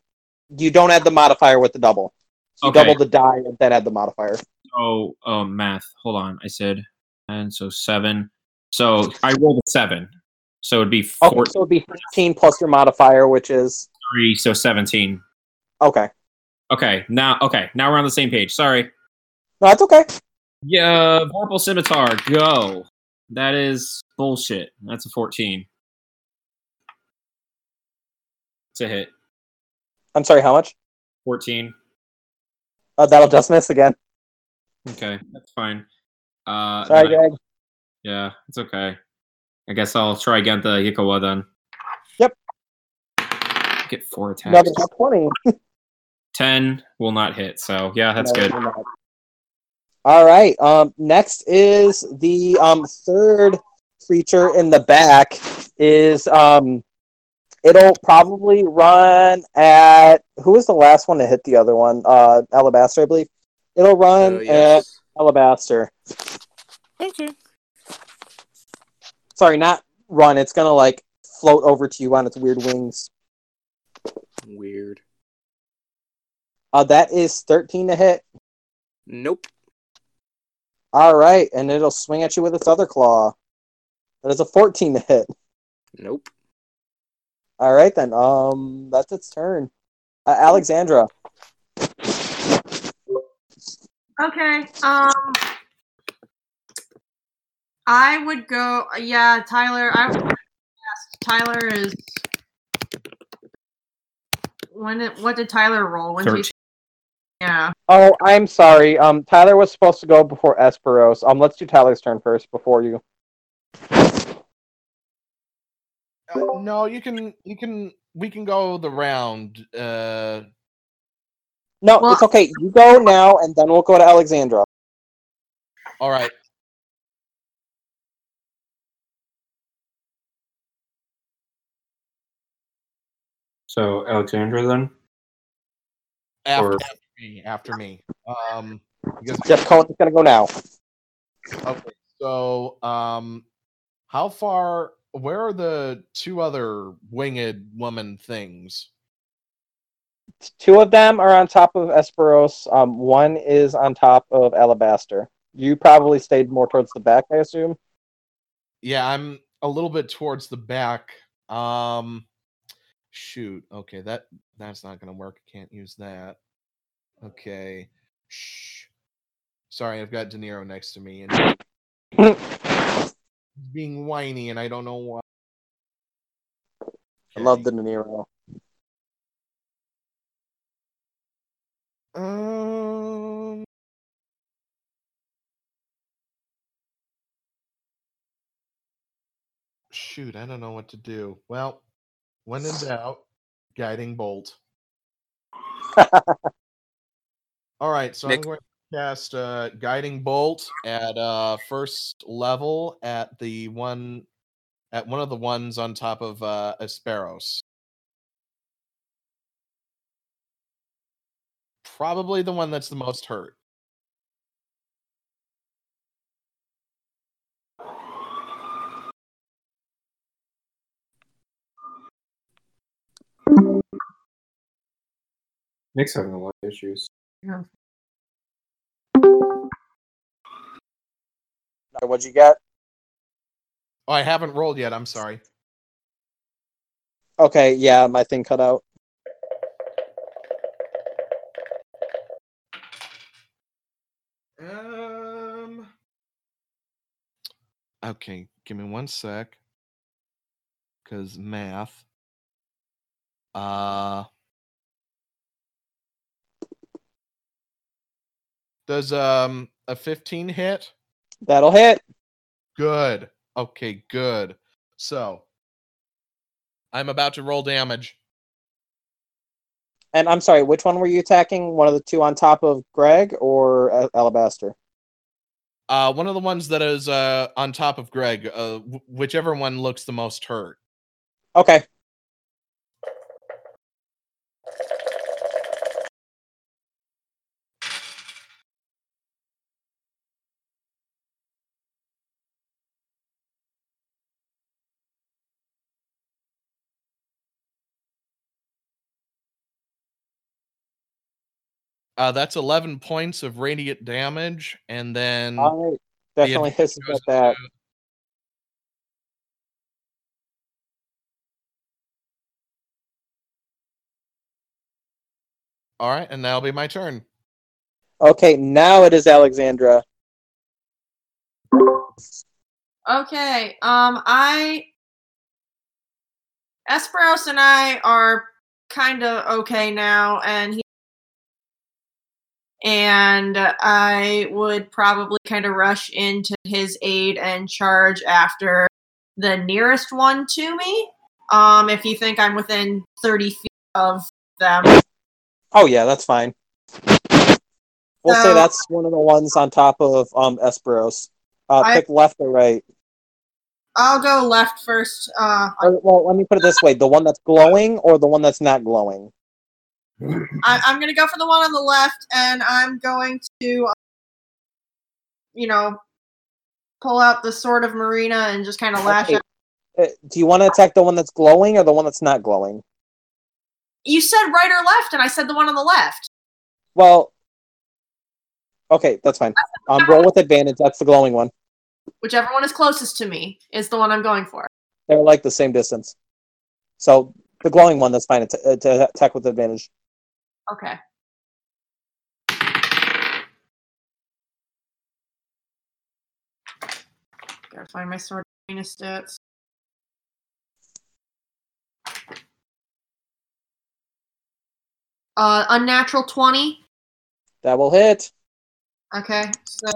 you don't add the modifier with the double. So you Okay. double the die and then add the modifier. Oh, oh, math. Hold on. I said, and so seven. So I rolled a seven. So it'd be Okay, so it'd be thirteen plus your modifier, which is three, so seventeen. okay. Okay, now okay, now we're on the same page. Sorry. No, that's okay. Yeah, Vorpal Scimitar, go. That is bullshit. That's a fourteen. It's a hit. I'm sorry. How much? Fourteen. Uh, that'll just miss again. Okay, that's fine. Uh, Sorry, I- Greg. yeah, it's okay. I guess I'll try again the Hikawa then. Yep. Get four attacks. Another top twenty. 10 will not hit. So, yeah, that's No, good. All right. Um, next is the um third creature in the back is um it'll probably run at who was the last one to hit the other one? Uh Alabaster, I believe. It'll run Oh, yes. at Alabaster. Okay. Sorry, not run. It's gonna like float over to you on its weird wings. Weird. Uh that is thirteen to hit. Nope. All right, and it'll swing at you with its other claw. That is a fourteen to hit. Nope. All right then. Um, that's its turn. Uh, Alexandra. Okay. Um, I would go. Yeah, Tyler. I would. Yes, Tyler is. When did what did Tyler roll? When did. Yeah. Oh, I'm sorry. Um, Tyler was supposed to go before Esperos. Um, let's do Tyler's turn first before you. Uh, no, you can. You can. We can go the round. Uh, No, Well- it's okay. You go now, and then we'll go to Alexandra. all right. So Alexandra then? After Or- me. After me. Um. Because Jeff Cohen's gonna go now. Okay, so um, how far? Where are the two other winged woman things? Two of them are on top of Esperos. Um, one is on top of Alabaster. You probably stayed more towards the back, I assume. Yeah, I'm a little bit towards the back. Um, shoot. Okay, that that's not gonna work. i Can't use that. Okay. Shh. Sorry, I've got De Niro next to me and being whiny, and I don't know why. I love the De Niro. Um. Shoot, I don't know what to do. Well, when in doubt, guiding bolt. All right, so I'm going to cast uh, guiding bolt at uh, first level at the one at one of the ones on top of uh, Esperos. Probably the one that's the most hurt. Nick's having a lot of issues. Yeah. What'd you get? Oh, I haven't rolled yet. I'm sorry. Okay, yeah, my thing cut out. Um. Okay, give me one sec. Cause math. Uh. Does um a 15 hit? That'll hit. Good. Okay, good. So I'm about to roll damage. And I'm sorry, which one were you attacking? One of the two on top of Greg or Al- Alabaster? Uh, one of the ones that is uh on top of Greg. Uh, wh- whichever one looks the most hurt. Okay. Uh, that's 11 points of radiant damage, and then All right. Definitely advantage hisses goes at that. into- All right, and that'll be my turn. Okay, now it is Alexandra. Okay. Um, I Esperos and I are kind of okay now, and he and I would probably kind of rush into his aid and charge after the nearest one to me. Um, if you think I'm within thirty feet of them. Oh yeah, that's fine. We'll say that's one of the ones on top of um Esperos. Uh, I- pick left or right. I'll go left first. Uh, Or, well, let me put it this way: the one that's glowing or the one that's not glowing. I, I'm going to go for the one on the left, and I'm going to, uh, you know, pull out the sword of Marina and just kind of lash Okay. out. Uh, do you want to attack the one that's glowing or the one that's not glowing? You said right or left, and I said the one on the left. Well, okay, that's fine. Um, roll with advantage. That's the glowing one. Whichever one is closest to me is the one I'm going for. They're like the same distance. So the glowing one, that's fine. To, to attack with advantage. Okay. Gotta find my sword stats. Uh, unnatural 20. That will hit. Okay, so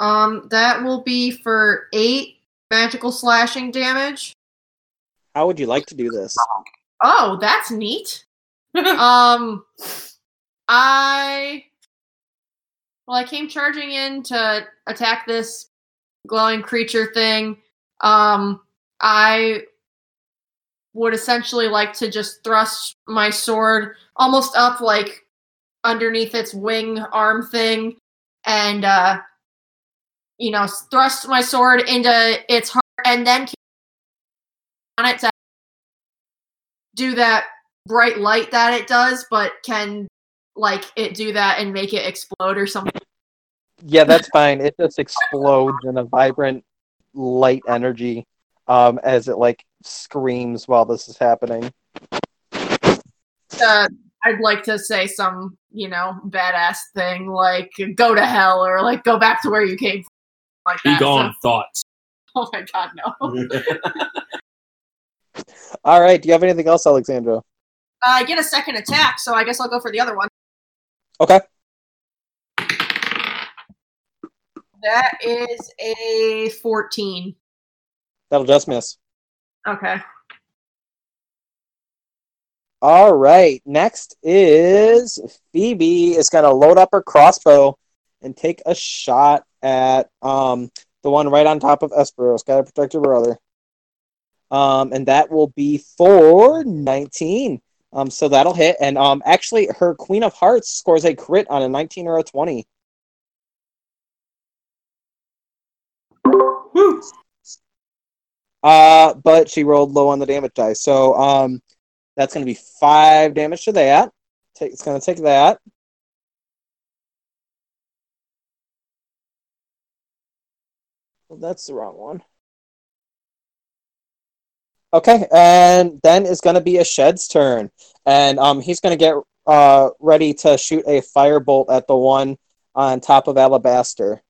Um, that will be for eight magical slashing damage. How would you like to do this? Oh, that's neat. um, I well, I came charging in to attack this glowing creature thing. Um, I would essentially like to just thrust my sword almost up like underneath its wing arm thing and uh you know thrust my sword into its heart and then on it to do that bright light that it does but can like it do that and make it explode or something Yeah, that's fine. It just explodes in a vibrant light energy um, as it like screams while this is happening. uh, I'd like to say some, you know, badass thing like "go to hell" or like "go back to where you came from," like Be that. gone, thoughts. Oh my god, no! All right. Do you have anything else, Alexandra? Uh, I get a second attack, so I guess I'll go for the other one. Okay. That is a fourteen. That'll just miss. Okay. All right. Next is Phoebe is going to load up her crossbow and take a shot at um, the one right on top of Esperos. Got to protect your brother. Um, and that will be for 19. Um, so that'll hit. And um, actually, her Queen of Hearts scores a crit on a 19 or a 20. Woo! Uh, but she rolled low on the damage die. So um, that's going to be five damage to that. Take, it's going to take that. Well, that's the wrong one. Okay, and then it's going to be Ashed's turn, and um, he's going to get uh ready to shoot a firebolt at the one on top of Alabaster.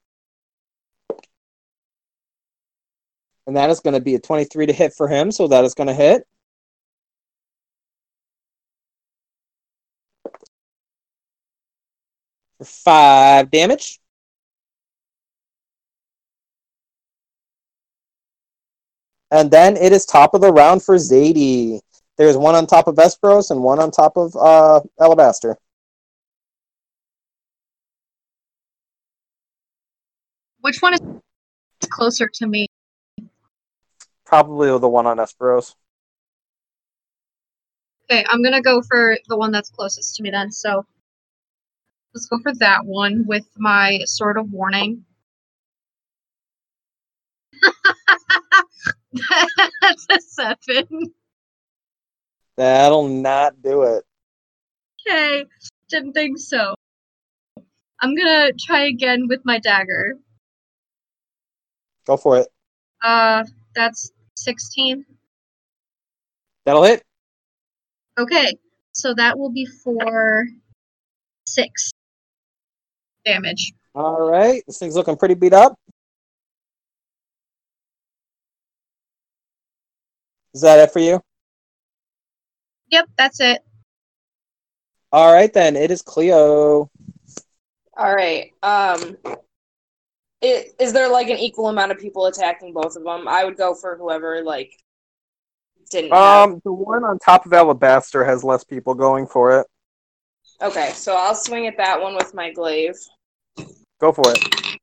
And that is going to be a 23 to hit for him, so that is going to hit. For five damage. And then it is top of the round for Zadie. There's one on top of Esperos and one on top of uh, Alabaster. Which one is closer to me? Probably the one on Esperos. Okay, I'm gonna go for the one that's closest to me then. So let's go for that one with my sword of warning. that's a seven. That'll not do it. Okay, didn't think so. I'm gonna try again with my dagger. Go for it. Uh, that's 16. That'll hit. Okay, so that will be for six damage. All right. This thing's looking pretty beat up. Is that it for you? Yep, that's it. All right, then. It is Cleo. All right. Um, it, is there like an equal amount of people attacking both of them? I would go for whoever like didn't. have- Um, the one on top of Alabaster has less people going for it. Okay, so I'll swing at that one with my glaive. Go for it.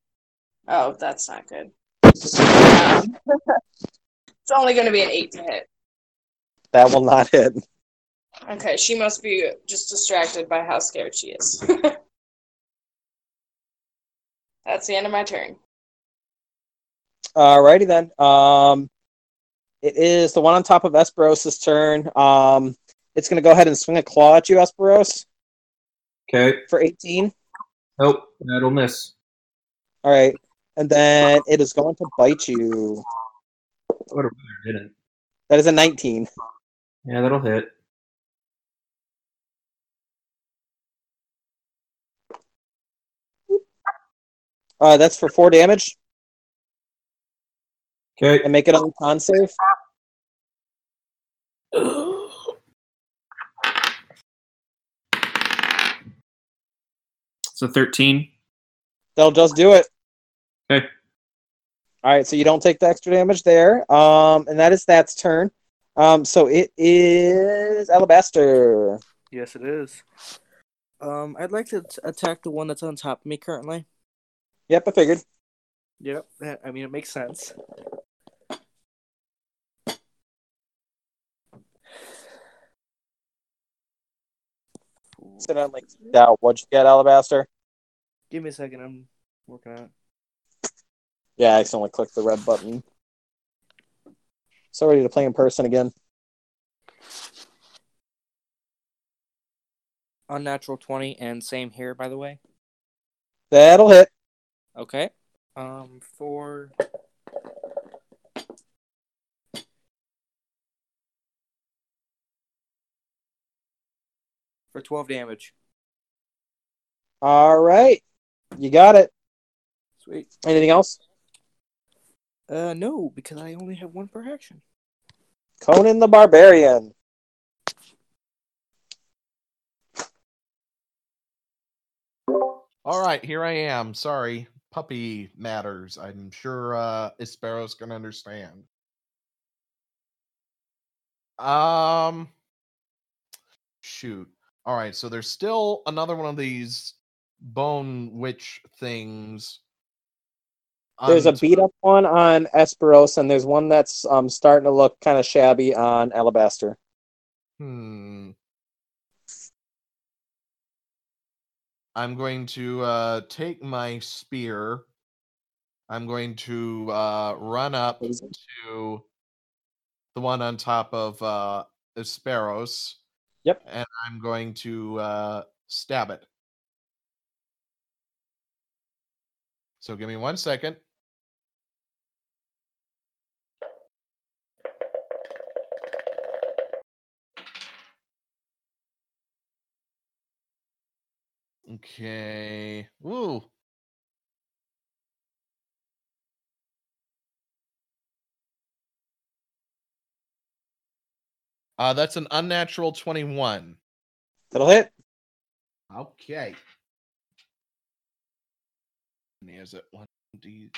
Oh, that's not good. it's only going to be an eight to hit. That will not hit. Okay, she must be just distracted by how scared she is. That's the end of my turn. Alrighty then. Um, it is the one on top of Esperos' turn. Um, it's going to go ahead and swing a claw at you, Esperos, Okay. for 18. Nope. That'll miss. All right. And then it is going to bite you. I would have rather didn't. That is a 19. Yeah, that'll hit. Uh, that's for four damage. Okay. And make it on con save. So 13. They'll just do it. Okay. All right, so you don't take the extra damage there. Um, and that is that's turn. Um, so it is Alabaster. Yes, it is. Um, I'd like to t- attack the one that's on top of me currently. Yep, I figured. Yep. that- I mean, it makes sense. Sit down, like doubt. What'd you get, Alabaster? Give me a second. I'm working on it. Yeah, I accidentally clicked the red button. So ready to play in person again. Unnatural 20, and same here, by the way. That'll hit. Okay. Um, for. For 12 damage. All right, you got it. Sweet. Anything else? Uh, no, because I only have one per action. Conan the Barbarian. All right, here I am. Sorry, puppy matters. I'm sure uh Esperos can understand. Um shoot. All right, so there's still another one of these bone witch things. There's a beat up one on Esperos, and there's one that's um starting to look kind of shabby on Alabaster. Hmm. I'm going to uh, take my spear. I'm going to uh, run up to the one on top of uh, Esperos. Yep. And I'm going to uh, stab it. So give me one second. Okay. Woo. Uh, that's an unnatural 21. That'll hit. Okay. Is it one D?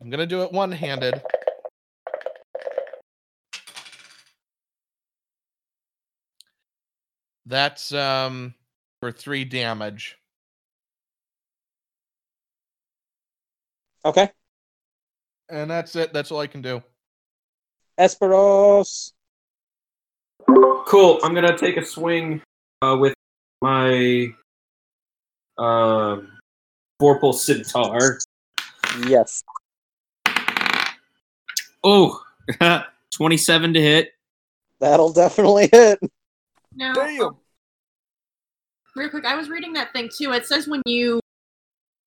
I'm gonna do it one-handed. That's um for three damage. Okay. And that's it. That's all I can do. Esperos. Cool. I'm gonna take a swing uh, with my uh, Vorpal Scimitar. Yes. Oh, 27 to hit. That'll definitely hit. Now, Damn. real quick, I was reading that thing too. It says when you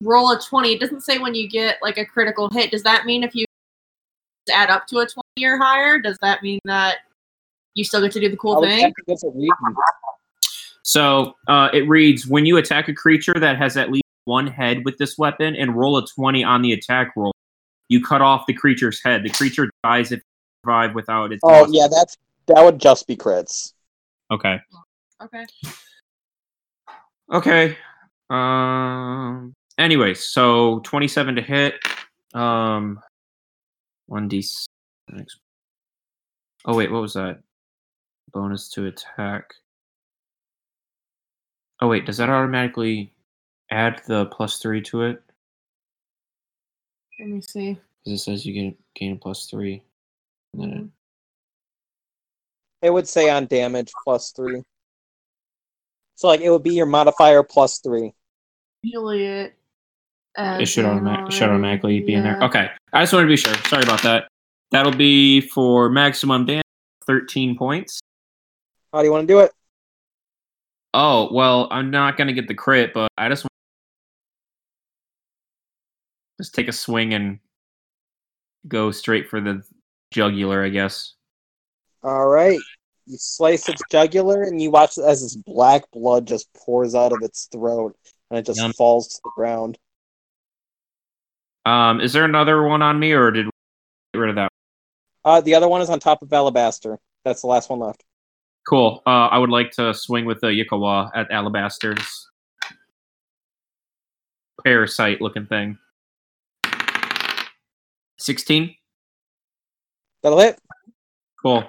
roll a 20, it doesn't say when you get like a critical hit. Does that mean if you add up to a 20 or higher, does that mean that you still get to do the cool would thing? have to get to read. So uh, it reads when you attack a creature that has at least one head with this weapon and roll a 20 on the attack roll, you cut off the creature's head. The creature dies if you survive without its. Oh yeah, that's that would just be crits. Okay. Okay. Okay. Um. Anyway, so 27 to hit. Um. 1d. Oh, wait, what was that? Bonus to attack. Oh, wait, does that automatically add the plus three to it? Let me see. Because it says you get gain a plus three. And then it, It would say on damage plus three. So like it would be your modifier plus three. Usually it. it should, adds in automa- should already, automatically be in there. Okay. I just wanted to be sure. Sorry about that. That'll be for maximum damage, 13 points. How do you want to do it? Oh, well, I'm not going to get the crit, but I just want just take a swing and go straight for the jugular, I guess. All right. You slice its jugular and you watch as this black blood just pours out of its throat and it just Yum. falls to the ground. Um, is there another one on me, or did we get rid of that? Uh, the other one is on top of Alabaster. That's the last one left. Cool. Uh, I would like to swing with the Yklwa at Alabaster's parasite looking thing. 16. That'll hit. Cool.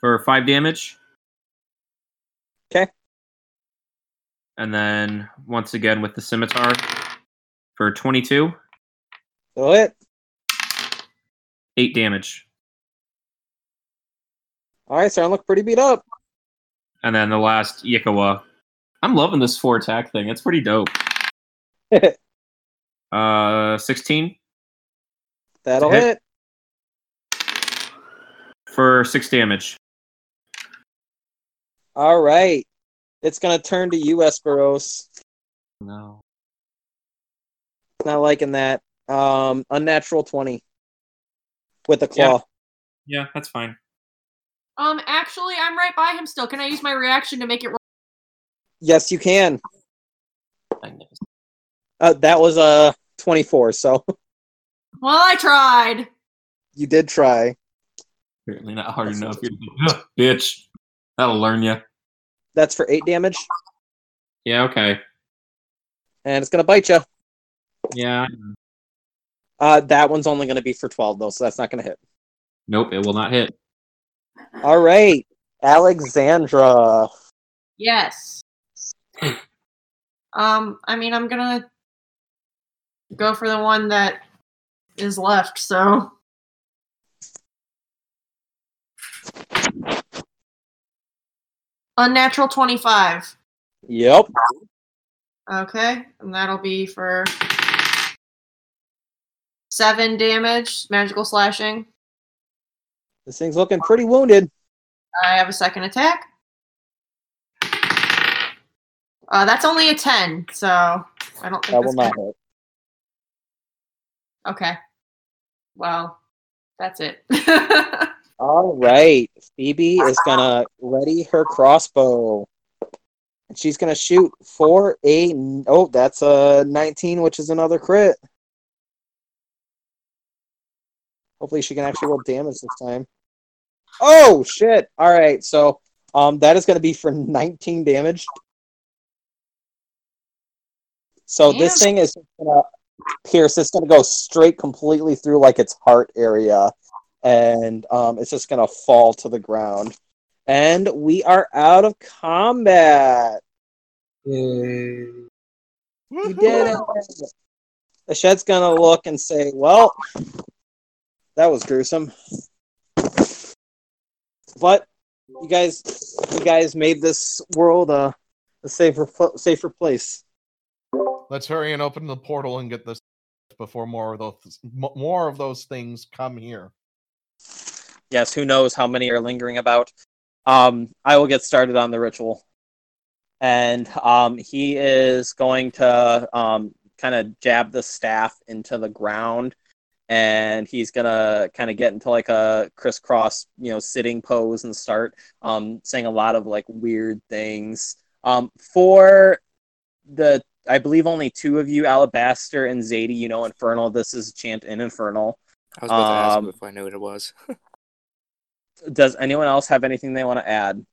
For five damage. Okay. And then once again with the scimitar for 22, That'll hit. eight damage. All right, starting to look pretty beat up. And then the last Yklwa. I'm loving this four attack thing. It's pretty dope. Uh, 16 That'll Hit. hit. for six damage. All right. It's gonna turn to you, Esperos. No. Not liking that. Um, unnatural twenty with a Yeah. claw. Yeah, that's fine. Um, actually, I'm right by him still. Can I use my reaction to make it? Roll? Yes, you can. Uh, that was a twenty-four. So Well, I tried. you did try. Apparently not hard enough. You're "Ugh, bitch. That'll learn you. That's for eight damage, Yeah, okay. and it's gonna bite you. Yeah. Uh, that one's only gonna be for twelve though, so that's not gonna hit. Nope, it will not hit. All right, Alexandra. Yes. um, I mean, I'm gonna go for the one that is left. So. Unnatural 25. Yep. Okay, and that'll be for seven damage, magical slashing. This thing's looking pretty wounded. I have a second attack. Uh, that's only a 10, so I don't think That will not hit. Okay. Well, that's it. All right, Phoebe is gonna ready her crossbow, and she's gonna shoot for a. Oh, that's a nineteen, which is another crit. Hopefully, she can actually roll damage this time. Oh shit! All right, so um, that is gonna be for nineteen damage. So this thing is gonna pierce. It's gonna go straight, completely through like its heart area and um, it's just gonna fall to the ground. And we are out of combat. We did it. The shed's gonna look and say, "Well, that was gruesome." But you guys, you guys made this world a, a safer, safer place. Let's hurry and open the portal and get this before more of those more of those things come here. Yes, who knows how many are lingering about. Um, I will get started on the ritual. And um, he is going to um, kind of jab the staff into the ground. And he's going to kind of get into like a crisscross, you know, sitting pose and start um, saying a lot of like weird things. Um, for the, I believe only two of you, Alabaster and Zadie, you know Infernal. This is chant in Infernal. I was about to ask Um, if I knew what it was. Does anyone else have anything they want to add?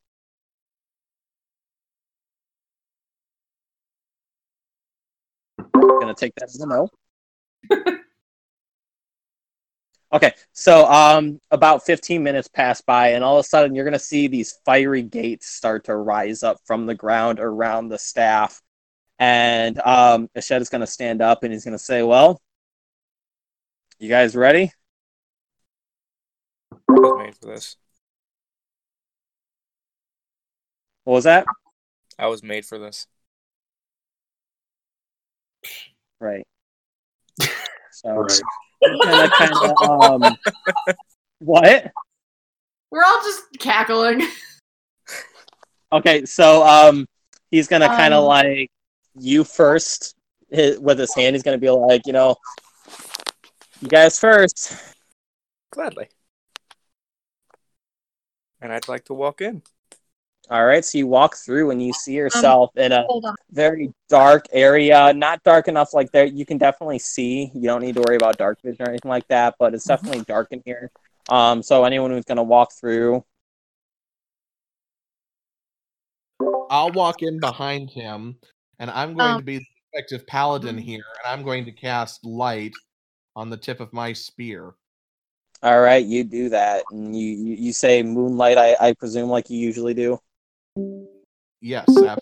Gonna take that as a no. okay, so um, about 15 minutes pass by, and all of a sudden you're gonna see these fiery gates start to rise up from the ground around the staff, and um, Ashed is gonna stand up and he's gonna say, "Well, you guys ready?" I was made for this. What was that? I was made for this. Right. So Right. kinda, kinda, um, what? We're all just cackling. Okay, so um, he's gonna kind of Um. like you first his, with his hand. He's gonna be like, you know, you guys first. Gladly. And I'd like to walk in. All right, so you walk through and you see yourself in a very dark area. Not dark enough like there. You can definitely see. You don't need to worry about dark vision or anything like that. But it's definitely dark in here. Um, so anyone who's gonna walk through, I'll walk in behind him, and I'm going Um, to be the effective paladin here, and I'm going to cast light on the tip of my spear. All right, you do that, and you you, you say moonlight. I, I presume like you usually do. Yes, absolutely.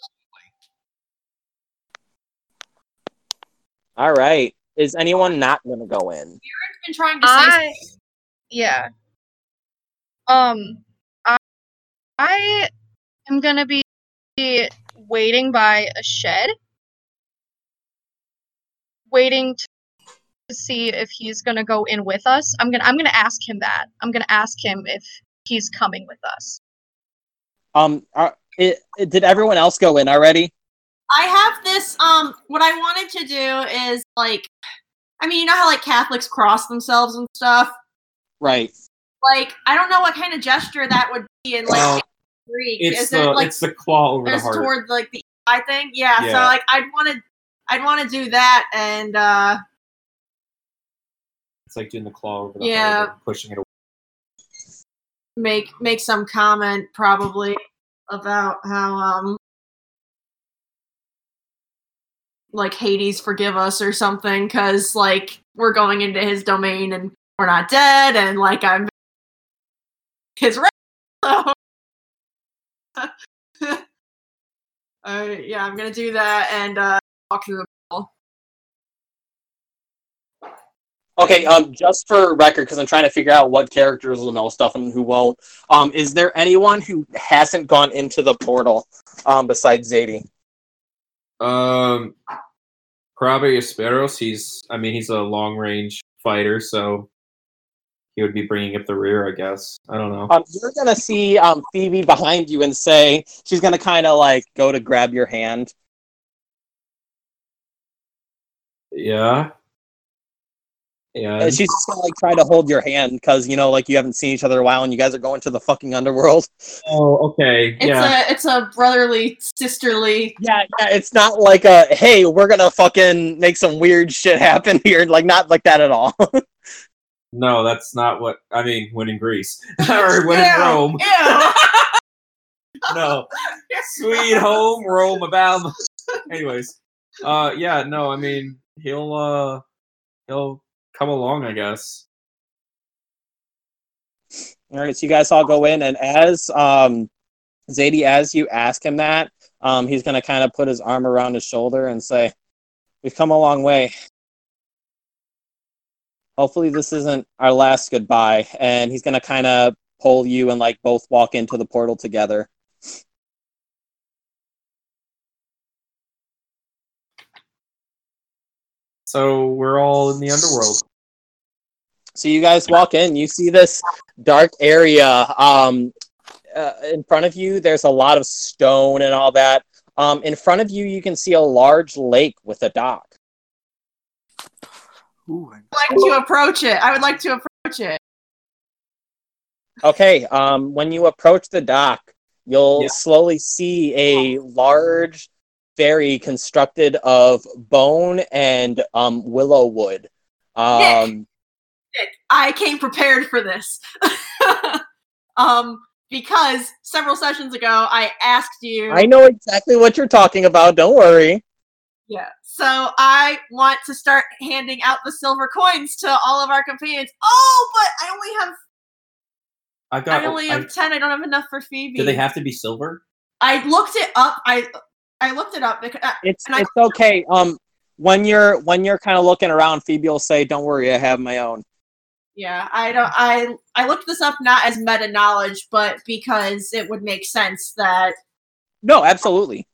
All right, is anyone not gonna go in? been trying to say I yeah. Um I I am gonna be waiting by Ashed. Waiting to to see if he's gonna go in with us. I'm gonna I'm gonna ask him that. I'm gonna ask him if he's coming with us. Um, are, it, it- did everyone else go in already? I have this. Um, what I wanted to do is like, I mean, you know how like Catholics cross themselves and stuff. Right. Like, I don't know what kind of gesture that would be in like Well, Greek. It's is the it like it's the claw over the heart. toward like the eye thing? Yeah. So like, I'd want to, I'd want to do that, and uh, It's like doing the claw over the Yeah. pushing it away. make make some comment probably about how um like Hades forgive us or something because like we're going into his domain and we're not dead and like I'm his re- so uh, yeah I'm gonna do that and uh walk through the portal. Okay, um, just for record, because I'm trying to figure out what characters will know stuff and who won't. Um, is there anyone who hasn't gone into the portal, um, besides Zadie? Um, probably Esperos. He's, I mean, he's a long range fighter, so he would be bringing up the rear, I guess. I don't know. Um, you're gonna see um Phoebe behind you and say she's gonna kind of like go to grab your hand. Yeah. Yeah. And she's just gonna like try to hold your hand because you know like you haven't seen each other in a while and you guys are going to the fucking underworld. Oh, okay. It's yeah. a it's a brotherly sisterly Yeah, yeah, it's not like a hey, we're gonna fucking make some weird shit happen here. Like not like that at all. No, that's not what I mean. When in Greece or when in Rome. ew. No, sweet home Rome about. Anyways, uh, yeah, no, I mean he'll uh he'll come along, I guess. All right, so you guys all go in, and as um, Zadie, as you ask him that, um, he's gonna kind of put his arm around his shoulder and say, "We've come a long way. Hopefully, this isn't our last goodbye." And he's gonna kind of pull you and like both walk into the portal together. So we're all in the underworld. So you guys walk in, you see this dark area. Um, uh, in front of you, there's a lot of stone and all that. Um, in front of you, you can see a large lake with a dock. Ooh, I- would like to approach it. I would like to approach it. Okay, um, when you approach the dock, you'll Yeah. slowly see a large ferry constructed of bone and um, willow wood. Um, Nick, I came prepared for this. um, because several sessions ago I asked you. I know exactly what you're talking about. Don't worry. Yeah. So I want to start handing out the silver coins to all of our companions. Oh, but I only have I've got. I only I- have ten. I don't have enough for Phoebe. do they have to be silver? I looked it up. I I looked it up because uh, It's And I- it's okay. Um, when you're when you're kind of looking around, Phoebe will say, "Don't worry, I have my own." yeah, I don't. I I looked this up not as meta knowledge, but because it would make sense that No, absolutely.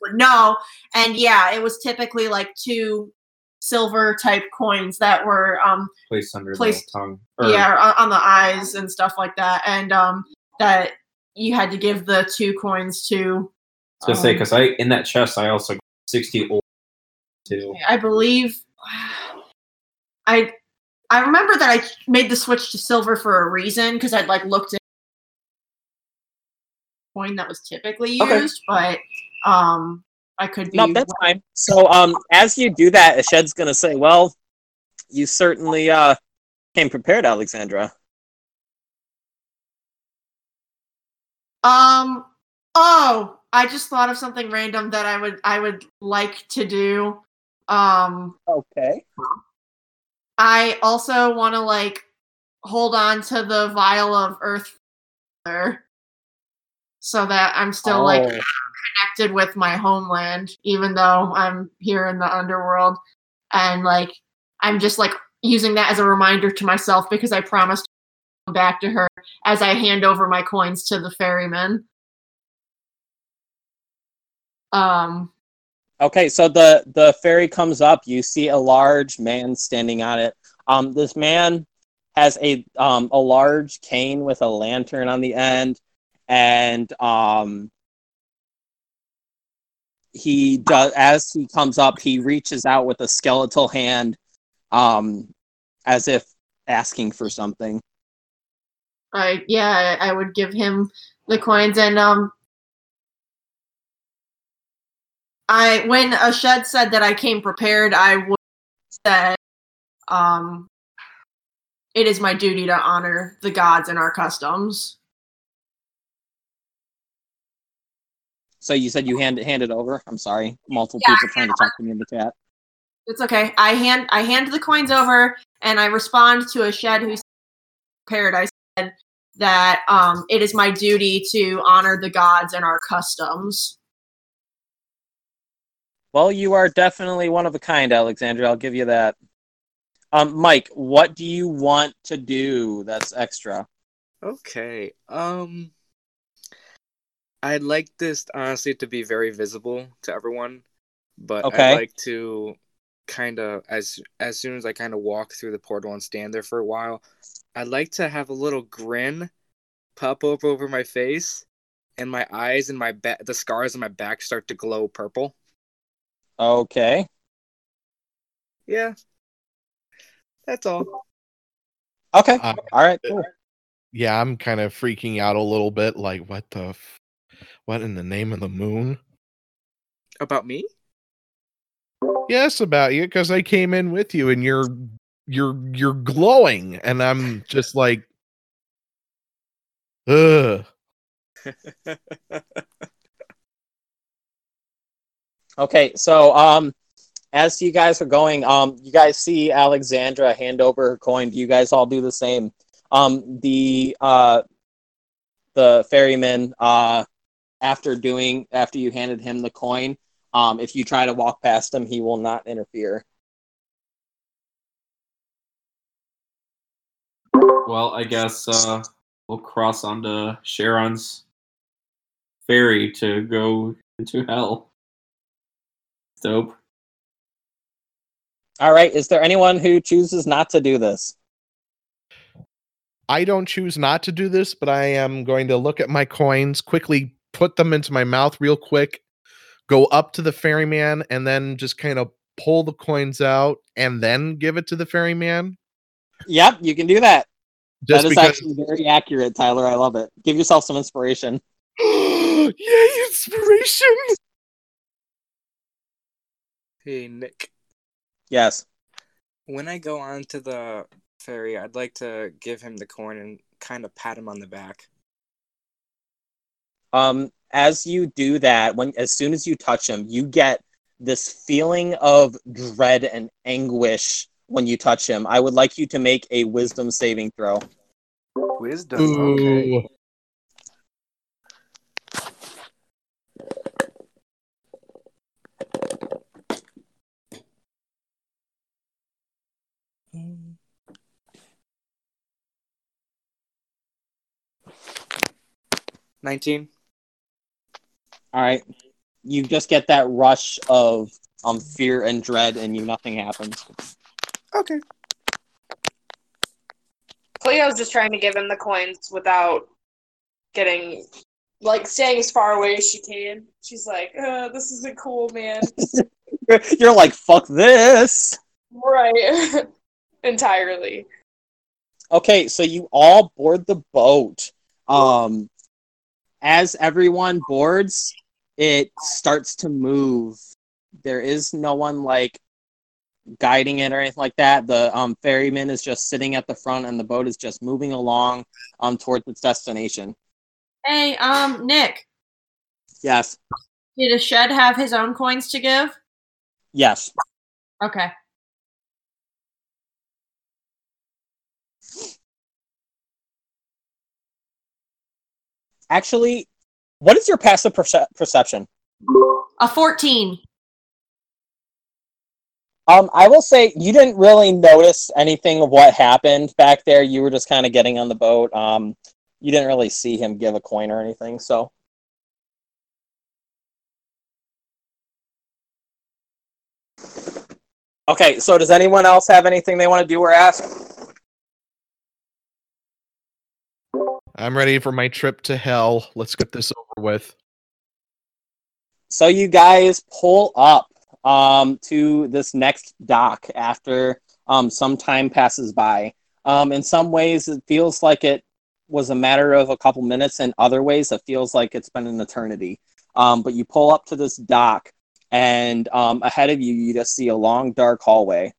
would know. And yeah, it was typically like two silver type coins that were um Placed under Placed- the tongue. Or- yeah on, on the eyes and stuff like that, and um that you had to give the two coins to. I was gonna say um, because I in that chest I also got sixty old too. I believe I I remember that I made the switch to silver for a reason because I'd like looked at coin that was typically Okay. used, but um, I could be. No, that's fine. So, um, as you do that, Ashed's gonna say, "Well, you certainly uh came prepared, Alexandra." Um. Oh, I just thought of something random that I would I would like to do. Um. Okay. I also want to like hold on to the vial of earth so that I'm still like Oh. connected with my homeland, even though I'm here in the underworld. And like, I'm just like using that as a reminder to myself because I promised to come back to her as I hand over my coins to the ferryman. Um, Okay, so the the ferry comes up. You see a large man standing on it. Um, this man has a um a large cane with a lantern on the end, and um he does as he comes up, he reaches out with a skeletal hand, um, as if asking for something. I yeah, I I would give him the coins and um I when Ashed said that I came prepared, I would say um it is my duty to honor the gods and our customs. So you said you hand hand it over. I'm sorry, multiple Yeah, people trying to talk to me in the chat. It's okay. I hand I hand the coins over and I respond to Ashed who's prepared. I said that um it is my duty to honor the gods and our customs. Well, you are definitely one of a kind, Alexandra. I'll give you that. Um, Mike, what do you want to do that's extra? Okay. Um I'd like this honestly to be very visible to everyone, but Okay. I'd like to kind of as as soon as I kind of walk through the portal and stand there for a while, I'd like to have a little grin pop up over my face and my eyes and my back the scars on my back start to glow purple. Okay. Yeah. That's all. Okay. Uh, All right. Cool. yeah, I'm kind of freaking out a little bit. Like, what the, f- what in the name of the moon? About me? Yes, about you, because I came in with you, and you're you're you're glowing, and I'm just like, ugh. Okay. So, um, as you guys are going, um, you guys see Alexandra hand over her coin. Do you guys all do the same? Um, the uh, the ferryman, uh, after doing after you handed him the coin, um, if you try to walk past him, he will not interfere. Well, I guess uh, we'll cross onto Charon's ferry to go into hell. Dope. All right. Is there anyone who chooses not to do this? I don't choose not to do this, but I am going to look at my coins, quickly put them into my mouth real quick, go up to the ferryman, and then just kind of pull the coins out and then give it to the ferryman. Yep, you can do that. Just that is because actually very accurate, Tyler. I love it. Give yourself some inspiration. Yay, inspiration! Hey Nick. Yes. When I go on to the ferry, I'd like to give him the coin and kind of pat him on the back. Um, as you do that, when as soon as you touch him, you get this feeling of dread and anguish when you touch him. I would like you to make a wisdom saving throw. Wisdom. Okay. Ooh. Nineteen. All right. You just get that rush of um fear and dread, and you nothing happens. Okay. Cleo's just trying to give him the coins without getting, like, staying as far away as she can. She's like, uh, this isn't cool, man. You're like, fuck this. right. Entirely. Okay, so you all board the boat. Um, as everyone boards, it starts to move. There is no one like guiding it or anything like that. The um, ferryman is just sitting at the front, and the boat is just moving along um, towards its destination. Hey, um, Nick, Yes, did Ashed have his own coins to give? yes. Okay. Actually, what is your passive perce- perception? A 14. Um, I will say you didn't really notice anything of what happened back there. You were just kind of getting on the boat. Um, you didn't really see him give a coin or anything. So, okay. So, does anyone else have anything they want to do or ask? I'm ready for my trip to hell. Let's get this over with. So, you guys pull up um, to this next dock after um, some time passes by. Um, in some ways, it feels like it was a matter of a couple minutes. In other ways, it feels like it's been an eternity. Um, but you pull up to this dock, and um, ahead of you, you just see a long, dark hallway.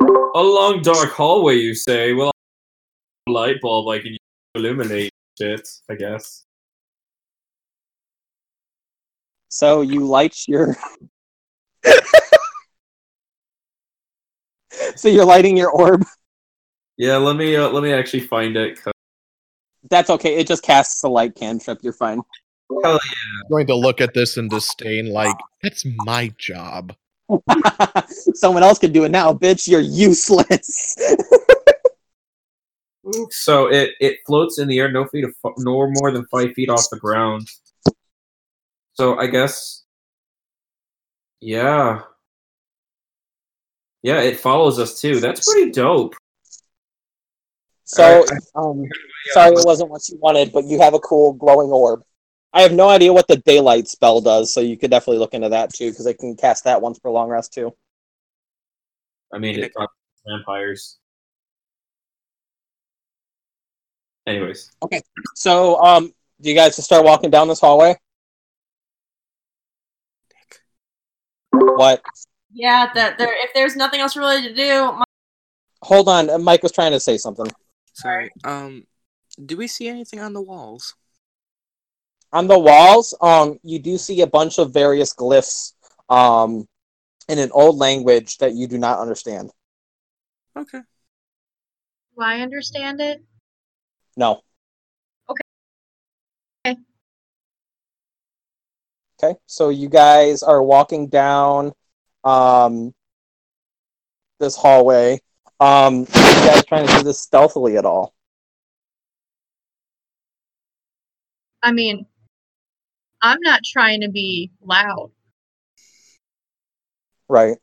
A long dark hallway, you say? Well, a light bulb I can use to illuminate shit, I guess. So you light your. so you're lighting your orb. Yeah, let me uh, let me actually find it. 'cause- That's okay. It just casts a light cantrip. You're fine. Hell I'm going to look at this in disdain, like, that's my job. Someone else can do it now, bitch. You're useless. So it it floats in the air, no feet of no more than five feet off the ground. So I guess, yeah, yeah, it follows us too. That's pretty dope. So, Alright, um, sorry, it wasn't what you wanted, but you have a cool glowing orb. I have no idea what the daylight spell does, so you could definitely look into that too, because I can cast that once per long rest too. I mean, it probably vampires. Anyways, Okay, so um, do you guys just start walking down this hallway? What? Yeah, that there. If there's nothing else really to do, my, Hold on, uh, Mike was trying to say something. Sorry. Um, do we see anything on the walls? On the walls, um, you do see a bunch of various glyphs, um, in an old language that you do not understand. Okay. Do I understand it? No. Okay. Okay, Okay. so you guys are walking down um, this hallway. Um, are you guys trying to do this stealthily at all? I mean, I'm not trying to be loud, Right.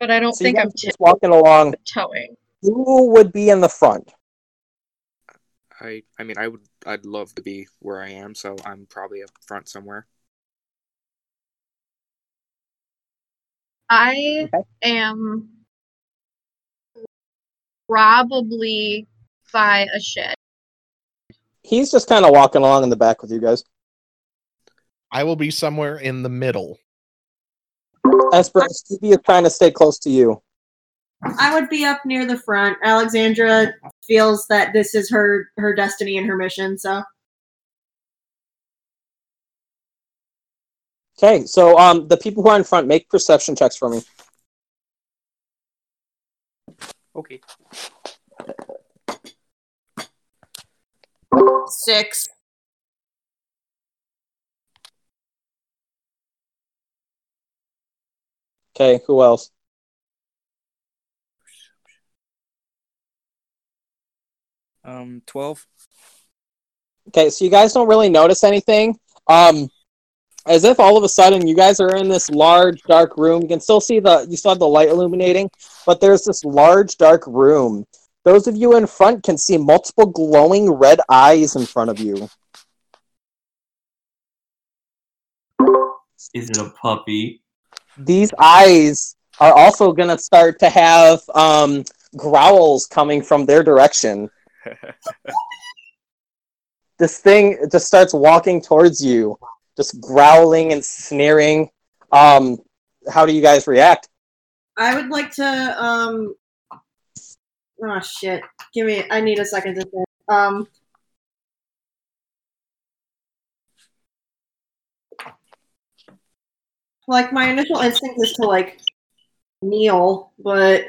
but I don't So think I'm just walking along. tiptoeing. Who would be in the front? I I mean I would I'd love to be where I am, so I'm probably up front somewhere. I am probably by Ashed. He's just kind of walking along in the back with you guys. I will be somewhere in the middle. Esper, Stevie is trying to stay close to you. I would be up near the front. Alexandra feels that this is her her destiny and her mission. So Okay, so um, the people who are in front make perception checks for me. Okay. six. Okay, who else? Um, twelve. Okay, so you guys don't really notice anything. Um, as if all of a sudden you guys are in this large dark room. You can still see the you still have the light illuminating, but there's this large dark room. Those of you in front can see multiple glowing red eyes in front of you. is it a puppy? These eyes are also gonna start to have um, growls coming from their direction. this thing just starts walking towards you, just growling and sneering. Um, how do you guys react? I would like to um oh shit. Give me I need a second to think. Um like my initial instinct is to like kneel, but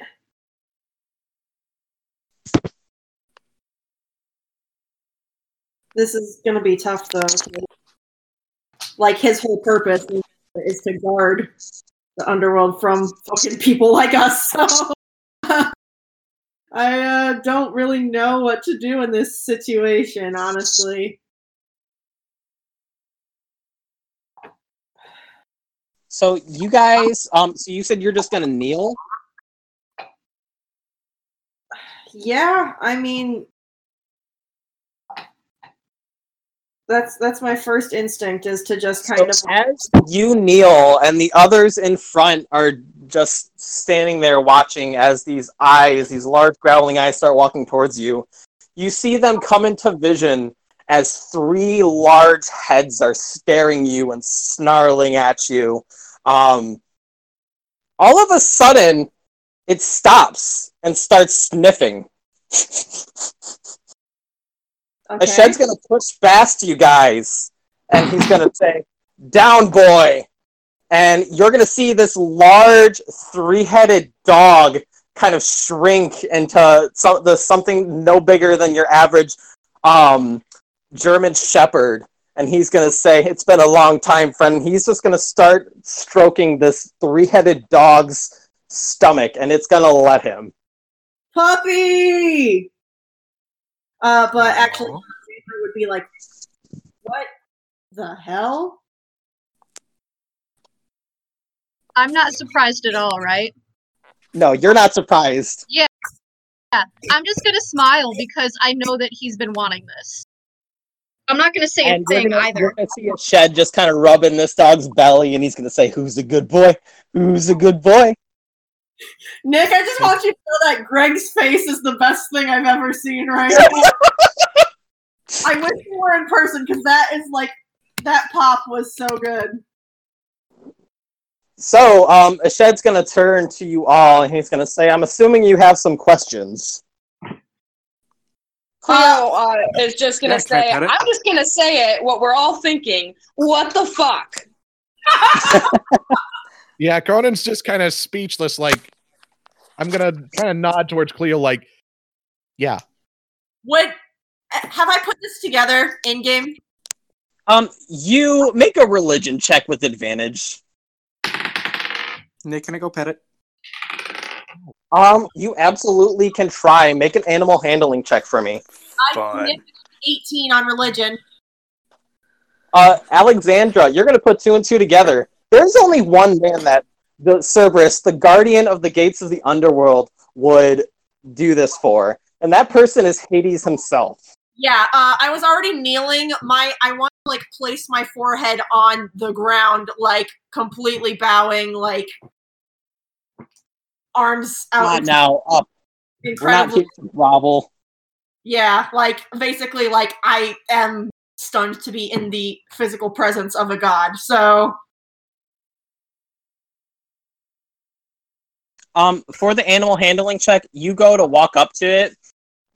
this is gonna be tough though. Like his whole purpose is, is to guard the underworld from fucking people like us. So I uh, don't really know what to do in this situation, honestly. So you guys, um, so you said you're just gonna kneel. Yeah, I mean that's that's my first instinct is to just kind So of as you kneel and the others in front are just standing there watching as these eyes, these large growling eyes, start walking towards you, you see them come into vision as three large heads are staring you and snarling at you. Um, all of a sudden, it stops and starts sniffing. okay. Ashed's gonna push past you guys, and he's gonna say, "Down, boy!" And you're gonna see this large, three-headed dog kind of shrink into so- the something no bigger than your average um, German Shepherd. And he's gonna say, "It's been a long time, friend." He's just gonna start stroking this three-headed dog's stomach, and it's gonna let him. puppy. Uh, but actually, Xander would be like, "What the hell?" I'm not surprised at all, right? No, you're not surprised. Yeah. Yeah. I'm just gonna smile because I know that he's been wanting this. I'm not gonna say a And you're thing gonna, either. you're gonna see Ashed just kind of rubbing this dog's belly, and he's gonna say, "Who's a good boy? Who's a good boy?" Nick, I just want you to know that Greg's face is the best thing I've ever seen right now. I wish you were in person because that is like that pop was so good. So, um, Ashed's gonna turn to you all, and he's gonna say, "I'm assuming you have some questions." Cleo uh, is just gonna Yeah, say. I'm just gonna say it, what we're all thinking. What the fuck? Yeah, Conan's just kind of speechless. Like, I'm gonna kind of nod towards Cleo, like, yeah. What have I put this together in game? Um, you make a religion check with advantage. Nick, can I go pet it? Um, you absolutely can try. Make an animal handling check for me. I 18 on religion. Uh, Alexandra, you're gonna put two and two together. There's only one man that the Cerberus, the guardian of the gates of the underworld, would do this for, and that person is Hades himself. Yeah, uh, I was already kneeling. My I want to like place my forehead on the ground, like completely bowing, like arms out. Not now, up. We're not incredibly here grovel. Yeah, like basically, like I am stunned to be in the physical presence of a god. So Um, for the animal handling check, you go to walk up to it,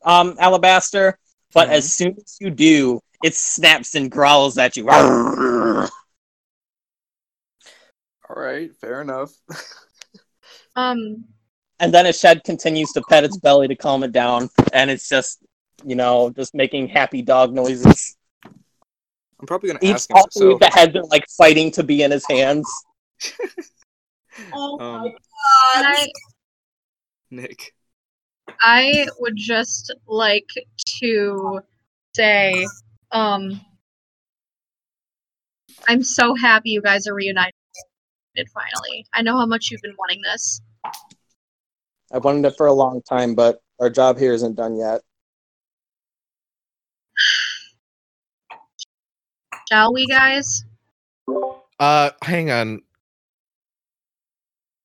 um, Alabaster, but as soon as you do, it snaps and growls at you. All right, fair enough. Um, And then Ashed continues to pet its belly to calm it down, and it's just, you know, just making happy dog noises. I'm probably gonna Each ask him. all three So, the heads are like fighting to be in his hands. oh Um, my god. I Nick, I would just like to say, um, I'm so happy you guys are reunited finally. I know how much you've been wanting this. I've wanted it for a long time, but our job here isn't done yet. Shall we, guys? Uh, hang on.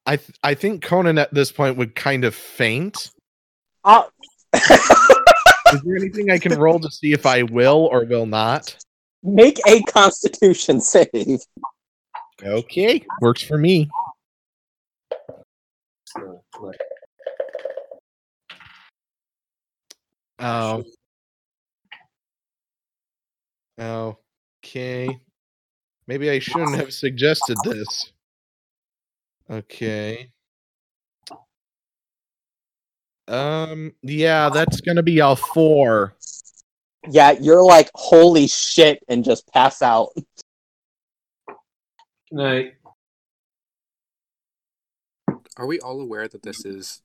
I th- I think Conan at this point would kind of faint. Uh, Is there anything I can roll to see if I will or will not? Make a Constitution save. Okay, works for me. Oh. Okay. Maybe I shouldn't have suggested this. Okay. Um, yeah, that's gonna be a four. Yeah, you're like holy shit and just pass out. Night. Are we all aware that this is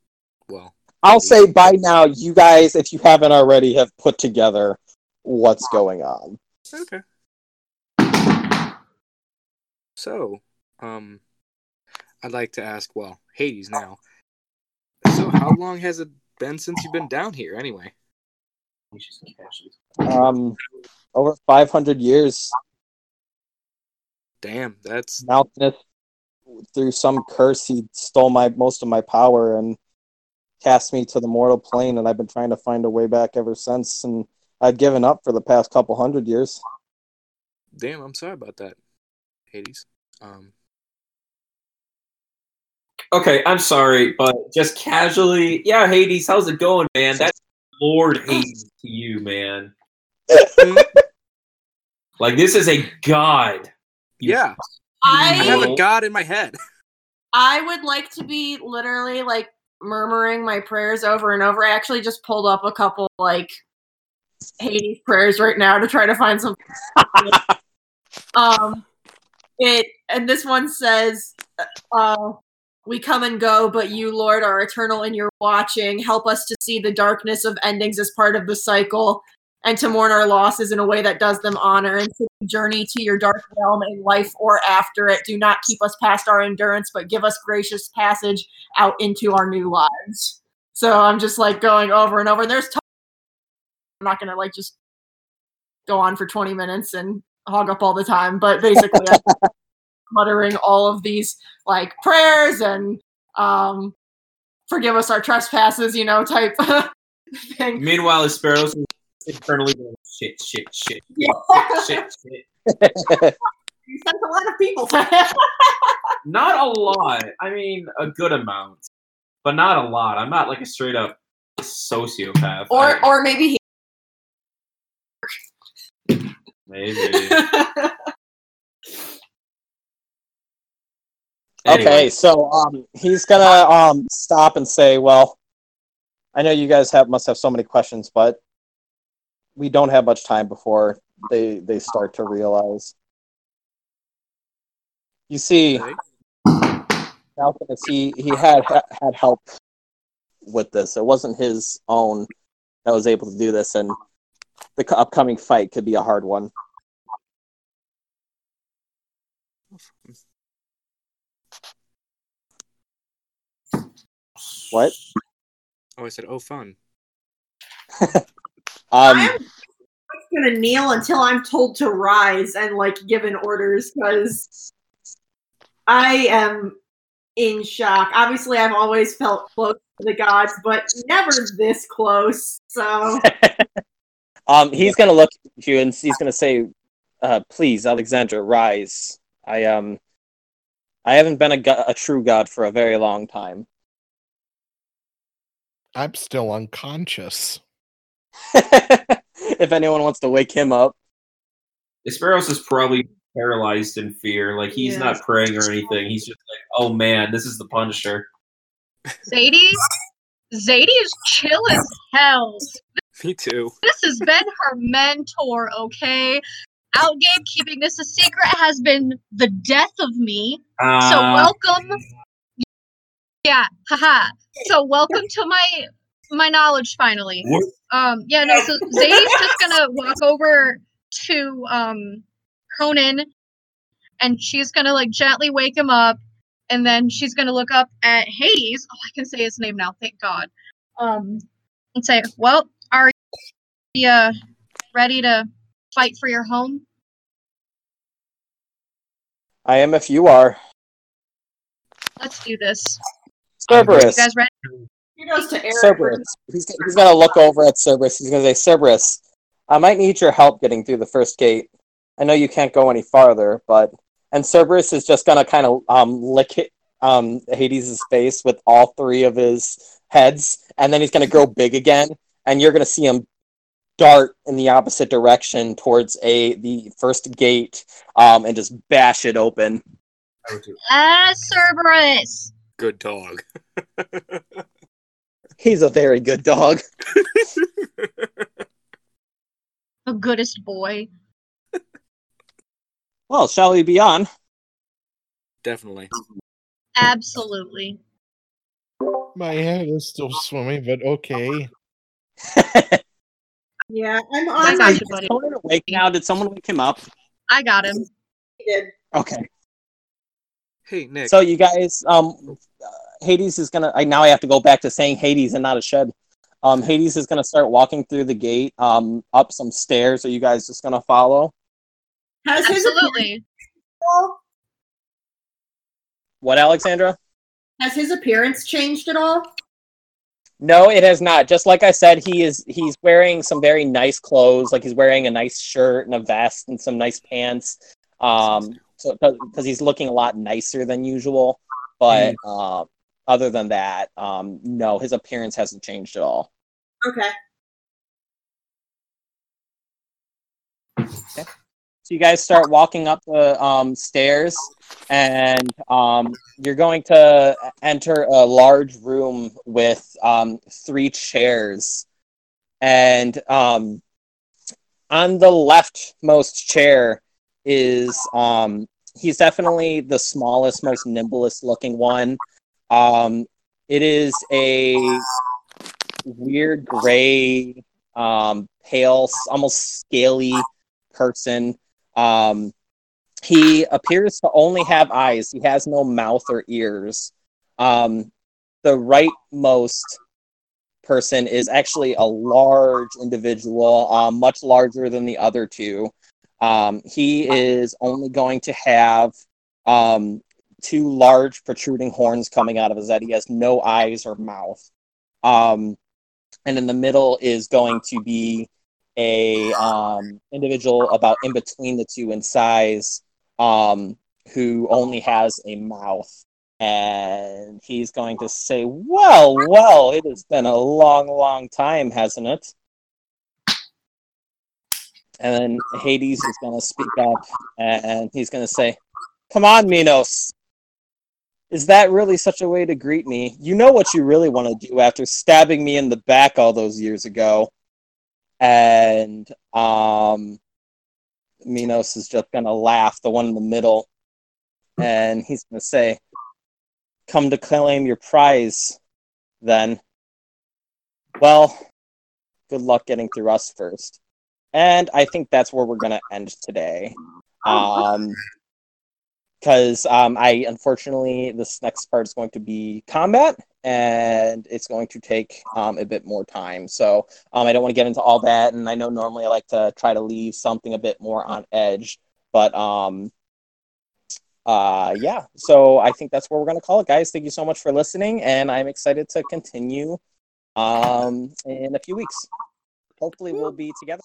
well? I'll say by now, you guys, if you haven't already, have put together what's going on. Okay. So, um, I'd like to ask, well, Hades now. So, how long has it been since you've been down here, anyway? Um, over 500 years. Damn, that's Malkinus, through some curse, he stole my most of my power and cast me to the mortal plane, and I've been trying to find a way back ever since. And I've given up for the past couple hundred years. damn. I'm sorry about that, Hades. Um, Okay, I'm sorry, but just casually, yeah, Hades, how's it going, man? That's Lord Hades to you, man. like this is a god. Yeah, I have a god in my head. I would like to be literally like murmuring my prayers over and over. I actually just pulled up a couple like Hades prayers right now to try to find some. um, it and this one says, uh, "We come and go, but you, Lord, are eternal in your watching. Help us to see the darkness of endings as part of the cycle." And to mourn our losses in a way that does them honor, and to journey to your dark realm in life or after it. Do not keep us past our endurance, but give us gracious passage out into our new lives. So I'm just like going over and over. And there's, I'm not gonna like just go on for 20 minutes and hog up all the time, but basically, muttering all of these like prayers and um, forgive us our trespasses, you know, type thing. Meanwhile, Esperos is internally going, shit, shit, shit, Yeah. shit, shit. You sent a lot of people. Not a lot. I mean, a good amount, but not a lot. I'm not like a straight up sociopath. or, I- or maybe he. maybe. Okay, so um, he's gonna um stop and say, "Well, I know you guys have must have so many questions, but we don't have much time before they they start to realize." You see, Malcolmus, he he had had help with this. It wasn't his own that was able to do this, and the upcoming fight could be a hard one. What? Oh, I said, oh, fun. Um, I'm gonna kneel until I'm told to rise and like given orders because I am in shock. Obviously, I've always felt close to the gods, but never this close. So Um, he's gonna look at you and he's gonna say, uh, "Please, Alexandra, rise. I um, I haven't been a, go- a true god for a very long time. I'm still unconscious. if anyone wants to wake him up, Esperos is probably paralyzed in fear. Like he's Yeah. not praying or anything. He's just like, oh man, this is the Punisher. Zadie, Zadie is chill as hell. Me too. This has been her mentor, okay? Outgame keeping this a secret has been the death of me. So Uh, welcome. Yeah, haha. So welcome to my my knowledge finally. Um, yeah, no. So Zadie's just gonna walk over to um Conan, and she's gonna like gently wake him up, and then she's gonna look up at Hades. Oh, I can say his name now. Thank God. Um, and say, "Well, are you uh, ready to fight for your home?" I am. If you are, Let's do this. Cerberus, You guys ready? He goes to Eric. Cerberus. He's, he's gonna look over at Cerberus. He's gonna say, Cerberus, I might need your help getting through the first gate. I know you can't go any farther, but and Cerberus is just gonna kind of um lick it, um Hades' face with all three of his heads, and then he's gonna grow big again, and you're gonna see him dart in the opposite direction towards a the first gate, um, and just bash it open. Ah, Cerberus. Good dog. He's a very good dog. The goodest boy. Well, shall we be on? Definitely. Absolutely. My head is still swimming, but okay. Yeah, I'm I on got my you, buddy. Is awake now? Did someone wake him up? I got him. He did. Okay. Hey, Nick. So you guys, um, uh, Hades is gonna. I now I have to go back to saying Hades and not Ashed. Um, Hades is gonna start walking through the gate, um, up some stairs. Are you guys just gonna follow? Has his Absolutely. What, Alexandra? has his appearance changed at all? No, it has not. Just like I said, he is. He's wearing some very nice clothes. Like he's wearing a nice shirt and a vest and some nice pants. Um, so because he's looking a lot nicer than usual. But um, other than that, um, no, his appearance hasn't changed at all. Okay. So you guys start walking up the um, stairs, and um, you're going to enter a large room with um, three chairs. And um, on the leftmost chair is um, he's definitely the smallest, most nimblest looking one. Um, it is a weird gray, um, pale, almost scaly person. Um, he appears to only have eyes. He has no mouth or ears. Um, the rightmost person is actually a large individual, um, much larger than the other two. Um, he is only going to have um, two large protruding horns coming out of his head. He has no eyes or mouth. Um, and in the middle is going to be a um, individual about in between the two in size um, who only has a mouth. And he's going to say, Well, well, it has been a long, long time, hasn't it? And then Hades is going to speak up and he's going to say, Come on, Minos. Is that really such a way to greet me? You know what you really want to do after stabbing me in the back all those years ago. And um, Minos is just going to laugh, the one in the middle. And he's going to say, Come to claim your prize, then. Well, good luck getting through us first. And I think that's where we're going to end today. Um, because um, I unfortunately this next part is going to be combat and it's going to take um, a bit more time. So um, I don't want to get into all that, and I know normally I like to try to leave something a bit more on edge, but um, uh, yeah. So I think that's where we're going to call it, guys. Thank you so much for listening, and I'm excited to continue um, in a few weeks. Hopefully, we'll be together.